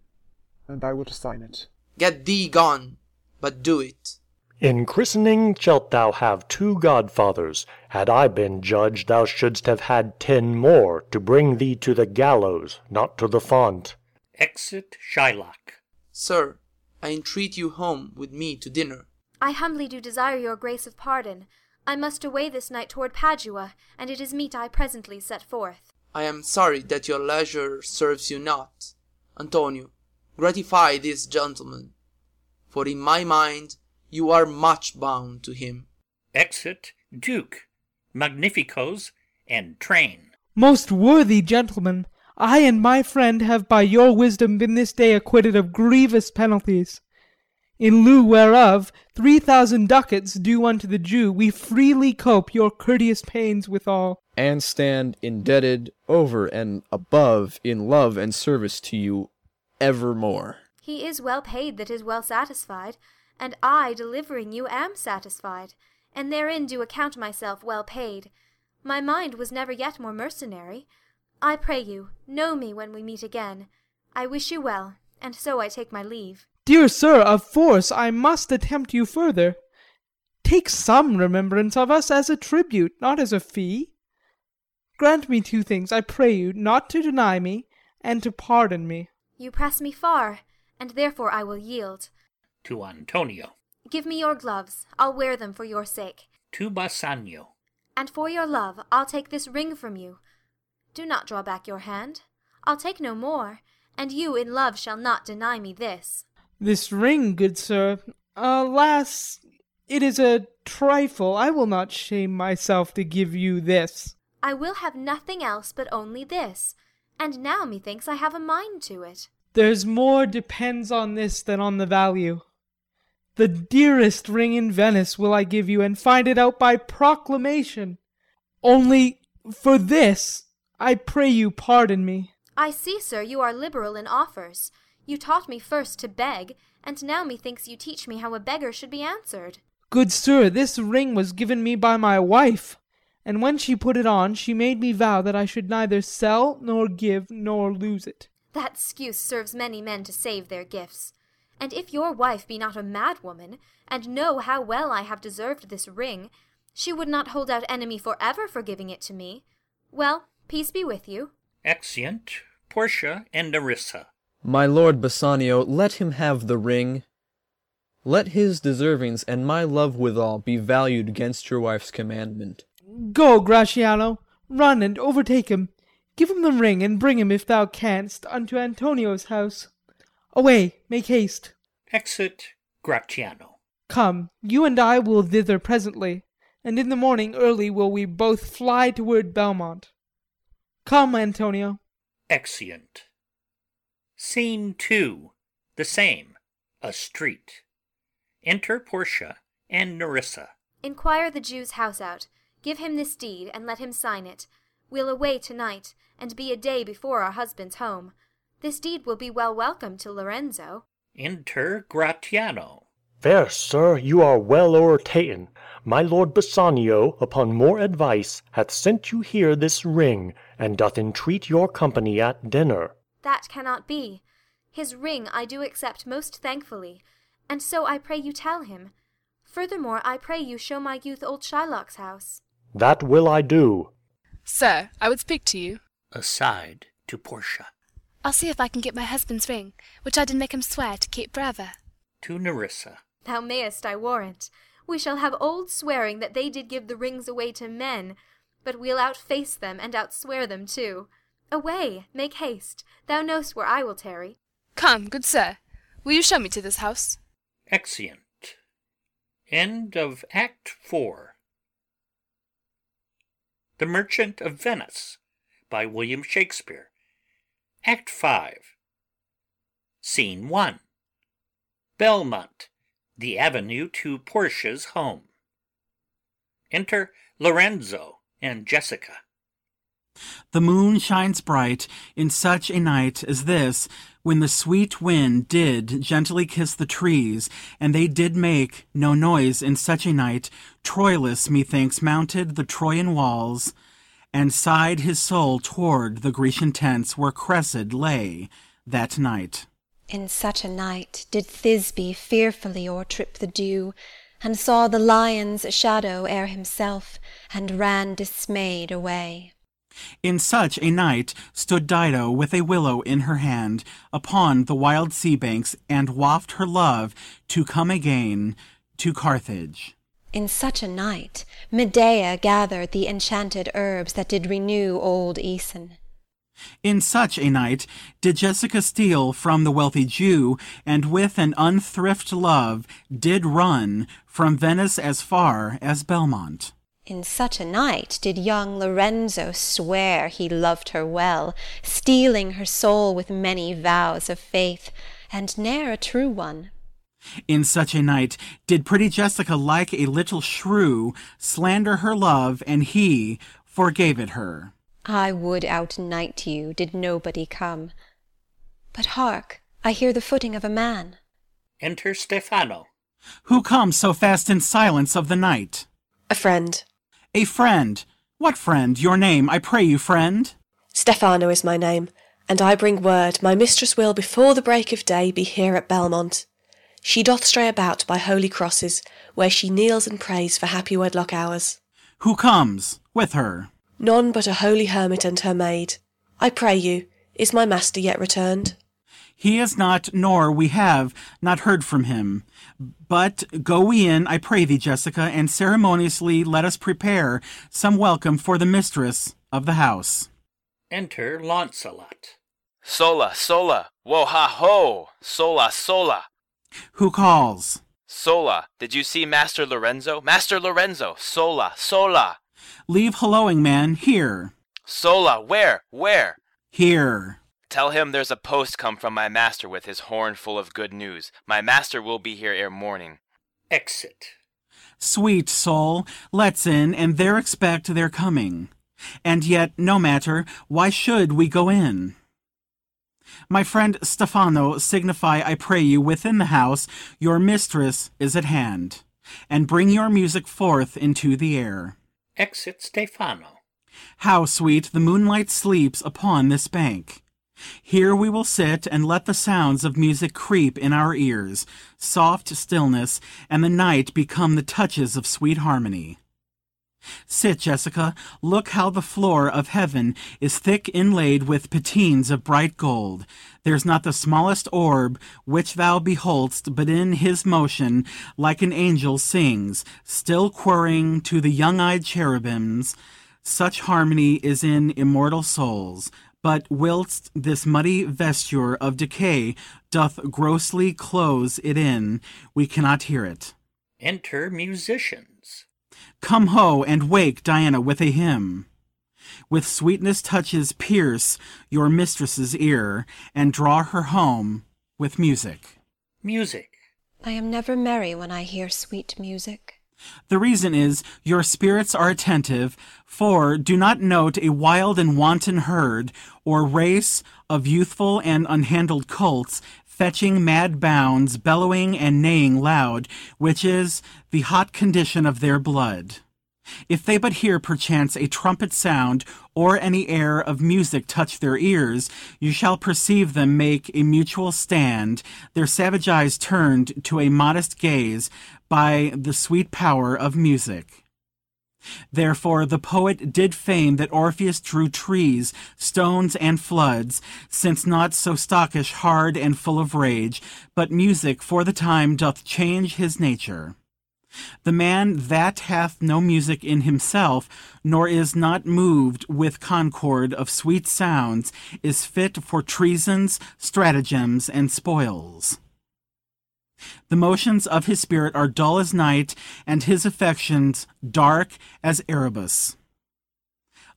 and I will sign it.
Get thee gone, but do it.
In christening shalt thou have two godfathers. Had I been judge, thou shouldst have had ten more, to bring thee to the gallows, not to the font.
Exit Shylock.
Sir, I entreat you home with me to dinner.
I humbly do desire your grace of pardon. I must away this night toward Padua, and it is meet I presently set forth.
I am sorry that your leisure serves you not. Antonio, gratify this gentleman, for in my mind you are much bound to him.
Exit Duke, Magnificos, and Train.
Most worthy gentlemen, I and my friend have by your wisdom been this day acquitted of grievous penalties. In lieu whereof, three thousand ducats due unto the Jew, we freely cope your courteous pains withal.
And stand indebted over and above in love and service to you evermore.
He is well paid that is well satisfied, and I, delivering you, am satisfied, and therein do account myself well paid. My mind was never yet more mercenary. I pray you, know me when we meet again. I wish you well, and so I take my leave.
Dear sir, of force I must attempt you further. Take some remembrance of us as a tribute, not as a fee. Grant me two things, I pray you, not to deny me, and to pardon me.
You press me far, and therefore I will yield.
To Antonio.
Give me your gloves, I'll wear them for your sake.
To Bassanio.
And for your love, I'll take this ring from you. Do not draw back your hand. I'll take no more, and you in love shall not deny me this.
This ring, good sir, alas, it is a trifle. I will not shame myself to give you this.
I will have nothing else but only this, and now methinks I have a mind to it.
There's more depends on this than on the value. The dearest ring in Venice will I give you, and find it out by proclamation. Only for this, I pray you pardon me.
I see, sir, you are liberal in offers. You taught me first to beg, and now methinks you teach me how a beggar should be answered.
Good sir, this ring was given me by my wife, and when she put it on, she made me vow that I should neither sell, nor give, nor lose it.
That excuse serves many men to save their gifts. And if your wife be not a mad woman, and know how well I have deserved this ring, she would not hold out enemy for ever for giving it to me. Well, peace be with you.
Exeunt Portia and Nerissa.
My lord Bassanio, let him have the ring. Let his deservings and my love withal be valued against your wife's commandment.
Go, Gratiano, run and overtake him. Give him the ring, and bring him, if thou canst, unto Antonio's house. Away, make haste.
Exit Gratiano.
Come, you and I will thither presently, and in the morning early will we both fly toward Belmont. Come, Antonio.
Exeunt. Scene two. The same. A street. Enter Portia and Nerissa.
Inquire the Jew's house out. Give him this deed, and let him sign it. We'll away to-night, and be a day before our husband's home. This deed will be well welcome to Lorenzo.
Enter Gratiano.
Fair sir, you are well o'ertaken. My lord Bassanio, upon more advice, hath sent you here this ring, and doth entreat your company at dinner.
That cannot be. His ring I do accept most thankfully, and so I pray you tell him. Furthermore, I pray you show my youth old Shylock's house.
That will I do.
Sir, I would speak to you.
Aside to Portia.
I'll see if I can get my husband's ring, which I did make him swear to keep forever.
To Nerissa.
Thou mayest, I warrant. We shall have old swearing that they did give the rings away to men, but we'll outface them and outswear them too. Away, make haste. Thou knowst where I will tarry.
Come, good sir, will you show me to this house?
Exeunt. End of Act Four. The Merchant of Venice by William Shakespeare. Act Five. Scene One. Belmont, the avenue to Portia's home. Enter Lorenzo and Jessica.
The moon shines bright in such a night as this, when the sweet wind did gently kiss the trees, and they did make no noise in such a night, Troilus, methinks, mounted the Trojan walls, and sighed his soul toward the Grecian tents where Cressid lay that night.
In such a night did Thisbe fearfully o'ertrip the dew, and saw the lion's shadow ere himself, and ran dismayed away.
In such a night stood Dido with a willow in her hand upon the wild sea banks, and waft her love to come again to Carthage.
In such a night Medea gathered the enchanted herbs that did renew old Æson.
In such a night did Jessica steal from the wealthy Jew, and with an unthrift love did run from Venice as far as Belmont.
In such a night did young Lorenzo swear he loved her well, stealing her soul with many vows of faith, and ne'er a true one.
In such a night did pretty Jessica like a little shrew slander her love, and he forgave it her.
I would outnight you, did nobody come. But hark, I hear the footing of a man.
Enter Stephano.
Who comes so fast in silence of the night?
A friend.
A friend. What friend? Your name, I pray you, friend.
Stephano is my name, and I bring word my mistress will before the break of day be here at Belmont. She doth stray about by holy crosses, where she kneels and prays for happy wedlock hours.
Who comes with her?
None but a holy hermit and her maid. I pray you, is my master yet returned?
He is not, nor we have not heard from him. But go we in, I pray thee, Jessica, and ceremoniously let us prepare some welcome for the mistress of the house.
Enter Launcelot.
Sola, sola, wo ha ho, sola, sola.
Who calls?
Sola, did you see Master Lorenzo? Master Lorenzo, sola, sola.
Leave helloing, man, here.
Sola, where, where?
Here.
Tell him there's a post come from my master with his horn full of good news. My master will be here ere morning.
Exit.
Sweet soul, let's in, and there expect their coming. And yet, no matter, why should we go in? My friend Stephano, signify, I pray you, within the house, your mistress is at hand, and bring your music forth into the air.
Exit Stephano.
How sweet the moonlight sleeps upon this bank! Here we will sit and let the sounds of music creep in our ears, soft stillness, and the night become the touches of sweet harmony. Sit, Jessica, look how the floor of heaven is thick inlaid with patines of bright gold. There's not the smallest orb which thou behold'st but in his motion, like an angel, sings, still quiring to the young-eyed cherubims. Such harmony is in immortal souls. But whilst this muddy vesture of decay doth grossly close it in, we cannot hear it.
Enter musicians.
Come ho, and wake Diana with a hymn. With sweetness touches pierce your mistress's ear, and draw her home with music.
Music.
I am never merry when I hear sweet music.
The reason is your spirits are attentive, for do not note a wild and wanton herd, or race of youthful and unhandled colts, fetching mad bounds, bellowing and neighing loud, which is the hot condition of their blood. If they but hear perchance a trumpet sound, or any air of music touch their ears, you shall perceive them make a mutual stand, their savage eyes turned to a modest gaze by the sweet power of music. Therefore the poet did feign that Orpheus drew trees, stones, and floods, since naught so stockish, hard, and full of rage, but music for the time doth change his nature. The man that hath no music in himself, nor is not moved with concord of sweet sounds, is fit for treasons, stratagems, and spoils. The motions of his spirit are dull as night, and his affections dark as Erebus.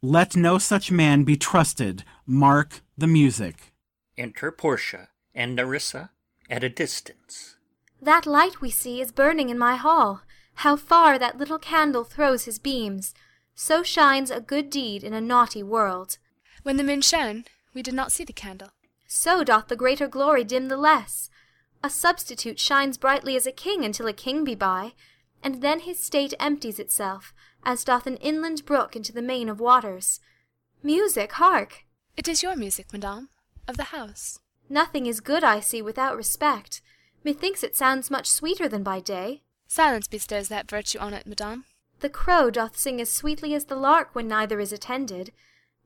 Let no such man be trusted. Mark the music.
Enter Portia and Nerissa at a distance.
That light we see is burning in my hall. How far that little candle throws his beams! So shines a good deed in a naughty world.
When the moon shone, we did not see the candle.
So doth the greater glory dim the less. A substitute shines brightly as a king until a king be by, and then his state empties itself, as doth an inland brook into the main of waters. Music, hark!
It is your music, madame, of the house.
Nothing is good I see without respect. Methinks it sounds much sweeter than by day.
Silence bestows that virtue on it, madame.
The crow doth sing as sweetly as the lark when neither is attended.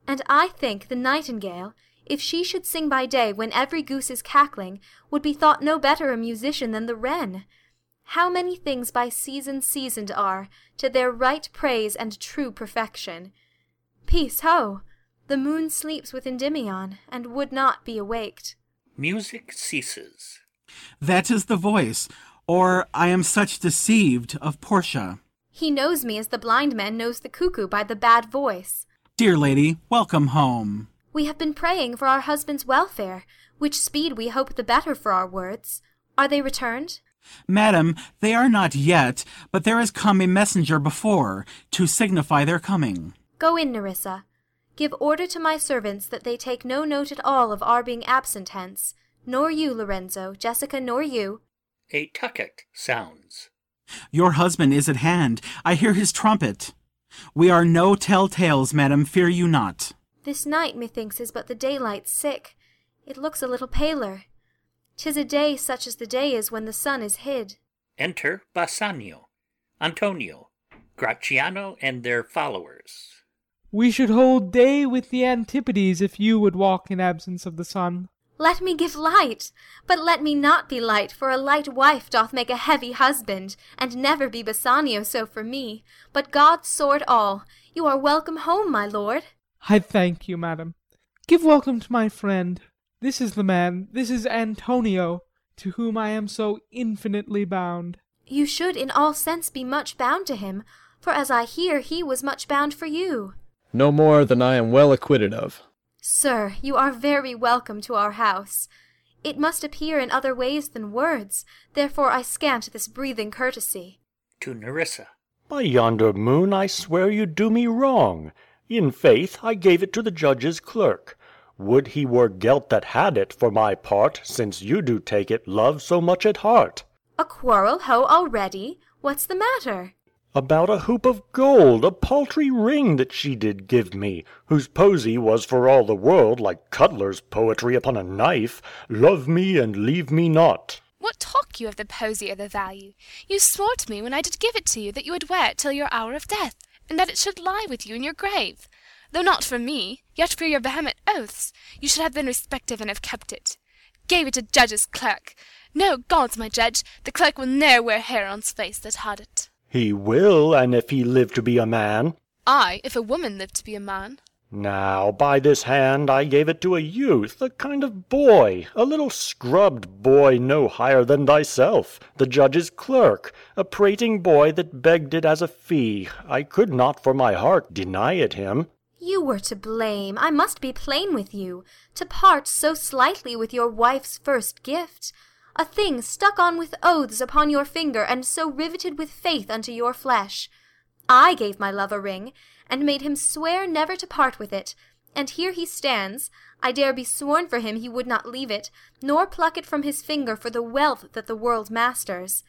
And I think the nightingale, if she should sing by day when every goose is cackling, would be thought no better a musician than the wren. How many things by season seasoned are, to their right praise and true perfection. Peace, ho! The moon sleeps with Endymion, and would not be awaked.
Music ceases.
That is the voice, or I am such deceived of Portia.
He knows me as the blind man knows the cuckoo by the bad voice.
Dear lady, welcome home.
We have been praying for our husband's welfare, which speed we hope the better for our words. Are they returned?
Madam, they are not yet, but there has come a messenger before, to signify their coming.
Go in, Nerissa. Give order to my servants that they take no note at all of our being absent hence, nor you, Lorenzo, Jessica, nor you.
A tucket sounds.
Your husband is at hand. I hear his trumpet. We are no tell-tales, madam, fear you not.
This night, methinks, is but the daylight sick. It looks a little paler. Tis a day such as the day is when the sun is hid.
Enter Bassanio, Antonio, Gratiano, and their followers.
We should hold day with the Antipodes if you would walk in absence of the sun.
Let me give light, but let me not be light, for a light wife doth make a heavy husband, and never be Bassanio so for me, but God sword all. You are welcome home, my lord.
I thank you, madam. Give welcome to my friend. This is the man, this is Antonio, to whom I am so infinitely bound.
You should in all sense be much bound to him, for as I hear, he was much bound for you.
No more than I am well acquitted of.
Sir, you are very welcome to our house. It must appear in other ways than words, therefore I scant this breathing courtesy.
To Nerissa.
By yonder moon, I swear you do me wrong. In faith, I gave it to the judge's clerk. Would he were Gelt that had it, for my part, since you do take it, love, so much at heart.
A quarrel, ho, already? What's the matter?
About a hoop of gold, a paltry ring that she did give me, whose posy was for all the world like Cutler's poetry upon a knife, Love me and leave me not.
What talk you of the posy or the value? You swore to me when I did give it to you that you would wear it till your hour of death, and that it should lie with you in your grave. Though not for me, yet for your vehement oaths, you should have been respective and have kept it. Gave it to judge's clerk. No, gods, my judge, the clerk will ne'er wear hair on's face that had it.
He will, and if he live to be a man.
Ay, if a woman lived to be a man.
Now, by this hand, I gave it to a youth, a kind of boy, a little scrubbed boy no higher than thyself, the judge's clerk, a prating boy that begged it as a fee. I could not for my heart deny it him.
You were to blame, I must be plain with you, to part so slightly with your wife's first gift a thing stuck on with oaths upon your finger, and so riveted with faith unto your flesh. I gave my love a ring, and made him swear never to part with it, and here he stands, I dare be sworn for him he would not leave it, nor pluck it from his finger for the wealth that the world masters.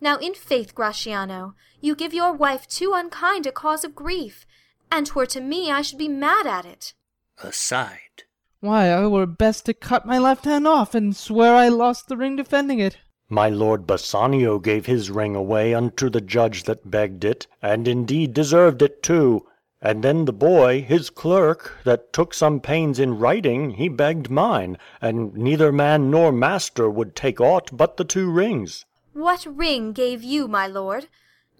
Now in faith, Gratiano, you give your wife too unkind a cause of grief, and 'twere to me I should be mad at it.
Aside.
Why, I were best to cut my left hand off, and swear I lost the ring defending it.
My lord Bassanio gave his ring away unto the judge that begged it, and indeed deserved it too. And then the boy, his clerk, that took some pains in writing, he begged mine, and neither man nor master would take aught but the two rings.
What ring gave you, my lord?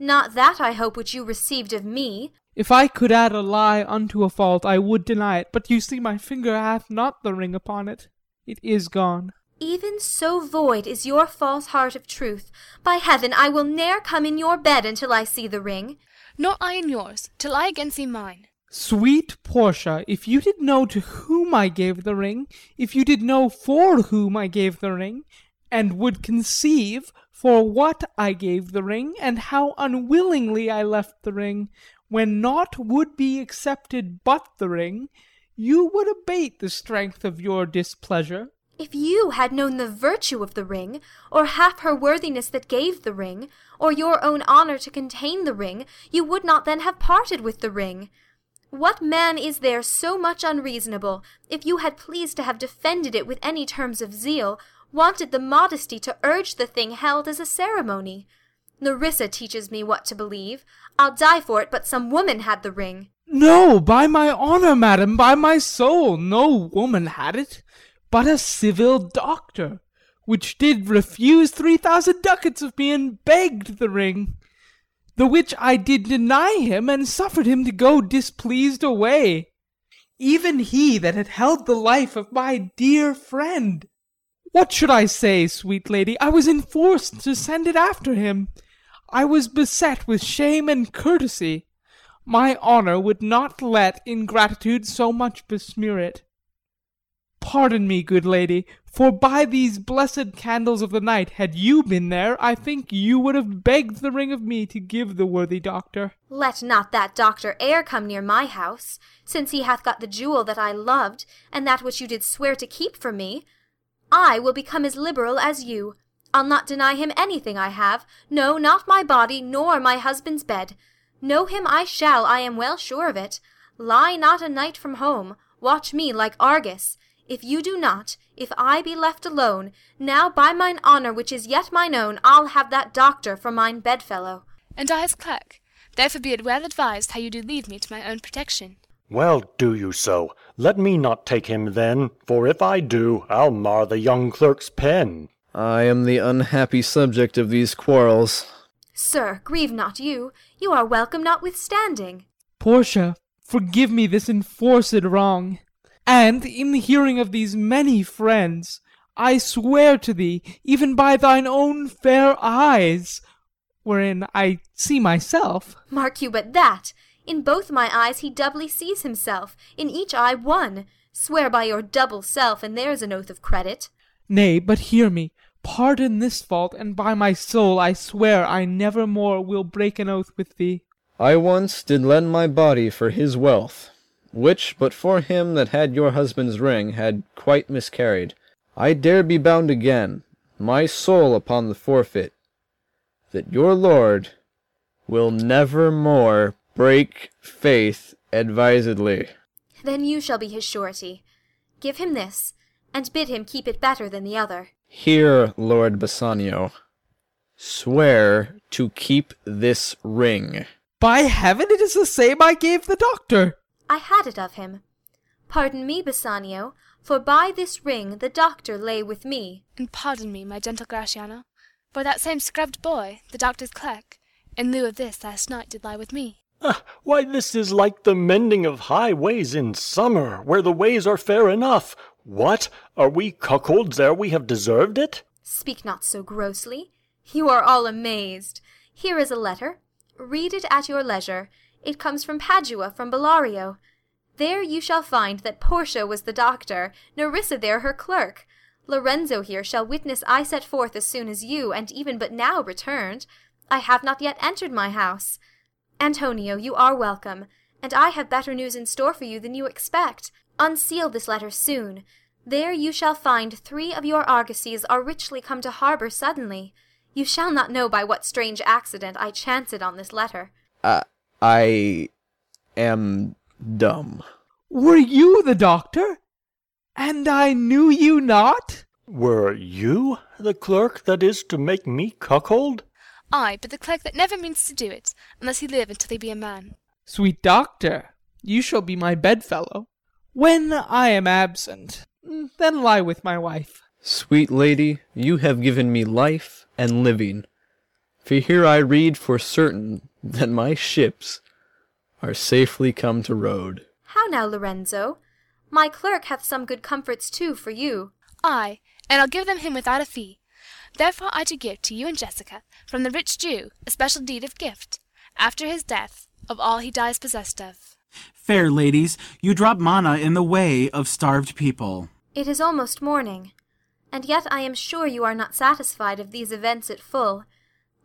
Not that, I hope, which you received of me.
If I could add a lie unto a fault, I would deny it. But you see my finger hath not the ring upon it. It is gone.
Even so void is your false heart of truth. By heaven, I will ne'er come in your bed until I see the ring.
Nor I in yours, till I again see mine.
Sweet Portia, if you did know to whom I gave the ring, if you did know for whom I gave the ring, and would conceive for what I gave the ring, and how unwillingly I left the ring, when naught would be accepted but the ring, you would abate the strength of your displeasure.
If you had known the virtue of the ring, or half her worthiness that gave the ring, or your own honour to contain the ring, you would not then have parted with the ring. What man is there so much unreasonable, if you had pleased to have defended it with any terms of zeal, wanted the modesty to urge the thing held as a ceremony? Nerissa teaches me what to believe. I'll die for it, but some woman had the ring.
No, by my honour, madam, by my soul, no woman had it, but a civil doctor, which did refuse three thousand ducats of me, and begged the ring. The which I did deny him, and suffered him to go displeased away. Even he that had held the life of my dear friend. What should I say, sweet lady? I was enforced to send it after him. I was beset with shame and courtesy. My honour would not let ingratitude so much besmear it. Pardon me, good lady, for by these blessed candles of the night, had you been there, I think you would have begged the ring of me to give the worthy doctor.
Let not that doctor e'er come near my house, since he hath got the jewel that I loved, and that which you did swear to keep from me. I will become as liberal as you. I'll not deny him anything I have, no, not my body, nor my husband's bed. Know him I shall, I am well sure of it. Lie not a night from home, watch me like Argus. If you do not, if I be left alone, now by mine honour which is yet mine own, I'll have that doctor for mine bedfellow.
And I his clerk. Therefore be it well advised how you do leave me to my own protection.
Well, do you so. Let me not take him then, for if I do, I'll mar the young clerk's pen.
I am the unhappy subject of these quarrels.
Sir, grieve not you. You are welcome notwithstanding.
Portia, forgive me this enforced wrong. And in the hearing of these many friends, I swear to thee, even by thine own fair eyes, wherein I see myself.
Mark you but that. In both my eyes he doubly sees himself, in each eye one. Swear by your double self, and there's an oath of credit.
Nay, but hear me. Pardon this fault, and by my soul I swear I never more will break an oath with thee.
I once did lend my body for his wealth, which, but for him that had your husband's ring, had quite miscarried. I dare be bound again, my soul upon the forfeit, that your lord will never more break faith advisedly.
Then you shall be his surety. Give him this, and bid him keep it better than the other.
Here, Lord Bassanio, swear to keep this ring.
By heaven, it is the same I gave the doctor.
I had it of him. Pardon me, Bassanio, for by this ring the doctor lay with me.
And pardon me, my gentle Gratiano, for that same scrubbed boy, the doctor's clerk, in lieu of this last night did lie with me.
Ah, why, this is like the mending of highways in summer, where the ways are fair enough. What? Are we cuckolds ere we have deserved it?
Speak not so grossly. You are all amazed. Here is a letter. Read it at your leisure. It comes from Padua, from Bellario. There you shall find that Portia was the doctor, Nerissa there her clerk. Lorenzo here shall witness I set forth as soon as you, and even but now, returned. I have not yet entered my house. Antonio, you are welcome, and I have better news in store for you than you expect. Unseal this letter soon. There you shall find three of your argosies are richly come to harbour suddenly. You shall not know by what strange accident I chanced on this letter.
Uh, I am dumb.
Were you the doctor? And I knew you not?
Were you the clerk that is to make me cuckold?
Ay, but the clerk that never means to do it, unless he live until he be a man.
Sweet doctor, you shall be my bedfellow. When I am absent, then lie with my wife.
Sweet lady, you have given me life and living. For here I read for certain that my ships are safely come to road.
How now, Lorenzo? My clerk hath some good comforts too for you.
Ay, and I'll give them him without a fee. Therefore I do give to you and Jessica, from the rich Jew, a special deed of gift, after his death, of all he dies possessed of.
Fair ladies, you drop manna in the way of starved people.
It is almost morning, and yet I am sure you are not satisfied of these events at full.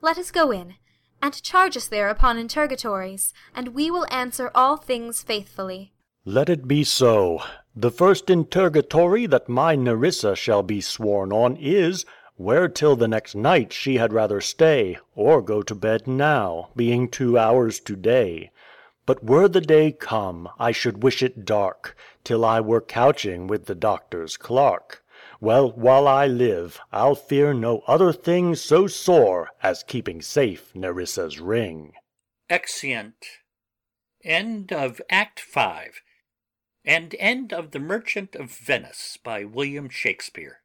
Let us go in, and charge us there upon interrogatories, and we will answer all things faithfully.
Let it be so. The first interrogatory that my Nerissa shall be sworn on is, where till the next night she had rather stay, or go to bed now, being two hours to day. But were the day come, I should wish it dark, till I were couching with the doctor's clerk. Well, while I live, I'll fear no other thing so sore as keeping safe Nerissa's ring.
Exeunt. End of Act Five, and end of The Merchant of Venice by William Shakespeare.